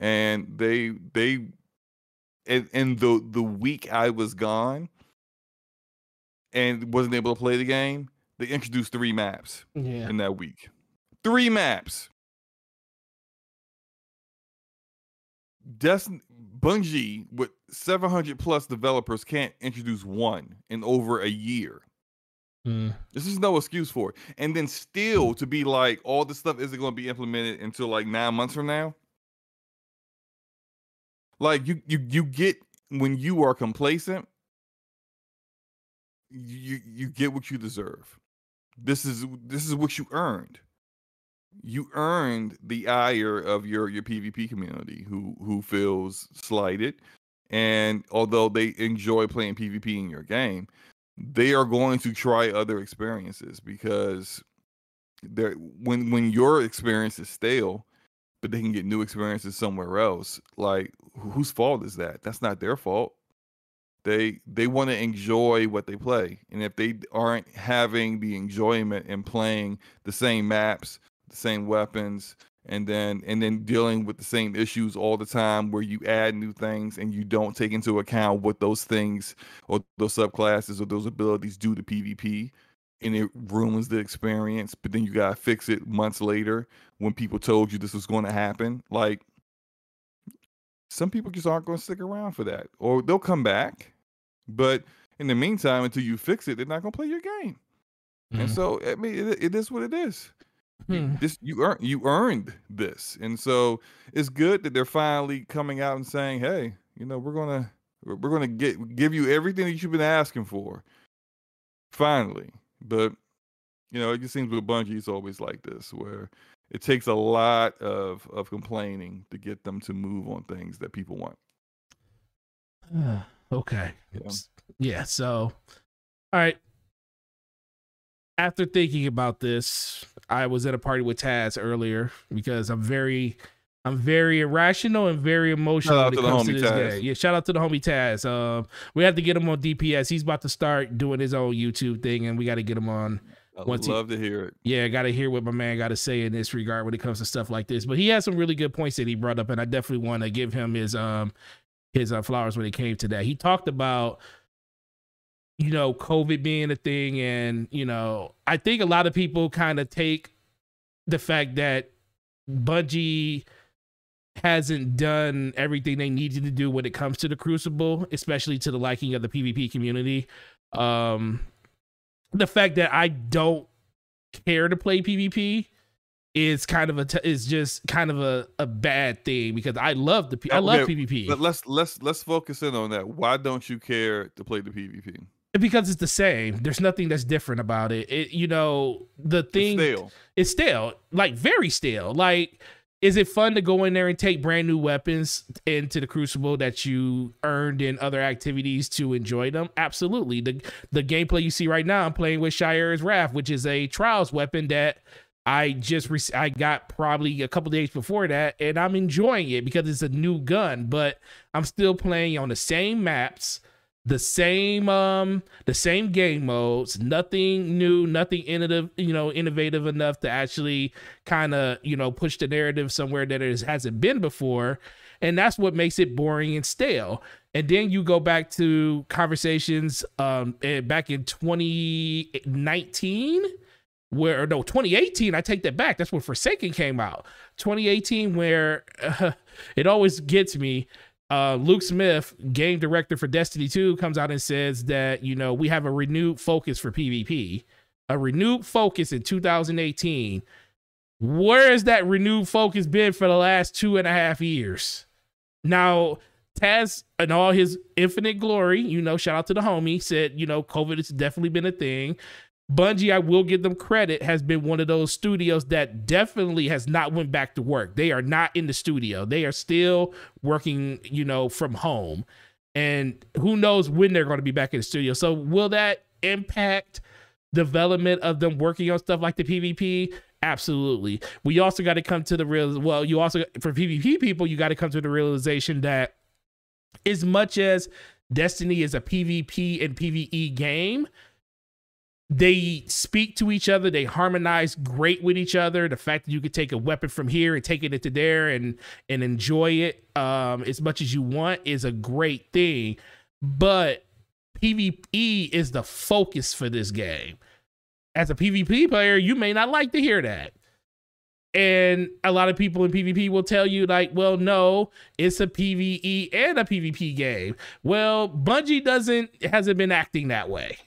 and they they and, and the the week I was gone and wasn't able to play the game, they introduced three maps Yeah. in that week. Three maps. Destiny Bungie with 700 plus developers can't introduce one in over a year. Mm. This is no excuse for it. And then still to be like all this stuff isn't going to be implemented until like nine months from now. Like you you you get when you are complacent, you you get what you deserve. This is this is what you earned. You earned the ire of your your PvP community who who feels slighted. And although they enjoy playing PvP in your game, they are going to try other experiences because they're when when your experience is stale, but they can get new experiences somewhere else. Like wh- whose fault is that? That's not their fault. They they want to enjoy what they play, and if they aren't having the enjoyment in playing the same maps, the same weapons, and then and then dealing with the same issues all the time, where you add new things and you don't take into account what those things or those subclasses or those abilities do to PvP, and it ruins the experience. But then you gotta fix it months later when people told you this was going to happen. Like some people just aren't going to stick around for that, or they'll come back. But in the meantime, until you fix it, they're not going to play your game. And Mhm. so, I mean, it, it is what it is. You- Hmm. This you earned you earned this, and so it's good that they're finally coming out and saying, "Hey, you know, we're gonna we're gonna get give you everything that you've been asking for." Finally, but you know, it just seems with Bungie, it's always like this, where it takes a lot of of complaining to get them to move on things that people want. okay. Yeah. Yeah. So, all right. After thinking about this, I was at a party with Taz earlier because I'm very, I'm very irrational and very emotional Shout out when it to the comes to homie this Taz. game. Yeah, shout out to the homie Taz. Um, we have to get him on DPS. He's about to start doing his own YouTube thing, and we got to get him on I Once he- love to hear it. yeah, got to hear what my man got to say in this regard when it comes to stuff like this. But he has some really good points that he brought up, and I definitely want to give him his um his uh, flowers when it came to that. He talked about you know COVID being a thing, and you know I think a lot of people kind of take the fact that Bungie hasn't done everything they needed to do when it comes to the Crucible, especially to the liking of the PvP community. Um, the fact that I don't care to play PvP is kind of a t- is just kind of a, a bad thing because I love the P- I love Okay, PvP But let's let's let's focus in on that. Why don't you care to play the PvP? Because it's the same. There's nothing that's different about it. It you know the It's thing stale. it's stale, like very stale. Like, is it fun to go in there and take brand new weapons into the Crucible that you earned in other activities to enjoy them? Absolutely. The the gameplay you see right now, I'm playing with Shayura's Wrath, which is a Trials weapon that I just I got probably a couple days before that, and I'm enjoying it because it's a new gun. But I'm still playing on the same maps, the same um the same game modes. Nothing new, nothing innovative, you know, innovative enough to actually kind of you know push the narrative somewhere that it hasn't been before, and that's what makes it boring and stale. And then you go back to conversations um eh, back in 2019 where no 2018 i take that back that's when forsaken came out 2018 where uh, it always gets me uh, luke smith game director for destiny 2 comes out and says that you know we have a renewed focus for pvp a renewed focus in 2018 where has that renewed focus been for the last two and a half years now Taz, in all his infinite glory, you know, shout out to the homie, said, you know, COVID has definitely been a thing. Bungie, I will give them credit, has been one of those studios that definitely has not went back to work. They are not in the studio. They are still working, you know, from home. And who knows when they're going to be back in the studio. So will that impact development of them working on stuff like the PvP? Absolutely. We also got to come to the real well, you also for PvP people, you got to come to the realization that as much as Destiny is a PvP and PvE game, they speak to each other they harmonize great with each other. The fact that you could take a weapon from here and take it into there and and enjoy it um as much as you want is a great thing. But pvp is the focus for this game. As a pvp player you may not like to hear that. And a lot of people in PvP will tell you, like, well, no, it's a PvE and a PvP game. Well, Bungie doesn't hasn't been acting that way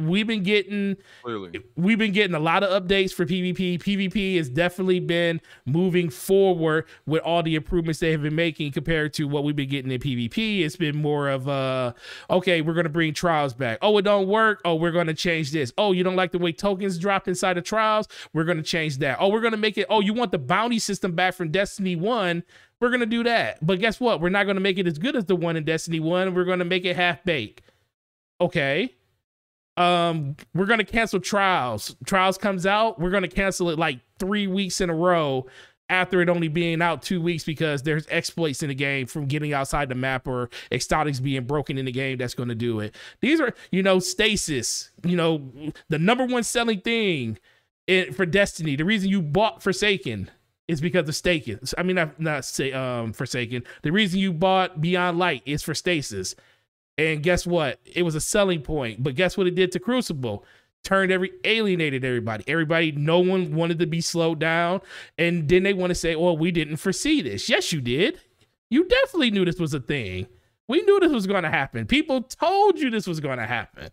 we've been getting Clearly. we've been getting a lot of updates for PvP. PvP has definitely been moving forward with all the improvements they have been making compared to what we've been getting in PvP. It's been more of uh okay, we're gonna bring trials back. Oh, it don't work. Oh, we're gonna change this. Oh, you don't like the way tokens drop inside of trials? We're gonna change that. Oh, we're gonna make it. Oh, you want the bounty system back from Destiny One? We're gonna do that. But guess what? We're not gonna make it as good as the one in Destiny One. We're gonna make it half baked. Okay um we're gonna cancel trials. Trials comes out we're gonna cancel it like three weeks in a row after it only being out two weeks because there's exploits in the game from getting outside the map or exotics being broken in the game that's going to do it. These are you know stasis you know the number one selling thing in, for destiny the reason you bought forsaken is because of stasis i mean not, not say um forsaken. The reason you bought beyond light is for stasis and guess what? It was a selling point. But guess what it did to Crucible? Turned every alienated everybody. Everybody, no one wanted to be slowed down. And then they want to say, well, we didn't foresee this. Yes, you did. You definitely knew this was a thing. We knew this was going to happen. People told you this was going to happen.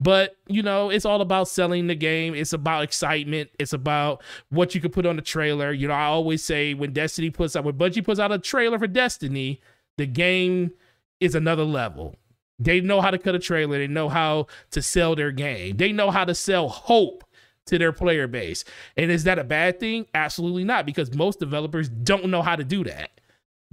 But, you know, it's all about selling the game. It's about excitement. It's about what you can put on the trailer. You know, I always say when Destiny puts out, when Bungie puts out a trailer for Destiny, the game is another level they know how to cut a trailer. They know how to sell their game. They know how to sell hope to their player base. And is that a bad thing? Absolutely not, because most developers don't know how to do that.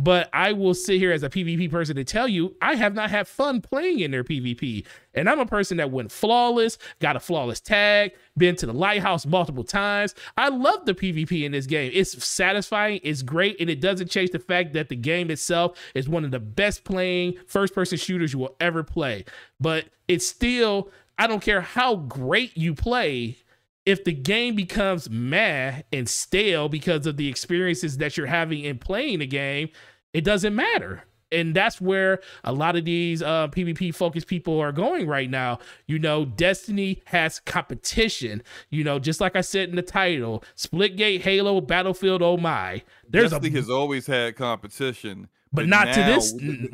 But I will sit here as a PvP person to tell you, I have not had fun playing in their PvP. And I'm a person that went flawless, got a flawless tag, been to the lighthouse multiple times. I love the PvP in this game. It's satisfying, it's great, and it doesn't change the fact that the game itself is one of the best playing first person shooters you will ever play. But it's still, I don't care how great you play, if the game becomes meh and stale because of the experiences that you're having in playing the game, it doesn't matter. And that's where a lot of these uh, PvP focused people are going right now. You know, Destiny has competition. You know, just like I said in the title, Splitgate, Halo, Battlefield. Oh my! There's Destiny a, has always had competition, but, but not now, to this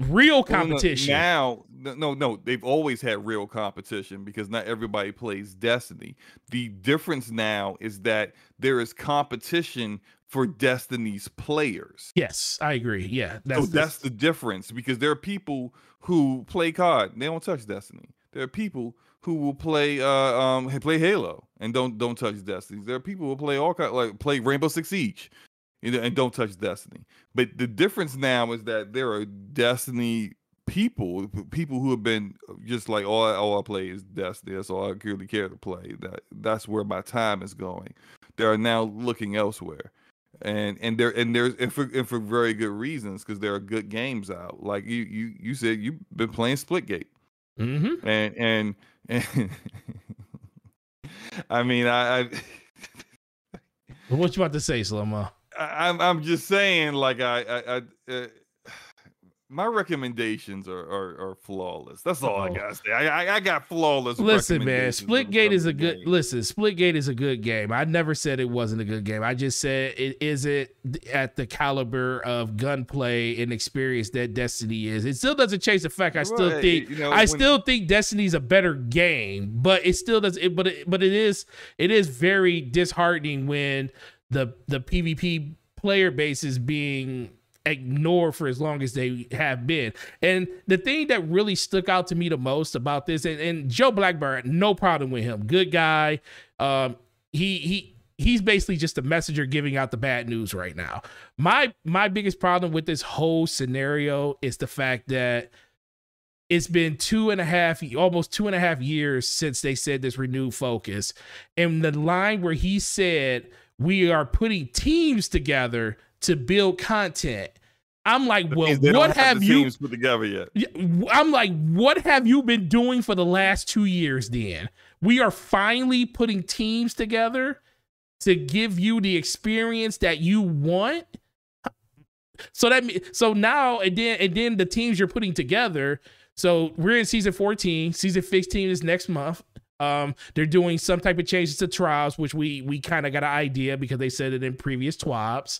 real competition. Now, no, no, they've always had real competition because not everybody plays Destiny. The difference now is that there is competition for Destiny's players. Yes, I agree. Yeah, that's so that's the difference because there are people who play COD, they don't touch Destiny. There are people who will play uh um play Halo and don't don't touch Destiny. There are people who play all kind like play Rainbow Six Siege and don't touch Destiny. But the difference now is that there are Destiny people, people who have been just like all all I play is Destiny. That's all I really care to play. That that's where my time is going. they are now looking elsewhere. And and there and there's and for and for very good reasons because there are good games out. Like you you you said you've been playing Splitgate. Mm-hmm. And and and I mean I, I what you about to say, Slomo? I'm I'm just saying, like I I, I uh, my recommendations are, are, are flawless. That's all I Oh. gotta say. I I, I got flawless. Listen, man, Splitgate is a good listen. Splitgate is a good game. I never said it wasn't a good game. I just said it isn't at the caliber of gunplay and experience that Destiny is. It still doesn't change the fact I still Right, think you know, I when- still think Destiny's a better game, but it still does. It, but it, but it is it is very disheartening when the the PvP player base is being ignored for as long as they have been. And the thing that really stuck out to me the most about this, and, and Joe Blackburn, no problem with him, good guy. Um, he he he's basically just a messenger giving out the bad news right now. My my biggest problem with this whole scenario is the fact that it's been two and a half, almost two and a half years since they said this renewed focus. And the line where he said, We are putting teams together to build content. I'm like, well, means they don't what have the you put together yet? I'm like, what have you been doing for the last two years, Dan? We are finally putting teams together to give you the experience that you want. So that me- so now and then and then the teams you're putting together. So we're in season 14. Season 15 is next month. Um, they're doing some type of changes to trials, which we we kind of got an idea because they said it in previous TWABs.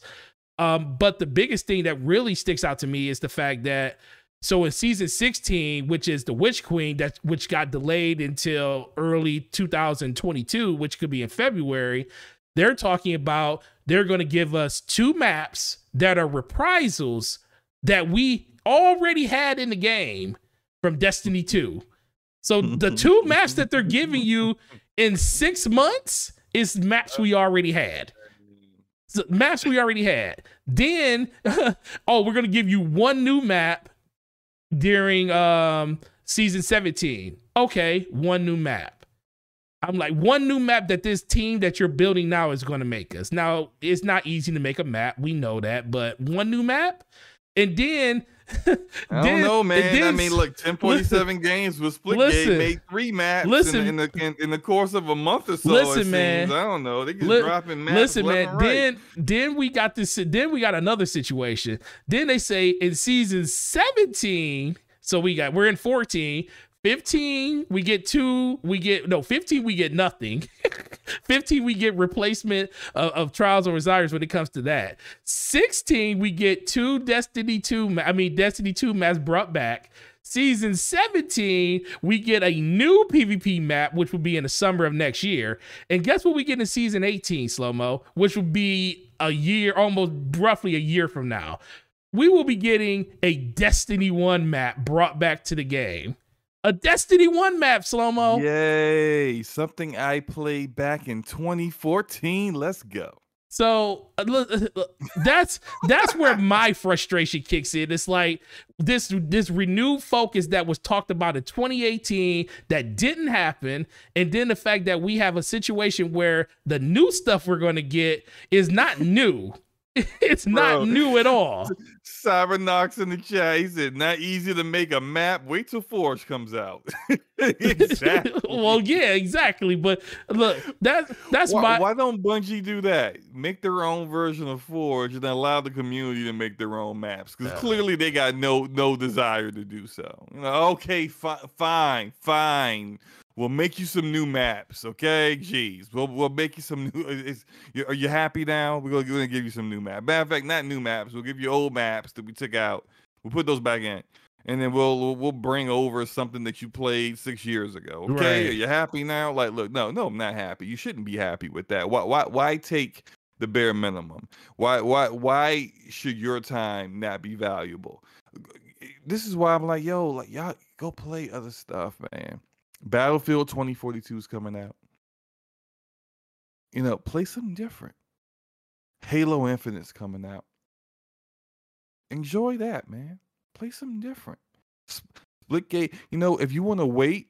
Um, but the biggest thing that really sticks out to me is the fact that so in season 16, which is the Witch Queen, that which got delayed until early 2022, which could be in February, they're talking about they're going to give us two maps that are reprisals that we already had in the game from Destiny 2. So the two maps that they're giving you in six months is maps we already had. So maps we already had. Then, oh, we're gonna give you one new map during um season 17. Okay, one new map. I'm like, one new map that this team that you're building now is gonna make us. Now, it's not easy to make a map, we know that, but one new map, and then I don't know, man. I mean, look, 1047 games with Splitgate Listen. made three maps Listen. in, the, in the in, the course of a month or so. Listen, it seems. man. I don't know. They just Li- dropping maps. Listen, man. right. Then, then we got this. Then we got another situation. Then they say in season seventeen. So we got we're in fourteen. 15 we get two we get no 15 we get nothing. 15 we get replacement of, of trials and desires when it comes to that. 16 we get two destiny 2 i mean destiny 2 maps brought back. Season 17 we get a new pvp map which will be in the summer of next year. And guess what we get in season 18 slow mo which will be a year almost roughly a year from now. We will be getting a destiny 1 map brought back to the game a destiny 1 map slow mo Yay! Something I played back in 2014. Let's go. So uh, uh, look, that's that's where my frustration kicks in. It's like this this renewed focus that was talked about in 2018 that didn't happen, and then the fact that we have a situation where the new stuff we're going to get is not new. It's not new at all. Cybernox in the chat. He said, "Not easy to make a map. Wait till Forge comes out." exactly. well, yeah, exactly. But look, that that's why, my why don't Bungie do that? Make their own version of Forge and allow the community to make their own maps. Because clearly they got no no desire to do so. You know, okay, fi- fine, fine. We'll make you some new maps, okay? Jeez, we'll we'll make you some new. Is, are you happy now? We're gonna, we're gonna give you some new maps. Matter of fact, not new maps. We'll give you old maps that we took out. We'll put those back in, and then we'll we'll, bring over something that you played six years ago. Okay, Right. are you happy now? Like, look, no, no, I'm not happy. You shouldn't be happy with that. Why why why take the bare minimum? Why why why should your time not be valuable? This is why I'm like, yo, like y'all go play other stuff, man. Battlefield 2042 is coming out. You know, play something different. Halo Infinite's coming out. Enjoy that, man. Play something different. Splitgate, you know, if you want to wait,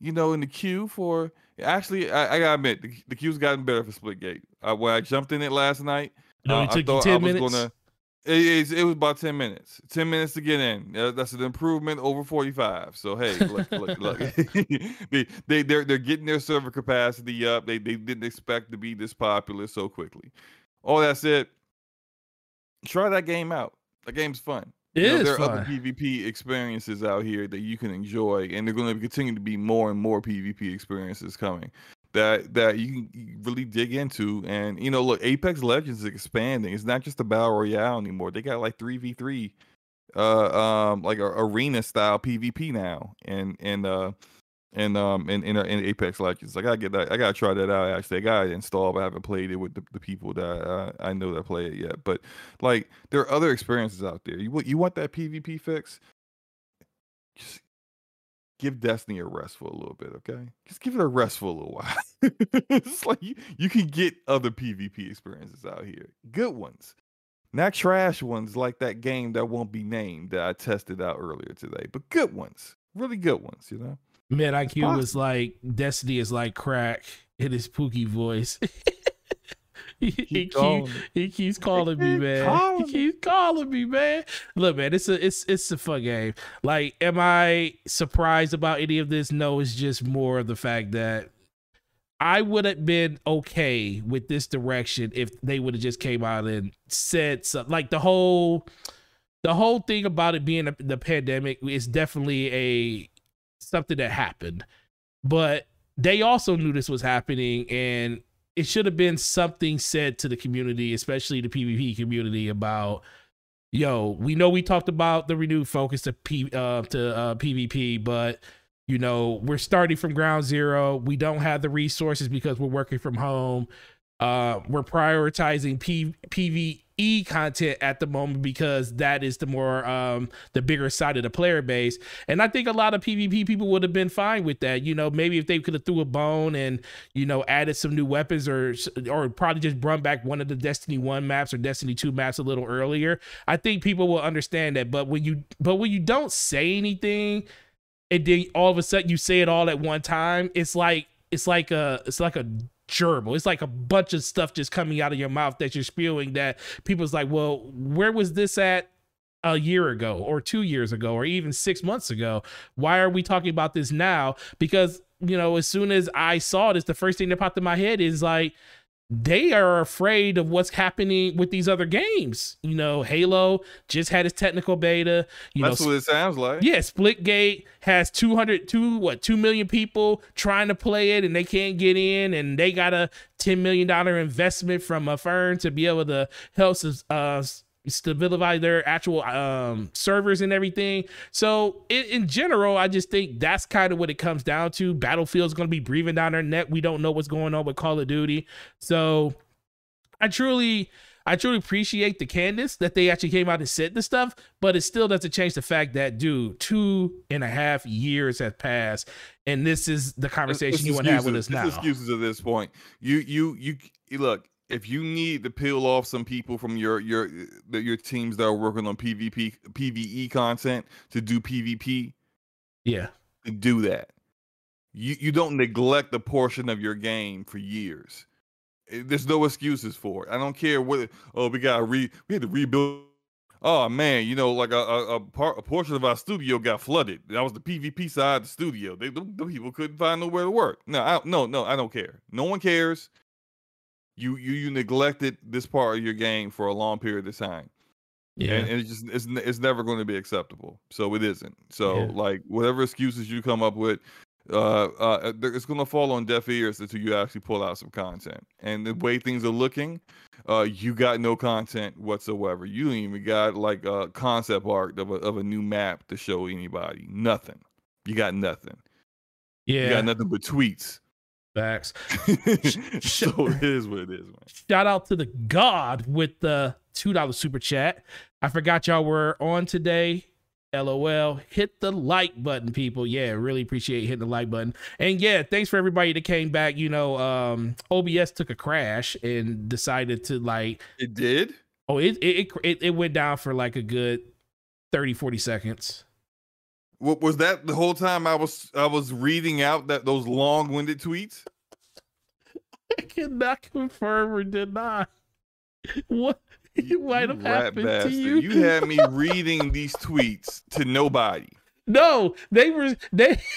you know, in the queue for Actually, I, I gotta admit, the, the queue's gotten better for Splitgate. Uh, when I jumped in it last night, It uh, I thought I was minutes. gonna. It, it, it was about ten minutes. Ten minutes to get in. That's an improvement over forty-five. So hey, look, look, look. they they they're they're getting their server capacity up. They they didn't expect to be this popular so quickly. All that said, try that game out. That game's fun. It You know, is there are fun. other PvP experiences out here that you can enjoy, and they're going to continue to be more and more PvP experiences coming that that you can really dig into. And you know, look, Apex Legends is expanding. It's not just a battle royale anymore. They got like three v three, uh, um, like a arena style PvP now, and and uh. And um in, in in Apex Legends, I gotta get that. I gotta try that out. Actually, I gotta install, but I haven't played it with the, the people that uh, I know that play it yet. But like, there are other experiences out there. You you want that PvP fix? Just give Destiny a rest for a little bit, okay? Just give it a rest for a little while. it's like you, you can get other PvP experiences out here, good ones, not trash ones like that game that won't be named that I tested out earlier today, but good ones, really good ones, you know. Mid IQ was like Destiny is like crack in his pooky voice. he, keep- he keeps calling me, man. calling he keeps calling me, man. Look, man, it's a it's it's a fun game. Like, am I surprised about any of this? No, it's just more of the fact that I would have been okay with this direction if they would have just came out and said something. Like the whole the whole thing about it being a, the pandemic is definitely a something that happened, but they also knew this was happening, and it should have been something said to the community, especially the PvP community, about yo. We know we talked about the renewed focus to P uh, to uh, PvP, but you know we're starting from ground zero. We don't have the resources because we're working from home. Uh, we're prioritizing P- PVE content at the moment because that is the more um the bigger side of the player base. And I think a lot of PvP people would have been fine with that. You know, maybe if they could have threw a bone and you know added some new weapons or or probably just brought back one of the Destiny 1 maps or Destiny 2 maps a little earlier, I think people will understand that. But when you but when you don't say anything and then all of a sudden you say it all at one time, it's like it's like a it's like a gerbil. It's like a bunch of stuff just coming out of your mouth that you're spewing that people's like, well, where was this at a year ago or two years ago or even six months ago? Why are we talking about this now? Because, you know, as soon as I saw this, the first thing that popped in my head is like, they are afraid of what's happening with these other games. You know, Halo just had its technical beta. You That's know, what it sounds like. yeah, Splitgate has 200, two, what, 2 million people trying to play it and they can't get in and they got a $10 million investment from a firm to be able to help uh, stabilize their actual um, servers and everything. So, in, in general, I just think that's kind of what it comes down to. Battlefield's going to be breathing down their neck. We don't know what's going on with Call of Duty. So, I truly. I truly appreciate the candidness that they actually came out and said this stuff, but it still doesn't change the fact that, dude, two and a half years have passed, and this is the conversation you want to have with us now. Excuses at this point. You you you- look. If you need to peel off some people from your your your teams that are working on PvP PVE content to do PvP, Yeah, do that. You you don't neglect the portion of your game for years. Eh, There's no excuses for it. I don't care what. Oh, we got re we had to rebuild. Oh man, you know, like a a, a part a portion of our studio got flooded. That was the PvP side of the studio. They the, the people couldn't find nowhere to work. No, I, no, no, I don't care. No one cares. You you you neglected this part of your game for a long period of time. Yeah, and, and it's just it's, it's never going to be acceptable so it isn't. So Yeah. like whatever excuses you come up with uh uh it's going to fall on deaf ears until you actually pull out some content. And the way things are looking uh you got no content whatsoever. You even got like a concept art of a, of a new map to show anybody. Nothing. You got nothing. Yeah. you got nothing but tweets Facts. so it is what it is man Shout out to the God with the two dollar super chat. I forgot y'all were on today. LOL. Hit the like button, people. Yeah, really appreciate hitting the like button. And yeah, thanks for everybody that came back. You know, um, OBS took a crash and decided to like, it did oh, it it it, it went down for like a good 30, 40 seconds. What was that the whole time I was I was reading out that those long-winded tweets? I cannot confirm or deny. What You- might have happened to you. You had me reading these tweets to nobody. No, they were they.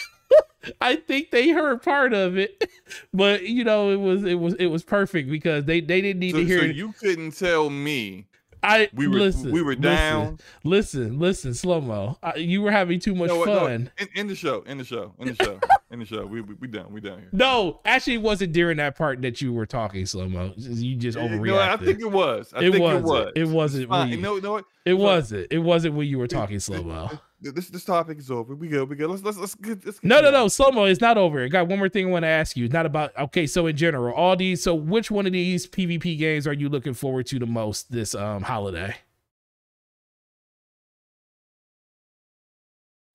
I think they heard part of it, but you know it was it was it was perfect because they they didn't need So, to hear. It. So you couldn't tell me I we were listen, we were listen, down. Listen, listen, slow mo. You were having too much No, what- no, fun. in, in the show, in the show, in the show, in the show. We we, we done, we done here. No, actually, it wasn't during that part that you were talking slow mo. You just overreacted. No, I think it was. I it think wasn't. it was. It wasn't. when you- No, no, what? it wasn't. It wasn't when you were talking slow mo. This this topic is over. We go. We go. Let's let's let's get. Let's get No, no, no. Slow mo. It's not over. I got one more thing I want to ask you. It's not about. Okay, so in general, all these. So which one of these PvP games are you looking forward to the most this um holiday?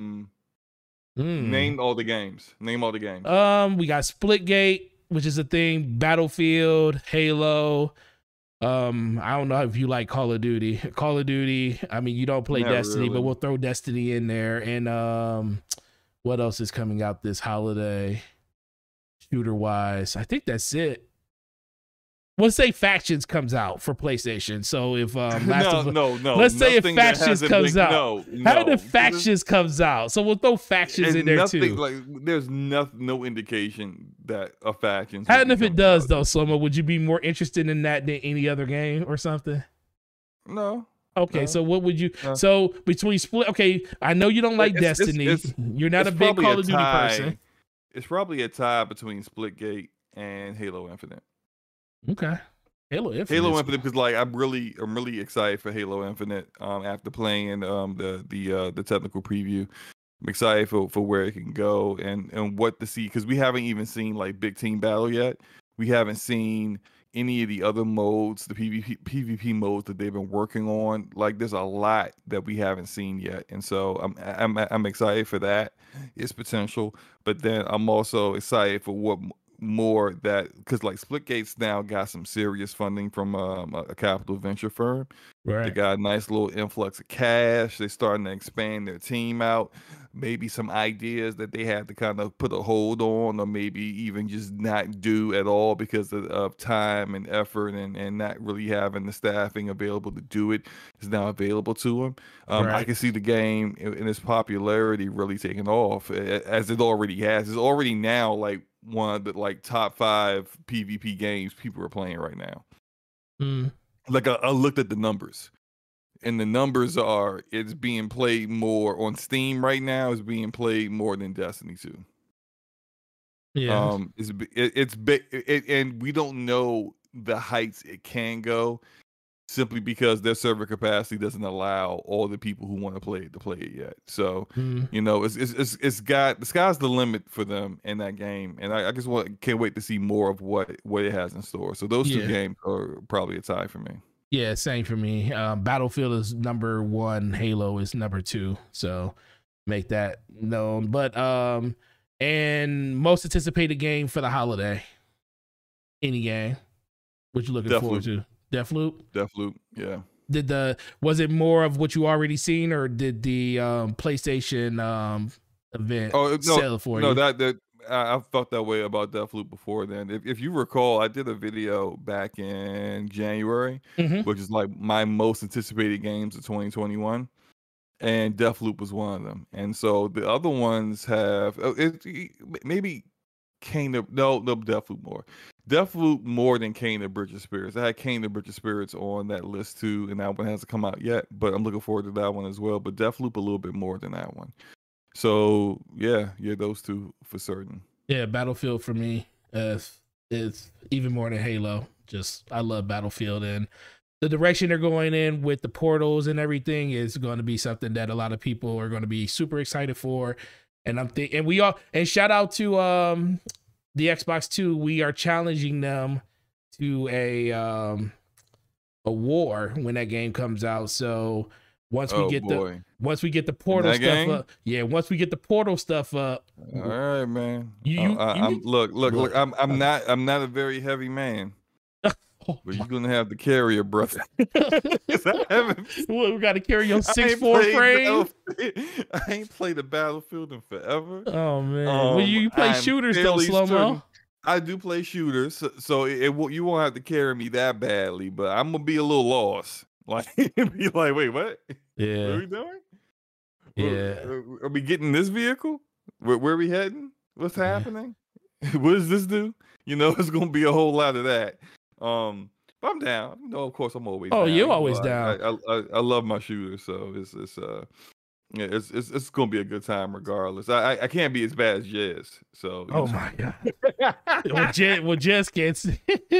Mm. Hmm. Name all the games. Name all the games. Um, we got Splitgate, which is a thing. Battlefield, Halo. Um, I don't know if you like Call of Duty. Call of Duty. I mean, you don't play Not Destiny, but we'll throw Destiny in there. And um, what else is coming out this holiday? Shooter wise, I think that's it. Let's say Factions comes out for PlayStation. So if um, Last no, of no, no. let's say if Factions comes been- out. No, how no. the This Factions comes out, so we'll throw Factions in there nothing, too. Like, there's no, no indication that a faction. How and if it does though, Slomo, would you be more interested in that than any other game or something? No. Okay, No. so what would you? No. So between split, okay, I know you don't like It's- it's- Destiny. it's- You're not a big Call of Duty person. It's probably a tie between Splitgate and Halo Infinite. Okay, Halo Infinite. Halo Infinite because like I'm really I'm really excited for Halo Infinite um after playing um the the uh the technical preview. I'm excited for, for where it can go and and what to see because we haven't even seen like big team battle yet. We haven't seen any of the other modes, the PvP PvP modes that they've been working on. Like there's a lot that we haven't seen yet, and so I'm I'm I'm excited for that. Its potential, but then I'm also excited for what more that because like Splitgate's now got some serious funding from um, a, a capital venture firm. Right. They got a nice little influx of cash. They're starting to expand their team out. Maybe some ideas that they had to kind of put a hold on, or maybe even just not do at all because of, of time and effort and, and not really having the staffing available to do it is now available to them. Um, I can see the game in its popularity really taking off as it already has. It's already now like one of the like top five PvP games people are playing right now. Mm, like I, I looked at the numbers and the numbers are it's being played more on steam right now It's being played more than destiny 2 yeah. um it's it, it's big it, and we don't know the heights it can go simply because their server capacity doesn't allow all the people who want to play it to play it yet so Mm, you know it's it's it's, it's got the sky's the limit for them in that game and i, I just want can't wait to see more of what what it has in store so those Yeah. two games are probably a tie for me yeah, same for me. Um, Battlefield is number one. Halo is number two. So make that known. But um, and most anticipated game for the holiday. Any game? What you looking forward to? Deathloop. Deathloop, yeah. did the was it more of what you already seen or did the um PlayStation um event Oh no, sell for no, you? that that I, I felt that way about Deathloop before. Then, if if you recall, I did a video back in January, Mhm. which is like my most anticipated games of 2021, and Deathloop was one of them. And so the other ones have uh, it, maybe Kena of no no Deathloop more. Deathloop more than Kena of Bridge of Spirits. I had Kena of Bridge of Spirits on that list too, and that one hasn't come out yet, but I'm looking forward to that one as well. But Deathloop a little bit more than that one. So yeah, yeah, those two for certain. yeah, Battlefield for me is is even more than Halo. Just I love Battlefield and the direction they're going in with the portals and everything is going to be something that a lot of people are going to be super excited for. And I'm thinking, and we all, and shout out to um the Xbox Two. We are challenging them to a um a war when that game comes out. So once we oh get the once we get the portal stuff game? up, yeah, once we get the portal stuff up, All right, man. You- you- I, you look, look, Look, look. I'm I'm not I'm not a very heavy man. Oh, But you're gonna have to carry a brother. What, we got to carry your six four frame. I ain't played a battlefield in forever. Oh man, well you, Um, you play I'm shooters though, slow mo. I do play shooters, so, so it, it you won't have to carry me that badly. But I'm gonna be a little lost. Like be like, wait, what? What are Yeah, we doing? yeah. Where- Are we getting this vehicle? Where, where are we heading? What's Yeah. happening? what does this do? You know, it's gonna be a whole lot of that. Um, but I'm down. You know, of course, I'm always. Oh, down. you You know, always down. I, I, I, I love my shooters, so it's it's uh. Yeah, it's, it's it's gonna be a good time regardless. I I, I can't be as bad as Jez. So Oh know. my god. well, Jess, well, Jess gets.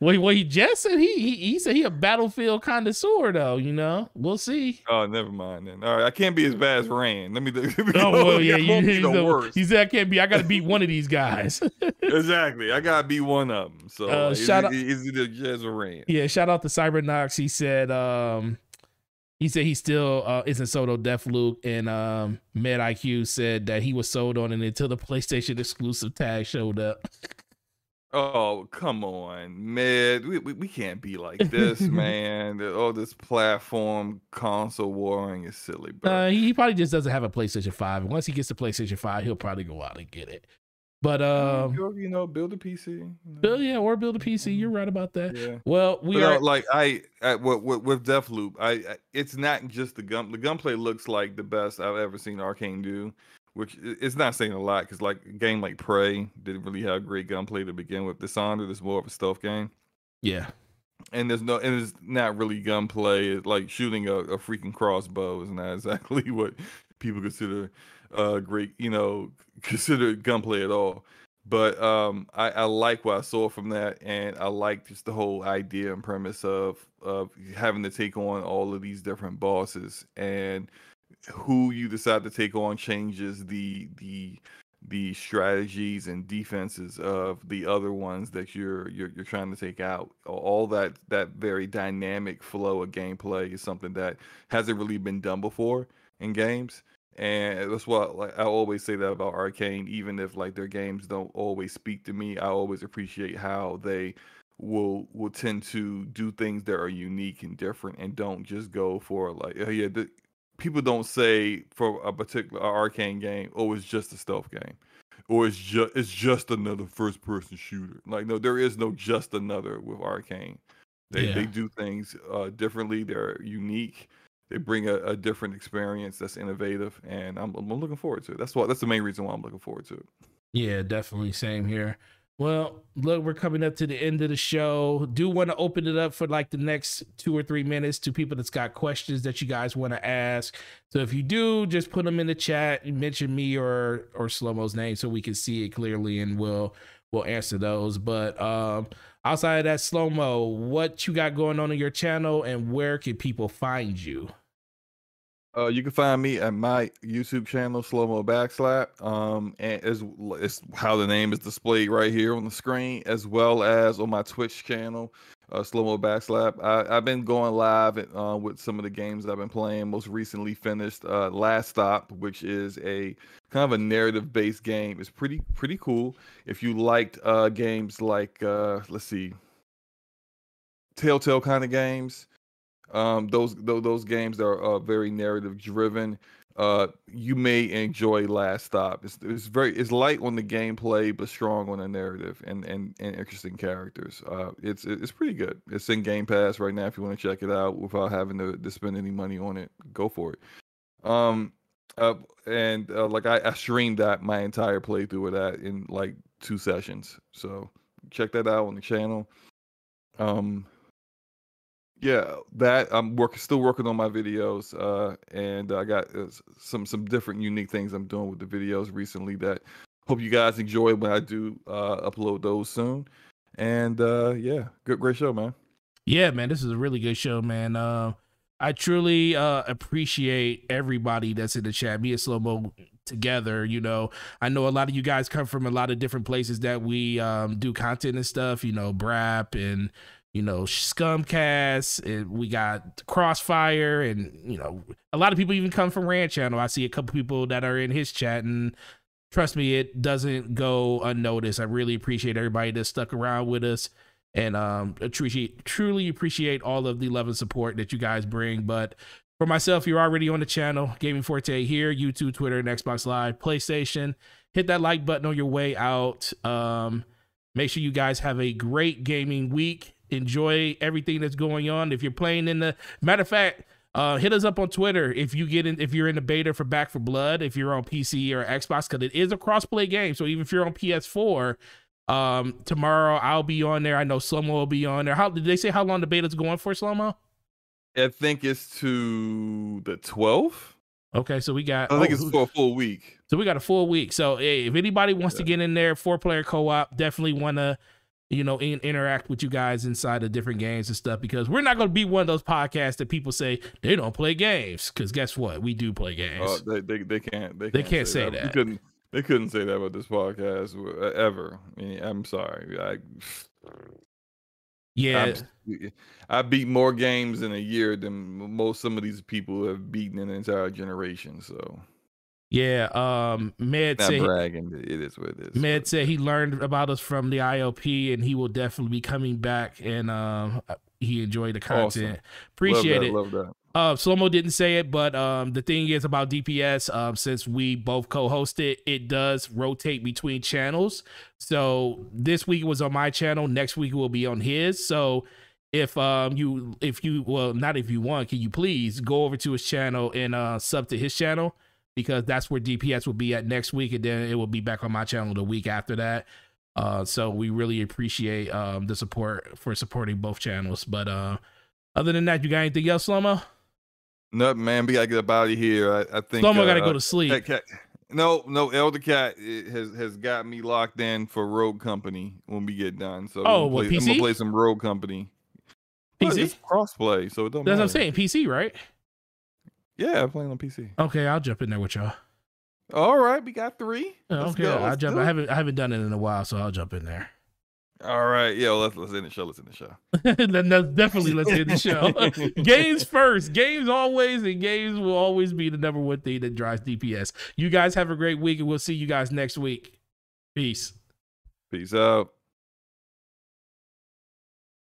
well, well, he Jess said he, he he said he a battlefield connoisseur though. You know, we'll see. Oh, never mind then. All right, I can't be as bad as Rand. Let me. Let me Oh well, yeah, I you, he's the the- worst. he said I can't be. I got to beat one of these guys. exactly. I gotta be one of them. So Uh, is, shout it, out- is it Jez or Rand? yeah, shout out to Cybernox. He said um he said he still uh, isn't sold on Deathloop, and um Med IQ said that he was sold on it until the PlayStation exclusive tag showed up. Oh, come on, man. We, we, we can't be like this, man. All this platform console warring is silly, bro. Uh, he, he probably just doesn't have a PlayStation Five. And once he gets the PlayStation Five, he'll probably go out and get it. But um, you you know, build a PC. you know. Bill, yeah, or build a PC. You're right about that. Yeah. Well, we But, are. uh, like I, I with, with, with Deathloop, I, I it's not just the gun. The gunplay looks like the best I've ever seen Arkane do, which i- it's not saying a lot because like a game like Prey didn't really have great gunplay to begin with. Dishonored is more of a stealth game. yeah, and there's no and it's not really gunplay it's like shooting a, a freaking crossbow is not exactly what people consider uh great you know considered gunplay at all. But um I, I like what i saw from that and i like just the whole idea and premise of of having to take on all of these different bosses. And who you decide to take on changes the the the strategies and defenses of the other ones that you're you're, you're trying to take out. All that that very dynamic flow of gameplay is something that hasn't really been done before in games and that's what like i always say that about Arkane even if like their games don't always speak to me i always appreciate how they will will tend to do things that are unique and different and don't just go for like oh yeah the, people don't say for a particular Arkane game oh it's just a stealth game or it's just it's just another first person shooter like no there is no just another with Arkane they Yeah. they do things uh differently they're unique they bring a, a different experience that's innovative and I'm, I'm looking forward to it that's what that's the main reason why i'm looking forward to it yeah, definitely. Same here. Well, look, we're coming up to the end of the show. Do want to open it up for like the next two or three minutes to people that's got questions that you guys want to ask. So if you do, just put them in the chat and mention me or or Slowmo's name so we can see it clearly and we'll we'll answer those. But um outside of that, slow mo, what you got going on in your channel and where can people find you? Uh, you can find me at my YouTube channel, Slow Mo Backslap. Um, and as it's how the name is displayed right here on the screen, as well as on my Twitch channel, uh, Slow Mo Backslap. I, I've been going live uh, with some of the games I've been playing. Most recently finished uh, Last Stop, which is a kind of a narrative-based game. It's pretty pretty cool. If you liked uh, games like uh, let's see, Telltale kind of games um those those, those games are uh, very narrative driven uh you may enjoy last stop. It's, it's very it's light on the gameplay but strong on the narrative and and, and interesting characters. Uh it's it's pretty good. It's in game pass right now if you want to check it out without having to, to spend any money on it. Go for it. Um uh and uh, like I, I streamed that my entire playthrough of that in like two sessions. So check that out on the channel. Um yeah that i'm working still working on my videos uh and i got uh, some some different unique things i'm doing with the videos recently that hope you guys enjoy when i do uh upload those soon and uh yeah good great show man Yeah, man, this is a really good show, man. Uh, I truly uh, appreciate everybody that's in the chat. Me and Slow Mo together. You know, I know a lot of you guys come from a lot of different places that we um, do content and stuff. You know, Brap and you know Scumcast, and we got Crossfire, and you know, a lot of people even come from Rand Channel. I see a couple people that are in his chat, and trust me, it doesn't go unnoticed. I really appreciate everybody that stuck around with us and um, appreciate truly appreciate all of the love and support that you guys bring. But for myself, you're already on the channel, Gaming Forte here, YouTube, Twitter, and Xbox Live, PlayStation. Hit that like button on your way out. Um, make sure you guys have a great gaming week. Enjoy everything that's going on. If you're playing in the matter of fact, uh, hit us up on Twitter if you get in if you're in the beta for Back 4 Blood, if you're on PC or Xbox, because it is a crossplay game. So even if you're on PS4, um, tomorrow I'll be on there. I know Slomo will be on there. How did they say how long the beta's going for, Slomo? I think it's to the 12th. Okay, so we got. I think oh, it's for a full week. So we got a full week. So hey, if anybody wants yeah. to get in there, four player co op, definitely want to, you know, in, interact with you guys inside of different games and stuff because we're not going to be one of those podcasts that people say they don't play games. Because guess what, we do play oh, games. Oh, they, they, they can't. They can't, can't say, say that. that. couldn't. They couldn't say that about this podcast ever. I mean, I'm sorry. I, yeah, I'm, I beat more games in a year than most some of these people have beaten in an entire generation. So yeah, um, Med Not said bragging. It is what it is. Med said he learned about us from the ILP, and he will definitely be coming back. And um, he enjoyed the content. Awesome. Appreciate love that, it. Love that. Uh, Slomo didn't say it, but um, the thing is about DPS, um, since we both co-host it, it does rotate between channels. So this week was on my channel, next week will be on his. So if um you if you well not if you want, can you please go over to his channel and uh sub to his channel because that's where DPS will be at next week, and then it will be back on my channel the week after that. Uh, so we really appreciate um the support for supporting both channels. But uh, other than that, you got anything else, Slomo? No, man, we gotta get up out of here. I, I think Slomo uh, gotta go to sleep. Cat, cat, no, no, Elder Cat has has got me locked in for Rogue Company when we get done. So oh, play, PC? I'm gonna play some Rogue Company. PC it's crossplay, so it don't. That's matter. what I'm saying. PC, right? Yeah, I'm playing on PC. Okay, I'll jump in there with y'all. All right, we got three. Let's okay, I'll jump. I haven't I haven't done it in a while, so I'll jump in there. All right, yeah, well, let's let's end the show. Let's end the show. then definitely let's end the show. games first. Games always, and games will always be the number one thing that drives DPS. You guys have a great week, and we'll see you guys next week. Peace. Peace out.